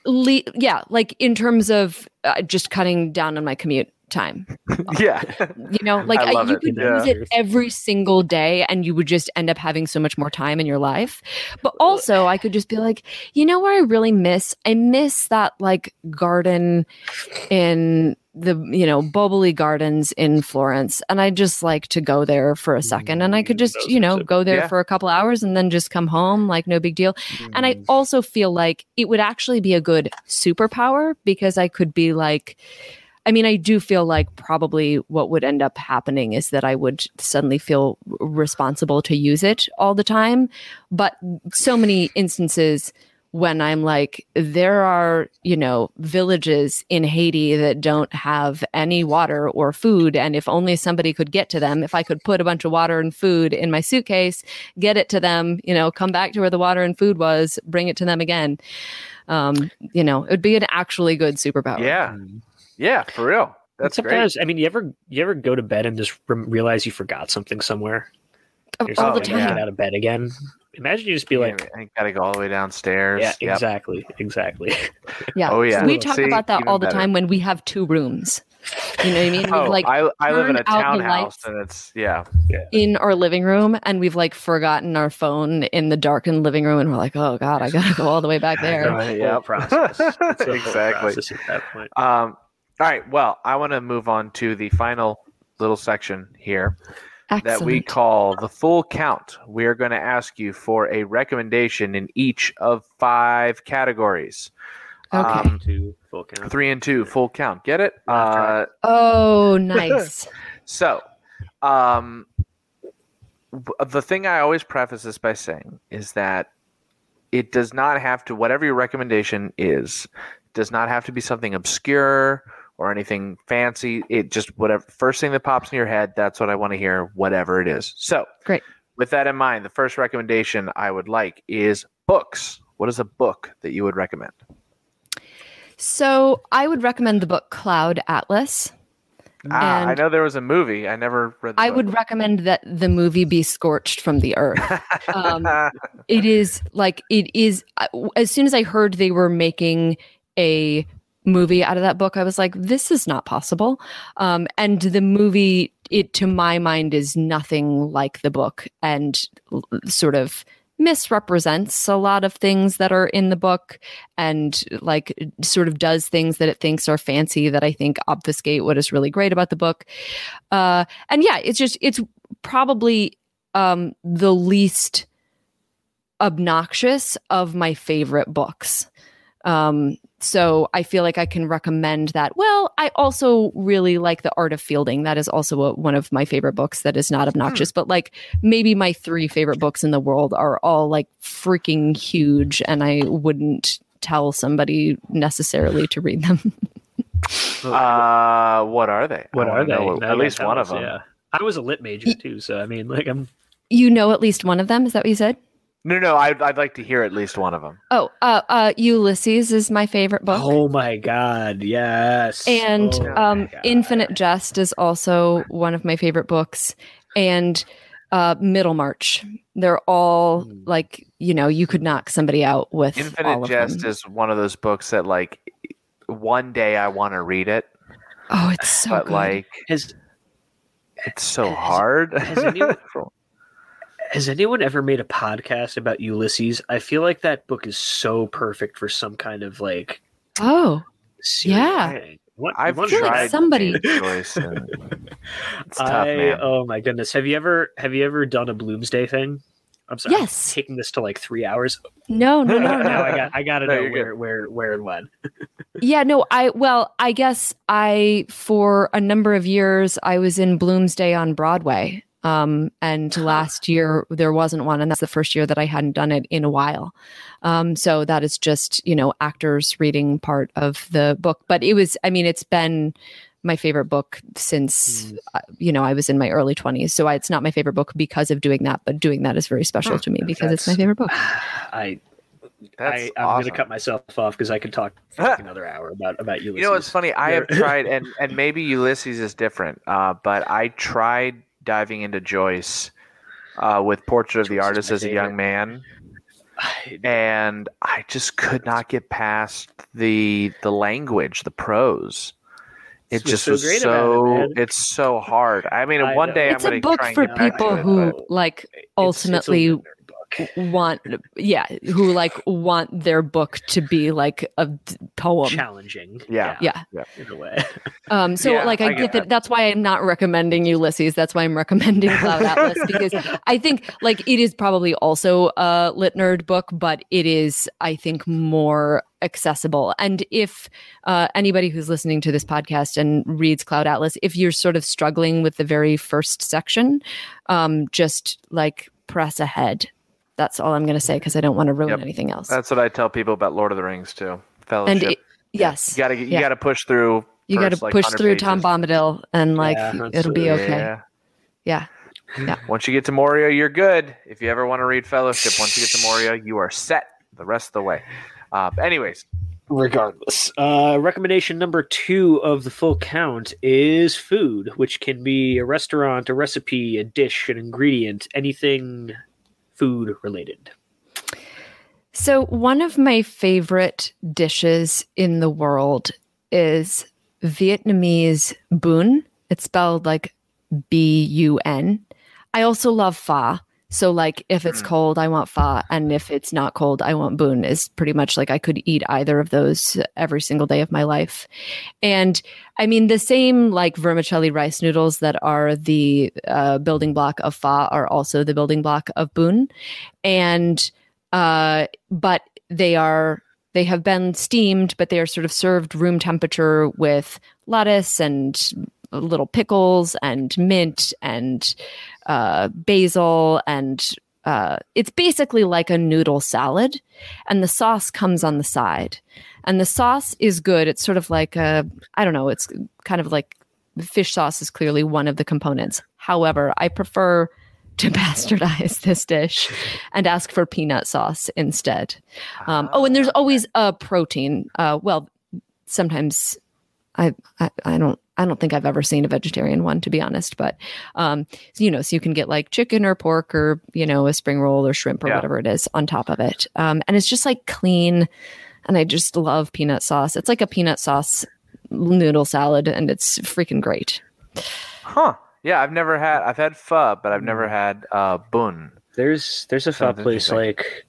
le- yeah, like in terms of uh, just cutting down on my commute time. [laughs] yeah, You know, like I you it, could yeah. use it every single day, and you would just end up having so much more time in your life. But also, I could just be like, you know, where I really miss, I miss that like garden in the you know Boboli Gardens in Florence, and I just like to go there for a second, and I could Mm, just you know go there Yeah. for a couple hours and then just come home, like no big deal. And I also feel like it would actually be a good superpower because I could be like, I mean, I do feel like probably what would end up happening is that I would suddenly feel responsible to use it all the time. But so many instances when I'm like, there are, you know, villages in Haiti that don't have any water or food. And if only somebody could get to them, if I could put a bunch of water and food in my suitcase, get it to them, you know, come back to where the water and food was, bring it to them again. Um, you know, it would be an actually good superpower. yeah, yeah, for real. That's great. sometimes I mean, you ever you ever go to bed and just rem- realize you forgot something somewhere? You're all the like, "I gotta time. Get out of bed again. Imagine you just be like, I gotta go all the way downstairs. yeah, Yep. exactly, exactly. [laughs] Yeah. Oh, yeah. We talk See, about that all the better. time when we have two rooms. You know what I mean? Oh, like I, I live in a turn out the townhouse and it's yeah. in our living room and we've like forgotten our phone in the darkened living room and we're like, oh God, I gotta go all the way back [laughs] there. Right, Whole yep. process. [laughs] It's a whole Exactly. process at that point. Um, all right. Well, I want to move on to the final little section here that we call the full count. We are going to ask you for a recommendation in each of five categories. Okay. Um, to full count. three and two, full count. Get it? Uh. Oh, [laughs] nice. So, um, the thing I always preface this by saying is that it does not have to, whatever your recommendation is, does not have to be something obscure or anything fancy. It just, whatever, first thing that pops in your head, that's what I want to hear, whatever it is. So, Great. With that in mind, the first recommendation I would like is books. What is a book that you would recommend? so I would recommend the book Cloud Atlas. Ah, I know there was a movie. I never read. The I book. would recommend that the movie be scorched from the earth. [laughs] Um, it is like it is as soon as i heard they were making a movie out of that book i was like this is not possible um, and the movie it to my mind is nothing like the book and sort of misrepresents a lot of things that are in the book and like sort of does things that it thinks are fancy that I think obfuscate what is really great about the book. Uh, and yeah, it's just it's probably um, the least obnoxious of my favorite books. Um, so I feel like I can recommend that. Well, I also really like The Art of Fielding. That is also a, one of my favorite books that is not obnoxious, but like maybe my three favorite books in the world are all like freaking huge, and I wouldn't tell somebody necessarily to read them. Uh, what are they? What are they? know At least one of them. Yeah. I was a lit major too, so I mean, like, I'm you know at least one of them. Is that what you said? No, no, I'd, I'd like to hear at least one of them. Oh, uh, uh, Ulysses is my favorite book. Oh my god, yes. and Oh um, God. Infinite Jest is also one of my favorite books. And uh, Middlemarch, they're all Hmm. like you know you could knock somebody out with all Infinite of Jest them. is one of those books that, like, one day I want to read it, oh, it's so but good. like, has it's so Has- hard. has anyone- [laughs] has anyone ever made a podcast about Ulysses? I feel like that book is so perfect for some kind of like oh, Yeah. writing. What, I've what- feel like tried somebody- James [laughs] and it's tough, I, man. oh my goodness. Have you ever have you ever done a Bloomsday thing? I'm sorry. I'm Yes. taking this to like three hours. no, no, no, No, [laughs] no. I got I gotta No, know where, where where and when. yeah, no. I well, I guess I for a number of years I was in Bloomsday on Broadway. Um, and last year there wasn't one, and that's the first year that I hadn't done it in a while. Um, so that is just you know actors reading part of the book, but it was. I mean, it's been my favorite book since uh, you know I was in my early twenties. So I, it's not my favorite book because of doing that, but doing that is very special Huh, to me because it's my favorite book. [sighs] I That's I, I'm awesome. gonna cut myself off because I could talk [laughs] for like another hour about about Ulysses. You know what's funny? I have [laughs] tried, and and maybe Ulysses is different, uh, but I tried diving into Joyce uh, with Portrait of the Artist as a young man, and I just could not get past the the language, the prose. It just so was great about it, so it's so hard. I mean, I one know. day It's I'm a going to book try and for get back to people it, who but- like It's- it's a ultimately literary book. want yeah who like want their book to be like a d- poem challenging. Yeah. yeah in a way. [laughs] um so Yeah, like i, I get get that. that. that's why i'm not recommending ulysses that's why i'm recommending [laughs] cloud atlas because i think like it is probably also a lit nerd book but it is i think more accessible and if uh, anybody who's listening to this podcast and reads cloud atlas if you're sort of struggling with the very first section um just like press ahead that's all i'm going to say because i don't want to ruin Yep. anything else That's what I tell people about Lord of the Rings too. and Fellowship. it, yes you got to you yeah. got to push through. you got to like, push 100 through Tom. Bombadil and like Yeah, it'll be okay. Yeah. Yeah. [laughs] Once you get to Moria, you're good. If you ever want to read Fellowship, once you get to Moria, you are set the rest of the way. Uh, anyways, Regardless, uh, recommendation number two of the full count is food, which can be a restaurant, a recipe, a dish, an ingredient, anything food related. So one of my favorite dishes in the world is Vietnamese bun. It's spelled like B U N. I also love pho. So like if it's Mm. cold, I want pho, and if it's not cold, I want bun Is pretty much like I could eat either of those every single day of my life. And I mean the same like vermicelli rice noodles that are the uh, building block of pho are also the building block of bun, and uh, but they are they have been steamed, but they are sort of served room temperature with lettuce and little pickles and mint and uh, basil and uh, it's basically like a noodle salad and the sauce comes on the side. And the sauce is good. It's sort of like a i don't know it's kind of like fish sauce is clearly one of the components. However i prefer to [laughs] bastardize this dish and ask for peanut sauce instead. Um, oh and there's always a protein. Uh, well sometimes I, I i don't i don't think i've ever seen a vegetarian one to be honest but um you know so you can get like chicken or pork or you know a spring roll or shrimp or Yeah. whatever it is on top of it um and it's just like clean and i just love peanut sauce it's like a peanut sauce noodle salad and it's freaking great huh? Yeah, I've never had. I've had pho, but I've Mm. never had uh, bun. There's there's a fun Sounds place interesting. like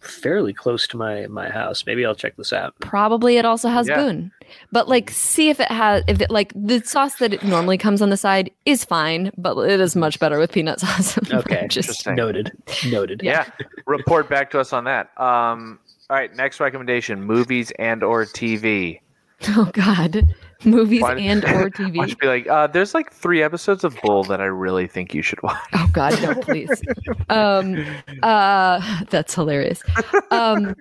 fairly close to my my house. Maybe I'll check this out. Probably it also has Yeah. bun. But like see if it has if it like the sauce that it normally comes on the side is fine, but it is much better with peanut [laughs] sauce. Okay, Just Interesting. Noted. Noted. Yeah. Report back to us on that. Um, all right. Next recommendation: movies and or TV. [laughs] oh god. Movies Why- and or [laughs] TV. you be like, uh, there's like three episodes of Bull that I really think you should [laughs] watch. Oh God, no, please. um, uh, that's hilarious. Um,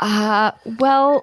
uh, well,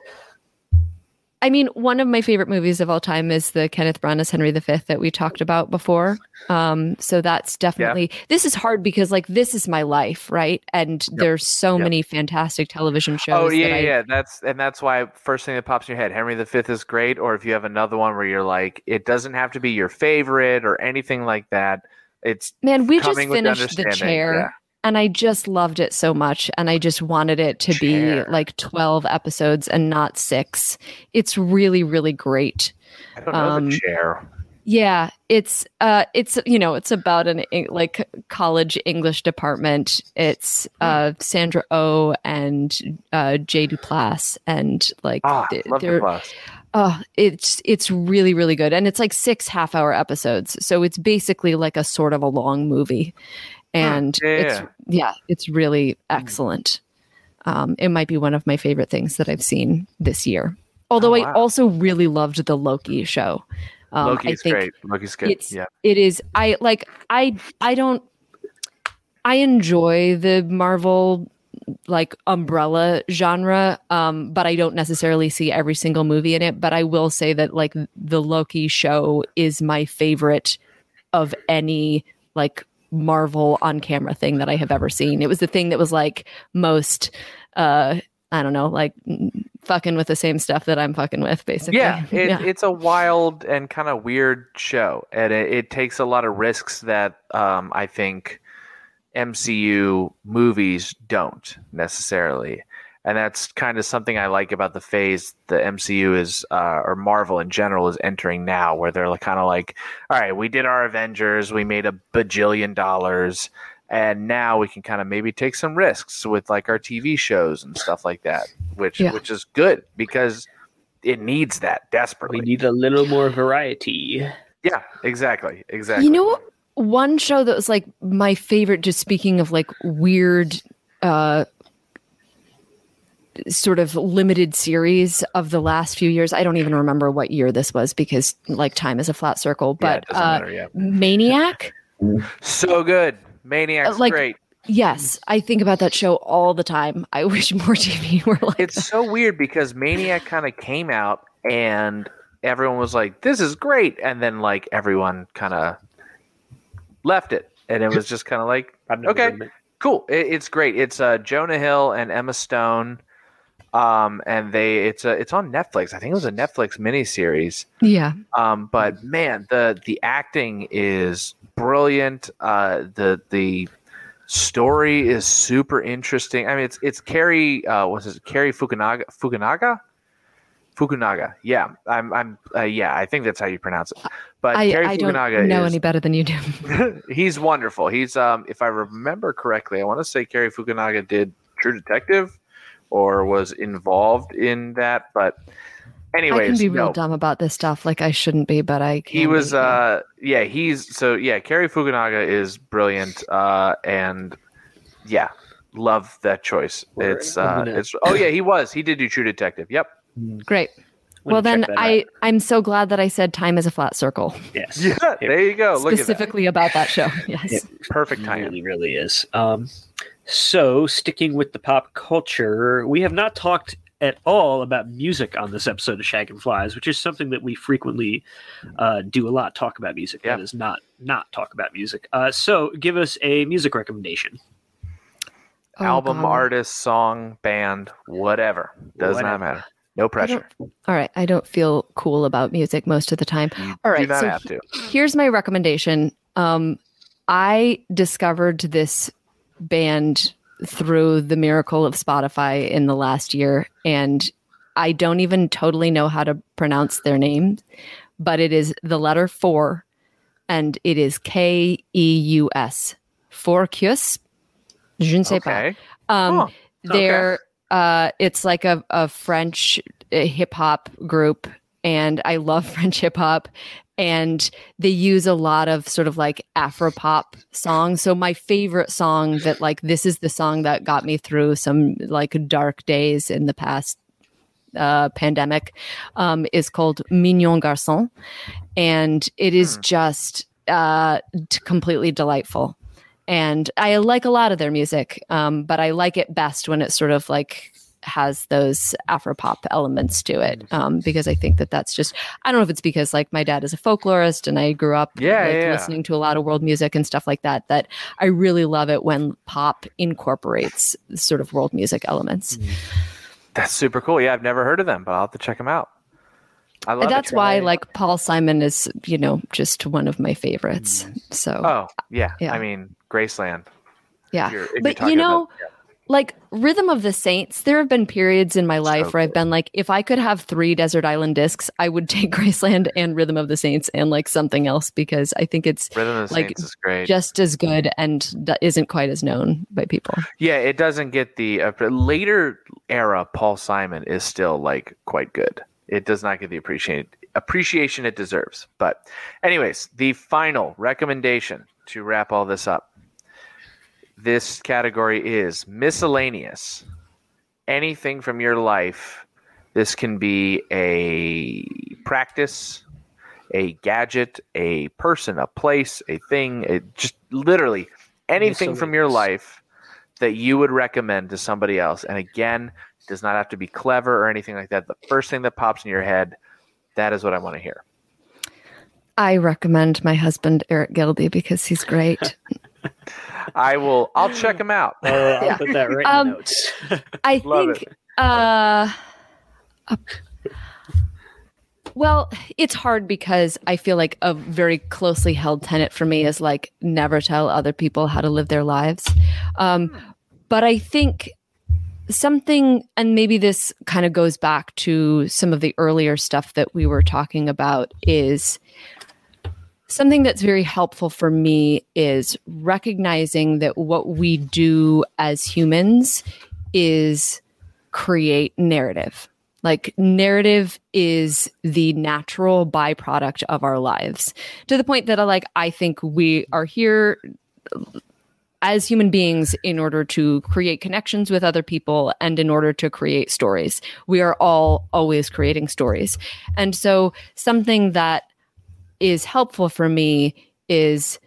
I mean, one of my favorite movies of all time is the Kenneth Branagh Henry V that we talked about before. Um, so that's definitely this is hard because like this is my life, right? And there's so Yep. many fantastic television shows. Oh yeah, that I, yeah, yeah. That's and that's why first thing that pops in your head, Henry V is great. Or if you have another one where you're like, it doesn't have to be your favorite or anything like that. It's Man, we just finished the chair. yeah. And I just loved it so much and I just wanted it to Chair. be like 12 episodes and not 6. It's really really great. I don't know Um, the chair. Yeah, it's uh it's you know, it's about an like college English department. It's Hmm. uh Sandra Oh and uh Jay Duplass and like Ah, th- they're class. oh, it's it's really really good and it's like 6 half-hour episodes. So it's basically like a sort of a long movie. And yeah, it's yeah. it's really excellent. Um, it might be one of my favorite things that I've seen this year. Although Oh, I also really loved the Loki show. Um, I Loki's great. Loki's good. it's yeah. it is. I like. I I don't. I enjoy the Marvel like umbrella genre, um, but I don't necessarily see every single movie in it. But I will say that like the Loki show is my favorite of any like Marvel on camera thing that I have ever seen. It was the thing that was like most uh I don't know, like fucking with the same stuff that I'm fucking with basically. Yeah, [laughs] it, it's a wild and kind of weird show, and it, it takes a lot of risks that um, I think MCU movies don't necessarily, and that's kind of something I like about the phase the MCU is, uh, or Marvel in general, is entering now, where they're kind of like, all right, we did our Avengers, we made a bajillion dollars. And now we can kind of maybe take some risks with like our TV shows and stuff like that, which Yeah. which is good because it needs that desperately. We need a little more variety. Yeah, exactly, exactly. You know, one show that was like my favorite, just speaking of like weird, uh, sort of limited series of the last few years. I don't even remember what year this was because like time is a flat circle, but it doesn't uh, matter. Yeah, Maniac. so good. Maniac's Uh, like- great. Yes, I think about that show all the time. I [laughs] wish more TV were like It's so weird because Maniac kind of came out and everyone was like, "This is great," and then like everyone kind of left it, and it was just kind of like, Okay. heard of it. "Cool, it, it's great." It's uh, Jonah Hill and Emma Stone, um, and they it's a it's on Netflix. I think it was a Netflix miniseries. yeah. Um, but man, the the acting is brilliant. Uh, the the story is super interesting. I mean, it's it's Cary. Uh, what's it? Cary Fukunaga. Fukunaga. Fukunaga. Yeah, I'm. I'm. Uh, yeah, I think that's how you pronounce it. But I, Cary I don't know is any better than you do. [laughs] [laughs] he's wonderful. He's um if I remember correctly, I want to say Cary Fukunaga did True Detective or was involved in that, but I anyways, can be real no. dumb about this stuff. Like I shouldn't be, but I can He was be, yeah. uh yeah, he's so yeah, Cary Fukunaga is brilliant uh and yeah, love that choice. Word. It's uh it's oh yeah, he was. He did do True Detective. Yep. great. I'm Well, then I out. I'm so glad that I said time is a flat circle. yes, Yeah, there you go. Look at that. specifically about that show. [laughs] Yes. Yeah. Perfect It time. really, really is. Um, so, sticking with the pop culture, we have not talked at all about music on this episode of Shaggin' Flies, which is something that we frequently uh, do a lot. Talk about music. Yeah. That is not not talk about music. Uh, so, give us a music recommendation. Oh, Album, God. artist, song, band, whatever. Does Whatever. not matter. No pressure. All right. I don't feel cool about music most of the time. You All right. do not so have to. here's my recommendation. Um, I discovered this band through the miracle of Spotify in the last year, and I don't even totally know how to pronounce their name, but it is the letter four, and it is K E U S. 4Keus. Je ne sais pas. Um, Huh. Okay. they're uh, it's like a, a French hip hop group, and I love [laughs] French hip hop. And they use a lot of sort of like Afro pop songs. So my favorite song that like this is the song that got me through some like dark days in the past uh, pandemic um, is called Mignon Garçon, and it is Hmm. just uh, t- completely delightful. And I like a lot of their music, um, but I like it best when it's sort of like has those Afropop elements to it, um, because I think that that's just I don't know if it's because like my dad is a folklorist and I grew up Yeah, like, yeah, listening to a lot of world music and stuff like that. That I really love it when pop incorporates sort of world music elements. That's super cool. Yeah, I've never heard of them, but I'll have to check them out. I love that's it. why like Paul Simon is you know just one of my favorites. So Oh, yeah. Yeah. I mean, Graceland. yeah, you're- if but you know. about- yeah. Like Rhythm of the Saints, there have been periods in my life where I've been like, if I could have three Desert Island discs, I would [laughs] take Graceland and Rhythm of the Saints and like something else because I think it's Rhythm of the like, Saints is great. just as good and that isn't quite as known by people. yeah, it doesn't get the uh, later era Paul Simon is still like quite good. It does not get the appreciation appreciation it deserves. But anyways, the final recommendation to wrap all this up. This category is miscellaneous. Anything from your life. This can be a practice, a gadget, a person, a place, a thing, it just literally anything from your life that you would recommend to somebody else. And again, it does not have to be clever or anything like that. The first thing that pops in your head, that is what I want to hear. I recommend my husband Eric Gilby because he's great. [laughs] I will. I'll check them out. Uh, I'll Yeah. put that right Um, in the notes. [laughs] I think uh, uh, well, it's hard because I feel like a very closely held tenet for me is like never tell other people how to live their lives. Um, but I think something, and maybe this kind of goes back to some of the earlier stuff that we were talking about, is something that's very helpful for me is recognizing that what we do as humans is create narrative. Like, narrative is the natural byproduct of our lives to the point that, I like, I think we are here as human beings in order to create connections with other people and in order to create stories. We are all always creating stories. And so, something that is helpful for me is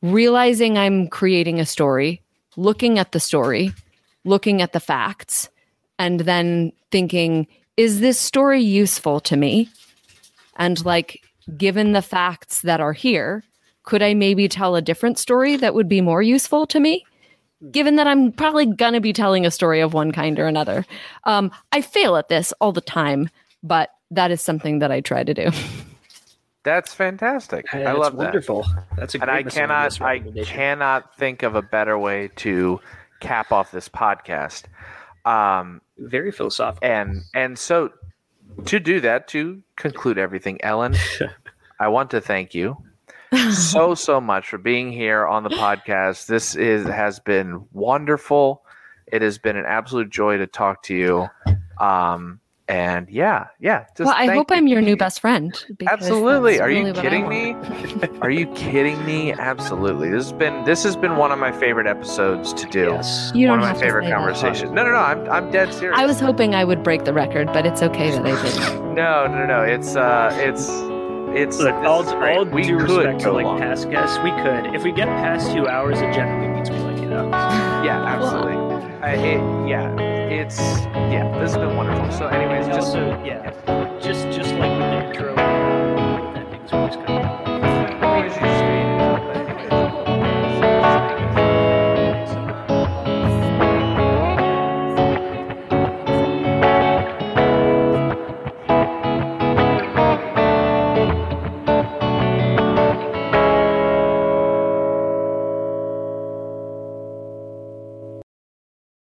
realizing I'm creating a story, looking at the story, looking at the facts, and then thinking, is this story useful to me? And like, given the facts that are here, could I maybe tell a different story that would be more useful to me? Given that I'm probably going to be telling a story of one kind or another. Um, I fail at this all the time, but that is something that I try to do. [laughs] That's fantastic. Hey, I that's love that. wonderful. That's a and great I cannot I cannot think of a better way to cap off this podcast. Um, Very philosophical. and and so to do that to conclude everything, Ellen, [laughs] I want to thank you [laughs] so so much for being here on the podcast. This is has been wonderful. It has been an absolute joy to talk to you. Um, and yeah, yeah. Just well, I hope you. I'm your new best friend. Absolutely. Are you really what I kidding me? [laughs] Are you kidding me? Absolutely. This has been this has been one of my favorite episodes to do. Yes. You one don't of my have to favorite say that. conversations. No, no, no. I'm I'm dead serious. I was hoping I would break the record, but it's okay that I didn't. [laughs] No, no, no, no. It's uh, it's it's. Look, all, is all due could respect to like long. past guests, we could. If we get past two hours, it generally means we're yeah, absolutely. I, it, yeah, it's yeah. This has been wonderful. So, anyways, just also, yeah, yeah, just just like with the intro, that thing's always coming.